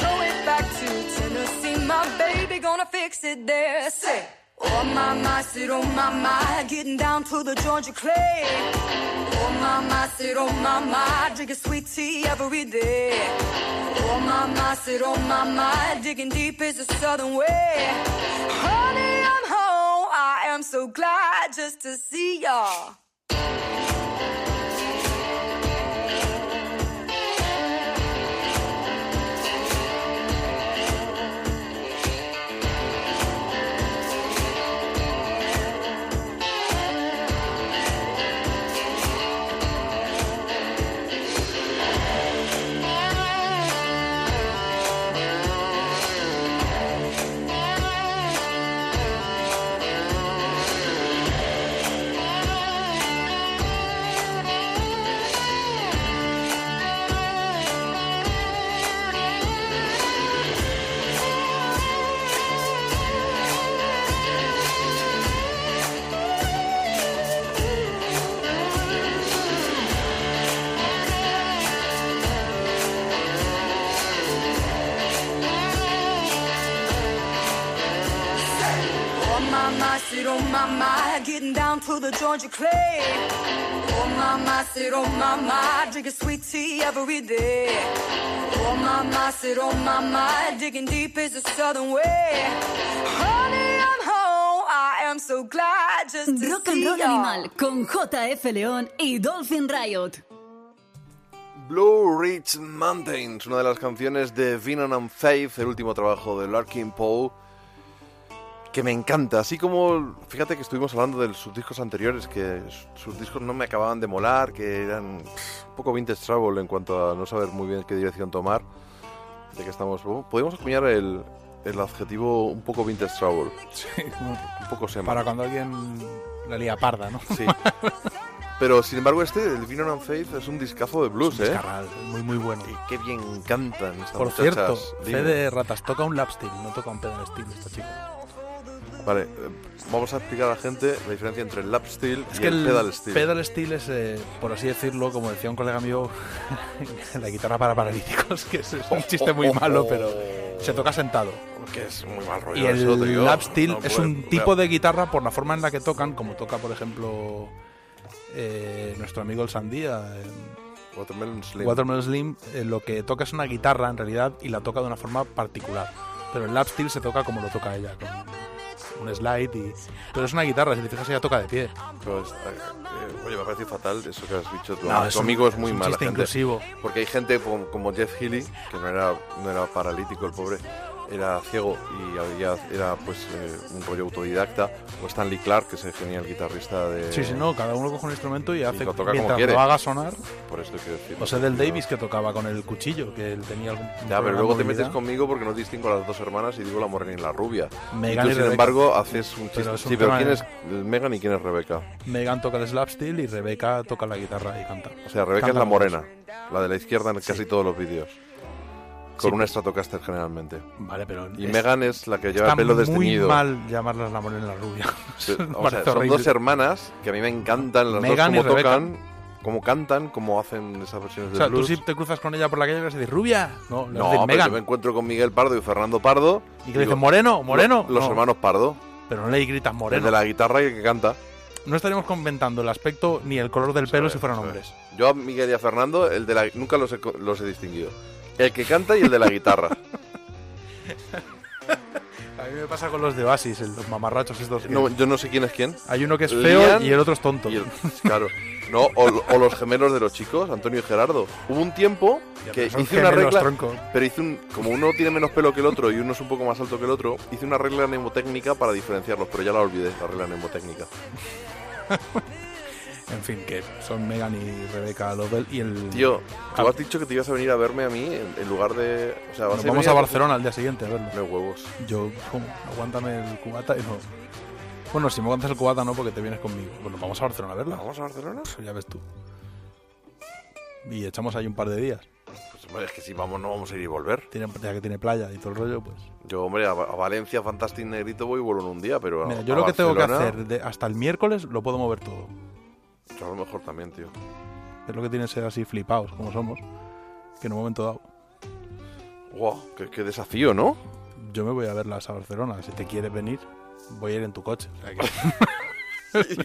Speaker 10: Throw it back to Tennessee. My baby gonna fix it there. Say. Oh my my, said oh my my, getting down to the Georgia clay. Oh my my, said oh my my, drinking sweet tea every day. Oh my my, said oh my my, digging deep is a southern way. Honey, I'm home. I am so glad just to see y'all. The Georgia clay. Oh my, said oh my my, drinking sweet tea every day. Oh my, said oh my my, digging deep is a southern way. Honey, I'm home. I am so glad just to
Speaker 1: Rock and
Speaker 10: see
Speaker 1: Roll. Animal con JF León y Dolphin Riot.
Speaker 5: Blue Ridge Mountains, una de las canciones de Venom and Faith, el último trabajo de Larkin Poe, que me encanta. Así como, fíjate que estuvimos hablando de sus discos anteriores, que sus discos no me acababan de molar, que eran un poco vintage travel en cuanto a no saber muy bien qué dirección tomar. De que estamos, podemos acuñar el, el adjetivo un poco vintage travel. un poco sema.
Speaker 6: Para cuando alguien la lía parda, ¿no?
Speaker 5: Sí. Pero sin embargo este, el Venom and Faith, es un discazo de blues,
Speaker 6: Es un
Speaker 5: ¿eh?
Speaker 6: muy muy bueno.
Speaker 5: Y qué bien cantan estas
Speaker 6: Por
Speaker 5: muchachas.
Speaker 6: cierto. Fede Ratas toca un lap steel, no toca un pedal steel esta chica.
Speaker 5: Vale, eh, vamos a explicar a la gente la diferencia entre el lap steel
Speaker 6: Es
Speaker 5: y
Speaker 6: que
Speaker 5: el, pedal steel.
Speaker 6: pedal steel es, eh, por así decirlo, como decía un colega mío, [laughs] la guitarra para paralíticos, que es, es un chiste muy malo, pero se toca sentado.
Speaker 5: Que es muy mal rollo
Speaker 6: Y
Speaker 5: eso, te digo.
Speaker 6: el lap steel
Speaker 5: No
Speaker 6: es
Speaker 5: puede-
Speaker 6: un tipo de guitarra por la forma en la que tocan, como toca, por ejemplo, eh, nuestro amigo el Sandía. en
Speaker 5: Watermelon Slim.
Speaker 6: Watermelon Slim, eh, lo que toca es una guitarra en realidad y la toca de una forma particular. Pero el lap steel se toca como lo toca ella, con un slide y... Pero es una guitarra, si te fijas ella toca de pie.
Speaker 5: Pues, eh, eh, oye, me parece fatal eso que has dicho. Tu,
Speaker 6: No,
Speaker 5: tu
Speaker 6: es un-
Speaker 5: amigo es muy
Speaker 6: es un
Speaker 5: mala
Speaker 6: chiste
Speaker 5: gente.
Speaker 6: inclusivo.
Speaker 5: Porque hay gente como, como Jeff Healy, que no era, no era paralítico el pobre, era ciego y había, era pues eh, un rollo autodidacta. O Stanley Clark, que es el genial guitarrista de...
Speaker 6: Sí, sí, no, cada uno coge un instrumento y hace
Speaker 5: lo toca como
Speaker 6: mientras
Speaker 5: quiere.
Speaker 6: lo haga sonar.
Speaker 5: Por eso quiero decir.
Speaker 6: O sea, del Davis que tocaba con el cuchillo, que él tenía algún
Speaker 5: Ya, pero luego te metes conmigo porque no distingo a las dos hermanas y digo la morena y la rubia.
Speaker 6: Megan
Speaker 5: y tú,
Speaker 6: y
Speaker 5: sin embargo, haces un chiste.
Speaker 6: Pero es un
Speaker 5: sí, pero
Speaker 6: tema
Speaker 5: ¿quién
Speaker 6: de-
Speaker 5: es Megan y quién es Rebeca?
Speaker 6: Megan toca el slap steel y Rebeca toca la guitarra y canta.
Speaker 5: O sea, Rebeca
Speaker 6: Canta
Speaker 5: es la morena, la de la izquierda en casi todos los vídeos. Con
Speaker 6: Sí.
Speaker 5: una Stratocaster generalmente.
Speaker 6: Vale, pero
Speaker 5: Y
Speaker 6: es-
Speaker 5: Megan es la que lleva
Speaker 6: Está
Speaker 5: el pelo
Speaker 6: muy
Speaker 5: desteñido.
Speaker 6: mal llamarlas la morena y la rubia. [laughs]
Speaker 5: Sí, o sea, son dos hermanas que a mí me encantan las
Speaker 6: Megan y
Speaker 5: dos
Speaker 6: Rebeca.
Speaker 5: tocan, cómo cantan, cómo hacen esas versiones
Speaker 6: O
Speaker 5: de
Speaker 6: sea, tú
Speaker 5: blues.
Speaker 6: si te cruzas con ella por la calle y le vas a decir, ¿rubia? No,
Speaker 5: No,
Speaker 6: decir
Speaker 5: pero
Speaker 6: Megan.
Speaker 5: yo me encuentro con Miguel Pardo y Fernando Pardo.
Speaker 6: Y que le dicen, ¿moreno? ¿Moreno?
Speaker 5: Los
Speaker 6: No.
Speaker 5: hermanos Pardo.
Speaker 6: Pero no le gritas
Speaker 5: El
Speaker 6: moreno.
Speaker 5: de la guitarra y el que canta.
Speaker 6: No estaríamos comentando el aspecto ni el color del pelo si fueran hombres.
Speaker 5: Yo a Miguel y a Fernando, el de la, nunca los he, los he distinguido. El que canta y el de la guitarra.
Speaker 6: A mí me pasa con los de Oasis, el- los mamarrachos estos. que-
Speaker 5: No, yo no sé quién es quién.
Speaker 6: Hay uno que es feo y el otro es tonto.
Speaker 5: y el- claro. No, o, o los gemelos de los chicos, Antonio y Gerardo. Hubo un tiempo
Speaker 6: Ya,
Speaker 5: que
Speaker 6: pero son
Speaker 5: hice una
Speaker 6: gemelos,
Speaker 5: regla,
Speaker 6: tronco.
Speaker 5: pero hice un, como uno tiene menos pelo que el otro y uno es un poco más alto que el otro, hice una regla mnemotécnica para diferenciarlos, pero ya la olvidé, la regla mnemotécnica. [laughs]
Speaker 6: En fin, que son Megan y Rebecca Lovell y el...
Speaker 5: Tío, tú
Speaker 6: Ah,
Speaker 5: has dicho que te ibas a venir a verme a mí en, lugar de... O sea,
Speaker 6: Nos vamos a Barcelona al día siguiente a verlo.
Speaker 5: No huevos.
Speaker 6: Yo, ¿cómo? Aguántame el cubata y no... Bueno, si me aguantas el cubata no, porque te vienes conmigo. Bueno, vamos a Barcelona a verla.
Speaker 5: ¿Vamos a Barcelona?
Speaker 6: Pues ya ves tú. Y echamos ahí un par de días.
Speaker 5: Pues hombre, es que si vamos no vamos a ir y volver.
Speaker 6: Tiene, ya que tiene playa y todo el rollo, pues...
Speaker 5: Yo, hombre, a, a Valencia, Fantastic Negrito voy y vuelvo en un día, pero... a-
Speaker 6: Mira, yo
Speaker 5: a
Speaker 6: lo que tengo que hacer de- hasta el miércoles lo puedo mover todo.
Speaker 5: Yo a lo mejor también, tío.
Speaker 6: Es lo que tiene ser así flipados como somos. Que en un momento dado...
Speaker 5: Wow, qué, qué desafío, ¿no?
Speaker 6: Yo me voy a verlas a Barcelona. Si te quieres venir, voy a ir en tu coche. O sea que-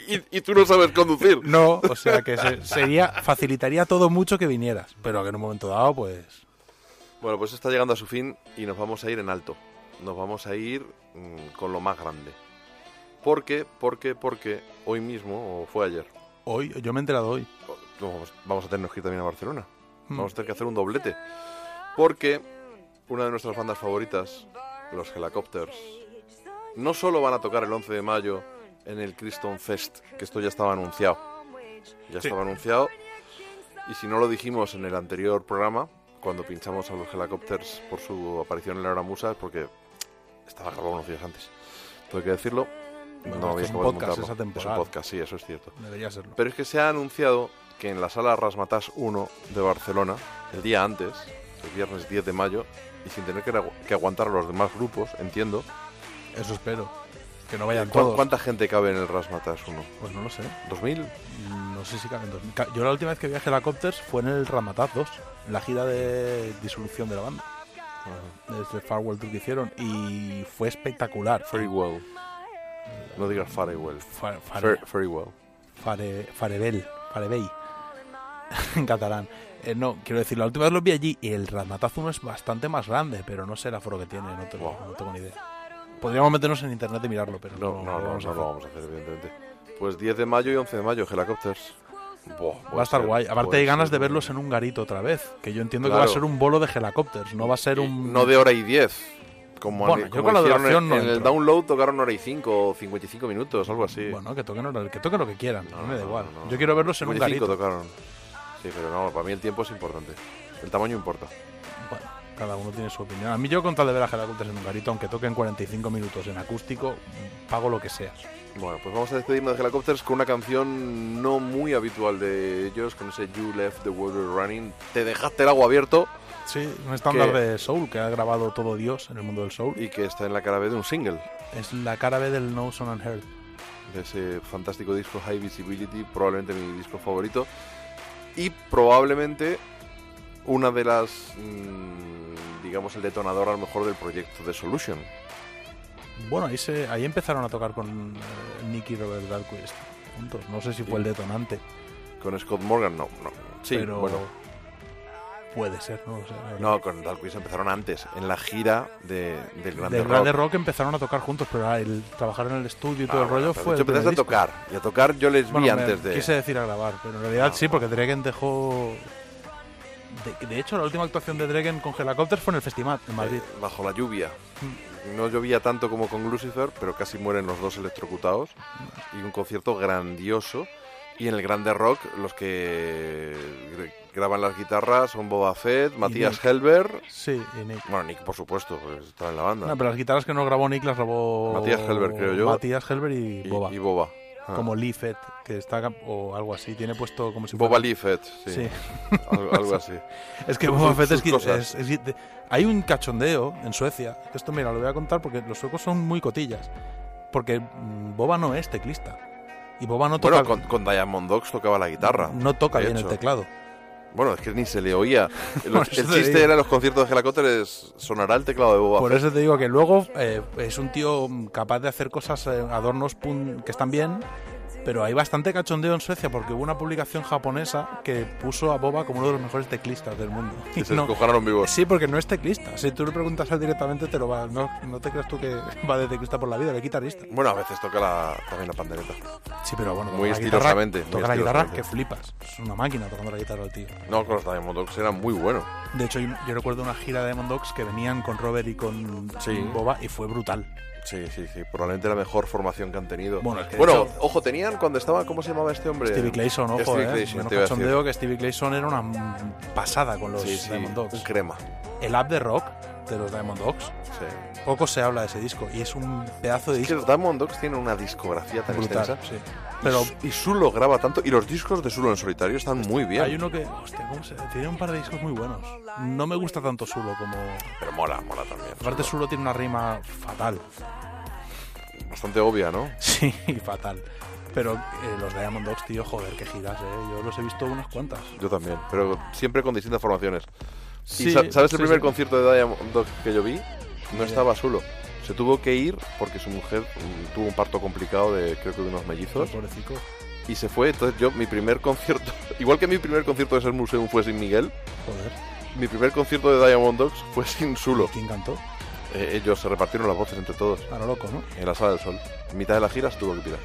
Speaker 6: [laughs]
Speaker 5: y, y tú no sabes conducir.
Speaker 6: No, o sea que se- sería facilitaría todo mucho que vinieras, pero que en un momento dado, pues
Speaker 5: Bueno, pues está llegando a su fin y nos vamos a ir en alto. Nos vamos a ir mm, con lo más grande. ¿Por qué? Porque, porque hoy mismo, o fue ayer,
Speaker 6: hoy yo me he enterado hoy.
Speaker 5: vamos, vamos a tener que ir también a Barcelona.
Speaker 6: Mm.
Speaker 5: Vamos a tener que hacer un doblete. Porque una de nuestras bandas favoritas, los Helicopters, no solo van a tocar el 11 de mayo en el Criston Fest, que esto ya estaba anunciado. Ya
Speaker 6: Sí.
Speaker 5: estaba anunciado. Y si no lo dijimos en el anterior programa, cuando pinchamos a los Helicopters por su aparición en la hora musa, es porque estaba grabado unos días antes. Hay que decirlo. No había
Speaker 6: es un podcast,
Speaker 5: montarlo.
Speaker 6: es atemporal.
Speaker 5: un podcast, sí, eso es cierto.
Speaker 6: Debería serlo.
Speaker 5: Pero es que se ha anunciado que en la sala Rasmatas 1 de Barcelona, el día antes, el viernes 10 de mayo, y sin tener que, agu- que aguantar a los demás grupos, entiendo.
Speaker 6: Eso espero. Que no vayan
Speaker 5: ¿Cuán-
Speaker 6: todos.
Speaker 5: ¿Cuánta gente cabe en el Rasmatas 1?
Speaker 6: Pues no lo sé.
Speaker 5: ¿2000?
Speaker 6: No sé si caben 2000. Ca- Yo la última vez que viajé a Helicopters fue en el Ramataz 2, en la gira de disolución de la banda. Desde Farewell Tour que hicieron y fue espectacular.
Speaker 5: Very well. No digas very well.
Speaker 6: Fa- fare- Farebel, Farebey, [laughs] en catalán. Eh, no, quiero decir, la última vez lo vi allí y el Ramataz 1 es bastante más grande, pero no sé el aforo que tiene, no tengo, no tengo ni idea. Podríamos meternos en internet y mirarlo, pero
Speaker 5: No,
Speaker 6: no,
Speaker 5: no, no,
Speaker 6: lo vamos a
Speaker 5: no
Speaker 6: hacer.
Speaker 5: lo vamos a hacer, evidentemente. Pues 10 de mayo y 11 de mayo, Helicopters. Buah,
Speaker 6: Va a estar
Speaker 5: ser-
Speaker 6: guay. Aparte hay ganas
Speaker 5: ser
Speaker 6: de verlos en un garito otra vez. Que yo entiendo que va a ser un bolo de Helicopters, no va a ser un...
Speaker 5: No de hora y 10. Como,
Speaker 6: Bueno, yo con la duración
Speaker 5: en,
Speaker 6: no
Speaker 5: en el download tocaron hora y 5 o 55 minutos, algo así.
Speaker 6: Bueno, que toquen, hora- que toquen lo que quieran, no, me da igual.
Speaker 5: no,
Speaker 6: yo quiero verlos en un
Speaker 5: 55
Speaker 6: garito.
Speaker 5: tocaron. Sí, pero no, para mí el tiempo es importante. El tamaño importa.
Speaker 6: Bueno, cada uno tiene su opinión. A mí yo con tal de ver a Helicopters en un garito, aunque toquen 45 minutos en acústico, pago lo que sea.
Speaker 5: Bueno, pues vamos a despedirnos de Helicopters con una canción no muy habitual de ellos, con ese You Left the Water Running. Te dejaste el agua abierto.
Speaker 6: Sí, un estándar
Speaker 5: que-
Speaker 6: de Soul que ha grabado todo Dios en el mundo del Soul.
Speaker 5: Y que está en la cara B de un single.
Speaker 6: Es la cara B del No Son Unheard.
Speaker 5: de ese fantástico disco High Visibility, probablemente mi disco favorito. Y probablemente una de las, mm, digamos, el detonador a lo mejor del proyecto de Solution.
Speaker 6: Bueno, ahí, se, ahí empezaron a tocar con eh, Nicky y Robert Dahlquist juntos. No sé si fue el detonante.
Speaker 5: Con Scott Morgan, no, no. Sí,
Speaker 6: pero
Speaker 5: bueno.
Speaker 6: Puede ser, no.
Speaker 5: No, con Dalquist empezaron antes, en la gira de, del Grande
Speaker 6: Del
Speaker 5: Rock.
Speaker 6: Grande Rock empezaron a tocar juntos, pero ah, el trabajar en el estudio y todo
Speaker 5: Ah,
Speaker 6: el rollo fue. el primer
Speaker 5: empezaste a tocar, y a tocar yo les vi
Speaker 6: Bueno,
Speaker 5: antes de...
Speaker 6: Quise decir a grabar, pero en realidad sí, porque Dregen dejó. De, de hecho, la última actuación de Dregen con Helicopters fue en el festival en Madrid.
Speaker 5: Eh, bajo la lluvia.
Speaker 6: Mm.
Speaker 5: No llovía tanto como con Lucifer, pero casi mueren los dos electrocutados. Y un concierto grandioso. Y en el Grande Rock, los que graban las guitarras son Boba Fett, Matías. Helber.
Speaker 6: Sí, y Nick.
Speaker 5: Bueno, Nick, por supuesto, pues está en la banda.
Speaker 6: No, pero las guitarras que no grabó Nick las grabó.
Speaker 5: Matías Helber, creo yo.
Speaker 6: Matías Helber y,
Speaker 5: Y-
Speaker 6: Boba.
Speaker 5: y Boba. Ah.
Speaker 6: Como Leafet, que está. o algo así. Tiene puesto como si
Speaker 5: Boba
Speaker 6: fuera-
Speaker 5: Lee Fett, sí.
Speaker 6: Sí. [laughs]
Speaker 5: Algo, algo así. [laughs]
Speaker 6: Es que Boba Fett es, es- es- de- Hay un cachondeo en Suecia. Esto, mira, lo voy a contar porque los suecos son muy cotillas. Porque mm, Boba no es teclista. Y Boba no toca.
Speaker 5: Bueno, con, con Diamond Dogs tocaba la guitarra.
Speaker 6: No toca bien el
Speaker 5: hecho.
Speaker 6: teclado.
Speaker 5: Bueno, es que ni se le oía. [laughs] El, chiste era en los conciertos de Helicopters sonará el teclado de Boba
Speaker 6: Por eso te digo que luego eh, es un tío capaz de hacer cosas, eh, adornos pun- que están bien, Pero hay bastante cachondeo en Suecia porque hubo una publicación japonesa que puso a Boba como uno de los mejores teclistas del mundo.
Speaker 5: Que [laughs] se
Speaker 6: no-
Speaker 5: vivos.
Speaker 6: Sí, porque no es teclista. Si tú le preguntas a él directamente, te lo va. No, no te creas tú que [laughs] va de teclista por la vida, de guitarrista.
Speaker 5: Bueno, a veces toca la, también la pandereta.
Speaker 6: Sí, pero bueno,
Speaker 5: Muy estilosamente.
Speaker 6: guitarra-
Speaker 5: muy
Speaker 6: Toca la guitarra que
Speaker 5: estilosamente.
Speaker 6: flipas. Es una máquina tocando la guitarra el tío.
Speaker 5: No, con los Diamond Dogs era muy bueno.
Speaker 6: De hecho, yo, yo recuerdo una gira de Diamond Dogs que venían con Robert y con
Speaker 5: Sí.
Speaker 6: Boba y fue brutal.
Speaker 5: Sí, sí, sí. Probablemente la mejor formación que han tenido.
Speaker 6: Bueno, es que de
Speaker 5: Bueno,
Speaker 6: hecho-
Speaker 5: ojo, tenían cuando estaba, ¿cómo se llamaba este hombre?
Speaker 6: Stevie Clayson, ojo,
Speaker 5: Stevie
Speaker 6: eh.
Speaker 5: Clayson,
Speaker 6: Menos cachondeo que Stevie Clayson era una pasada con los
Speaker 5: Sí, sí,
Speaker 6: Diamond Dogs.
Speaker 5: un crema.
Speaker 6: El app de rock de los Diamond Dogs.
Speaker 5: Sí.
Speaker 6: Poco se habla de ese disco y es un pedazo de
Speaker 5: Es que
Speaker 6: disco.
Speaker 5: los Diamond Dogs tienen una discografía tan
Speaker 6: Brutal,
Speaker 5: extensa.
Speaker 6: sí.
Speaker 5: Pero y Sulo graba tanto y los discos de Sulo en solitario están muy bien.
Speaker 6: Hay uno que, hostia, ¿cómo se? Tiene un par de discos muy buenos. No me gusta tanto Sulo como.
Speaker 5: Pero mola, mola también.
Speaker 6: Aparte, Sulo tiene una rima fatal.
Speaker 5: Bastante obvia, ¿no? [laughs]
Speaker 6: Sí, fatal. Pero eh, los Diamond Dogs, tío, joder, qué giras, eh. Yo los he visto unas cuantas.
Speaker 5: Yo también, pero siempre con distintas formaciones.
Speaker 6: Sí,
Speaker 5: ¿Y sa- ¿Sabes el primer concierto de Diamond Dogs que yo vi? No estaba Sulo. Se tuvo que ir porque su mujer mm, tuvo un parto complicado de, creo que de unos mellizos.
Speaker 6: Pobrecito.
Speaker 5: Y se fue, entonces yo, mi primer concierto, [laughs] igual que mi primer concierto de Ser Museum fue sin Miguel,
Speaker 6: Joder.
Speaker 5: mi primer concierto de Diamond Dogs fue sin Sulo.
Speaker 6: ¿Quién cantó?
Speaker 5: Eh, ellos se repartieron las voces entre todos.
Speaker 6: A lo loco, ¿no?
Speaker 5: En la Sala del Sol. En mitad de la gira se tuvo que tirar.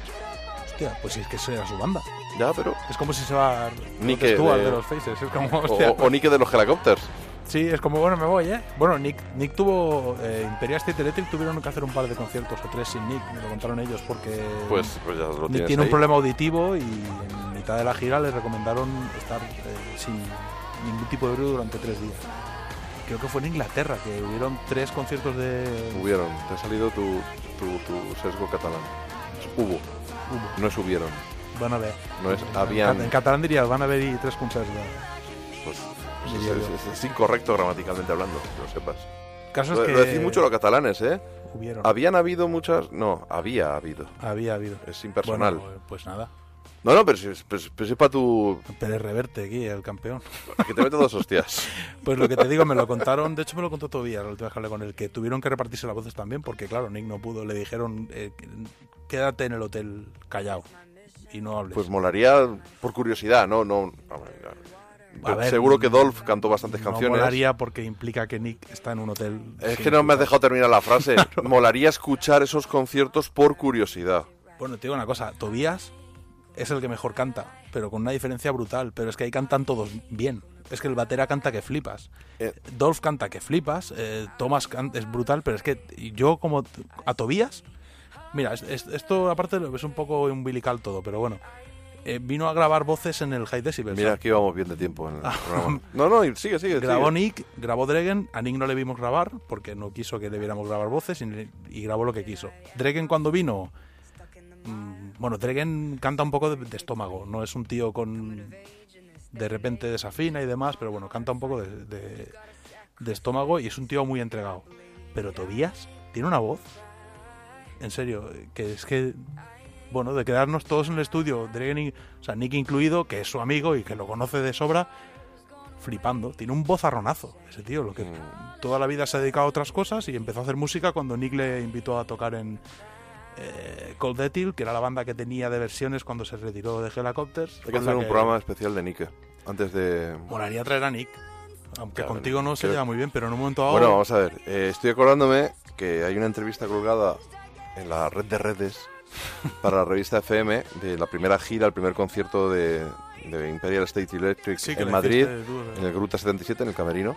Speaker 6: Hostia, pues es que eso era su banda.
Speaker 5: Ya, pero...
Speaker 6: Es como si se va Stewart
Speaker 5: de-
Speaker 6: de... los Faces. Es como,
Speaker 5: O,
Speaker 6: hostia,
Speaker 5: o- o Nick de los Helicopters.
Speaker 6: Sí, es como, bueno, me voy, ¿eh? Bueno, Nick, Nick tuvo. Eh, Imperial State Electric tuvieron que hacer un par de conciertos o tres sin Nick, me lo contaron ellos, porque.
Speaker 5: Pues- pues ya lo
Speaker 6: Nick tiene un problema auditivo y en mitad de la gira les recomendaron estar eh, sin ningún tipo de ruido durante tres días. Creo que fue en Inglaterra, que hubieron tres conciertos de.
Speaker 5: Hubieron, te ha salido tu, tu, tu sesgo catalán. Hubo. No es hubieron.
Speaker 6: Van a ver.
Speaker 5: No es
Speaker 6: En
Speaker 5: habían.
Speaker 6: En catalán dirías, van a ver y tres concerts. de-
Speaker 5: Pues, pues
Speaker 6: diría
Speaker 5: es, es- incorrecto gramaticalmente hablando, que lo sepas.
Speaker 6: Caso es
Speaker 5: lo,
Speaker 6: que-
Speaker 5: lo decís mucho los catalanes, ¿eh?
Speaker 6: Hubieron.
Speaker 5: Habían habido muchas. No, había habido.
Speaker 6: Había habido.
Speaker 5: Es impersonal.
Speaker 6: Bueno, pues nada.
Speaker 5: No, no, pero si, es- pero, pero si es para tu.
Speaker 6: Pérez Reverte aquí, el campeón.
Speaker 5: Que te meto dos hostias. [laughs]
Speaker 6: Pues lo que te digo, me lo contaron, de hecho me lo contó Tobías, la última vez que hablé con él, que tuvieron que repartirse las voces también, porque claro, Nick no pudo, le dijeron, eh, quédate en el hotel callado y no hables.
Speaker 5: Pues molaría por curiosidad, ¿no? no ver, ya.
Speaker 6: A ver,
Speaker 5: Seguro que Dolph cantó bastantes
Speaker 6: no
Speaker 5: canciones.
Speaker 6: molaría porque implica que Nick está en un hotel.
Speaker 5: Es que no me has dejado terminar la frase. [laughs] Molaría escuchar esos conciertos por curiosidad.
Speaker 6: Bueno, te digo una cosa, Tobías es el que mejor canta, pero con una diferencia brutal, pero es que ahí cantan todos bien. Es que el batera canta que flipas.
Speaker 5: Eh.
Speaker 6: Dolph canta que flipas. eh, Thomas es brutal, pero es que yo como a Tobías... Mira, es- es- esto aparte es un poco umbilical todo, pero bueno. Eh, vino a grabar voces en el High Decibel.
Speaker 5: Mira, aquí vamos bien de tiempo en el programa. [laughs] No, no, sigue, sigue.
Speaker 6: Grabó
Speaker 5: sigue.
Speaker 6: Nick, grabó Dregen, a Nick no le vimos grabar porque no quiso que debiéramos grabar voces y, y grabó lo que quiso. Dregen cuando vino, mm, bueno, Dregen canta un poco de, de estómago, no es un tío con de repente desafina y demás, pero bueno, canta un poco de, de- de estómago y es un tío muy entregado. Pero Tobías tiene una voz, en serio, que es que bueno, de quedarnos todos en el estudio, Dregen y- o sea, Nick incluido, que es su amigo y que lo conoce de sobra, flipando. Tiene un vozarronazo ese tío, lo que toda la vida se ha dedicado a otras cosas y empezó a hacer música cuando Nick le invitó a tocar en eh, Cold Ethyl, que era la banda que tenía de versiones cuando se retiró de Helicopters.
Speaker 5: Hay que hacer un programa especial de Nike. Antes de.
Speaker 6: Molaría traer a Nick. Aunque
Speaker 5: Claro,
Speaker 6: contigo no se
Speaker 5: creo-
Speaker 6: lleva muy bien, pero en un momento dado...
Speaker 5: Bueno, vamos a ver. eh, estoy acordándome que hay una entrevista colgada en la red de redes para la revista FM de la primera gira, el primer concierto de, de Imperial State Electric
Speaker 6: Sí,
Speaker 5: en Madrid, en el Gruta 77, en el Camerino.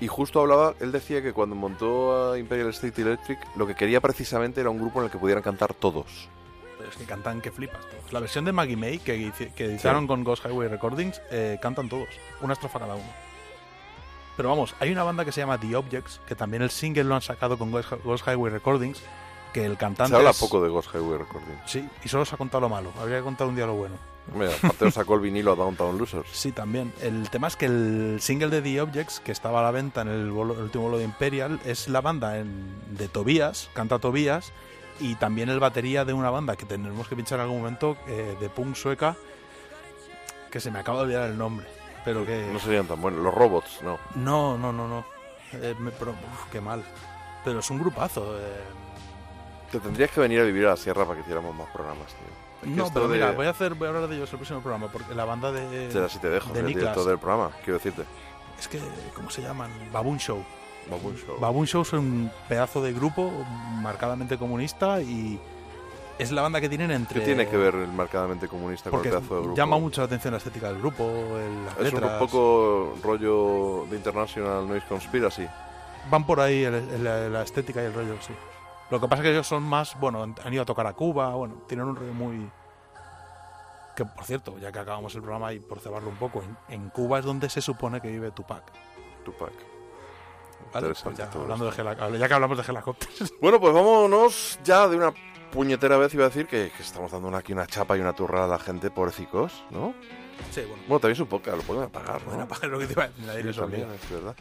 Speaker 5: Y justo hablaba, él decía que cuando montó a Imperial State Electric, lo que quería precisamente era un grupo en el que pudieran cantar todos.
Speaker 6: Pero es que cantan que flipas todos. La versión de Maggie May que, que editaron
Speaker 5: Sí.
Speaker 6: con Ghost Highway Recordings eh, cantan todos, una estrofa cada uno. Pero vamos, hay una banda que se llama The Objects, que también el single lo han sacado con Ghost Highway Recordings, que el cantante
Speaker 5: Se habla
Speaker 6: es-
Speaker 5: poco de Ghost Highway Recording.
Speaker 6: Sí, y solo se ha contado lo malo. Habría que contar un día lo bueno.
Speaker 5: Mira, aparte nos sacó el vinilo a Downtown Losers.
Speaker 6: Sí, también. El tema es que el single de The Objects, que estaba a la venta en el, bolo- el último bolo de Imperial, es la banda en- de Tobías, canta Tobías, y también el batería de una banda que tendremos que pinchar en algún momento, eh, de punk sueca, que se me acaba de olvidar el nombre. Pero que...
Speaker 5: No serían tan buenos. Los robots, no.
Speaker 6: No, no, no, no. Eh, me- pero, uf, qué mal. Pero es un grupazo. eh.
Speaker 13: Te tendrías que venir a vivir a la sierra para que hiciéramos más programas, tío.
Speaker 6: No, pero
Speaker 13: de-
Speaker 6: mira, voy a, hacer, voy a hablar de ellos el próximo programa, porque la banda de.
Speaker 13: Será si te dejo,
Speaker 6: de
Speaker 13: el
Speaker 6: Niklas,
Speaker 13: director del programa, quiero decirte.
Speaker 6: Es que, ¿cómo se llaman? Baboon Show.
Speaker 13: Baboon Show.
Speaker 6: Baboon Show es un pedazo de grupo marcadamente comunista y es la banda que tienen entre.
Speaker 13: ¿Qué tiene que ver el marcadamente comunista con
Speaker 6: Porque
Speaker 13: el pedazo de grupo?
Speaker 6: llama mucho la atención la estética del grupo, el- las
Speaker 13: Es un poco rollo de International Noise Conspiracy.
Speaker 6: Van por ahí el- el- la estética y el rollo, sí. Lo que pasa es que ellos son más, bueno, han- ido a tocar a Cuba, bueno, tienen un rollo muy... Que, por cierto, ya que acabamos el programa y por cebarlo un poco, en, en Cuba es donde se supone que vive Tupac.
Speaker 13: Tupac.
Speaker 6: Vale, pues ya, hablando de hela- ya que hablamos de helicópteros. [laughs]
Speaker 13: Bueno, pues vámonos ya de una puñetera vez, iba a decir, que, que estamos dando una- aquí una chapa y una turra a la gente, pobrecicos, ¿no?
Speaker 6: Sí, bueno.
Speaker 13: Bueno, también su podcast, lo pueden apagar, ¿no?
Speaker 6: Pueden apagar lo que te iba a
Speaker 13: Sí, también, es verdad.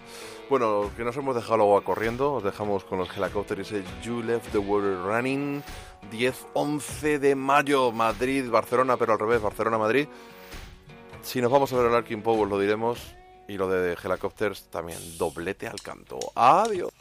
Speaker 13: Bueno, que nos hemos dejado luego corriendo, os dejamos con los helicópteros ese You Left the Water Running, 10-11 de mayo, Madrid, Barcelona, pero al revés, Barcelona-Madrid. Si nos vamos a ver el Arking Power lo diremos, y lo de Helicopters también, doblete al canto. Adiós.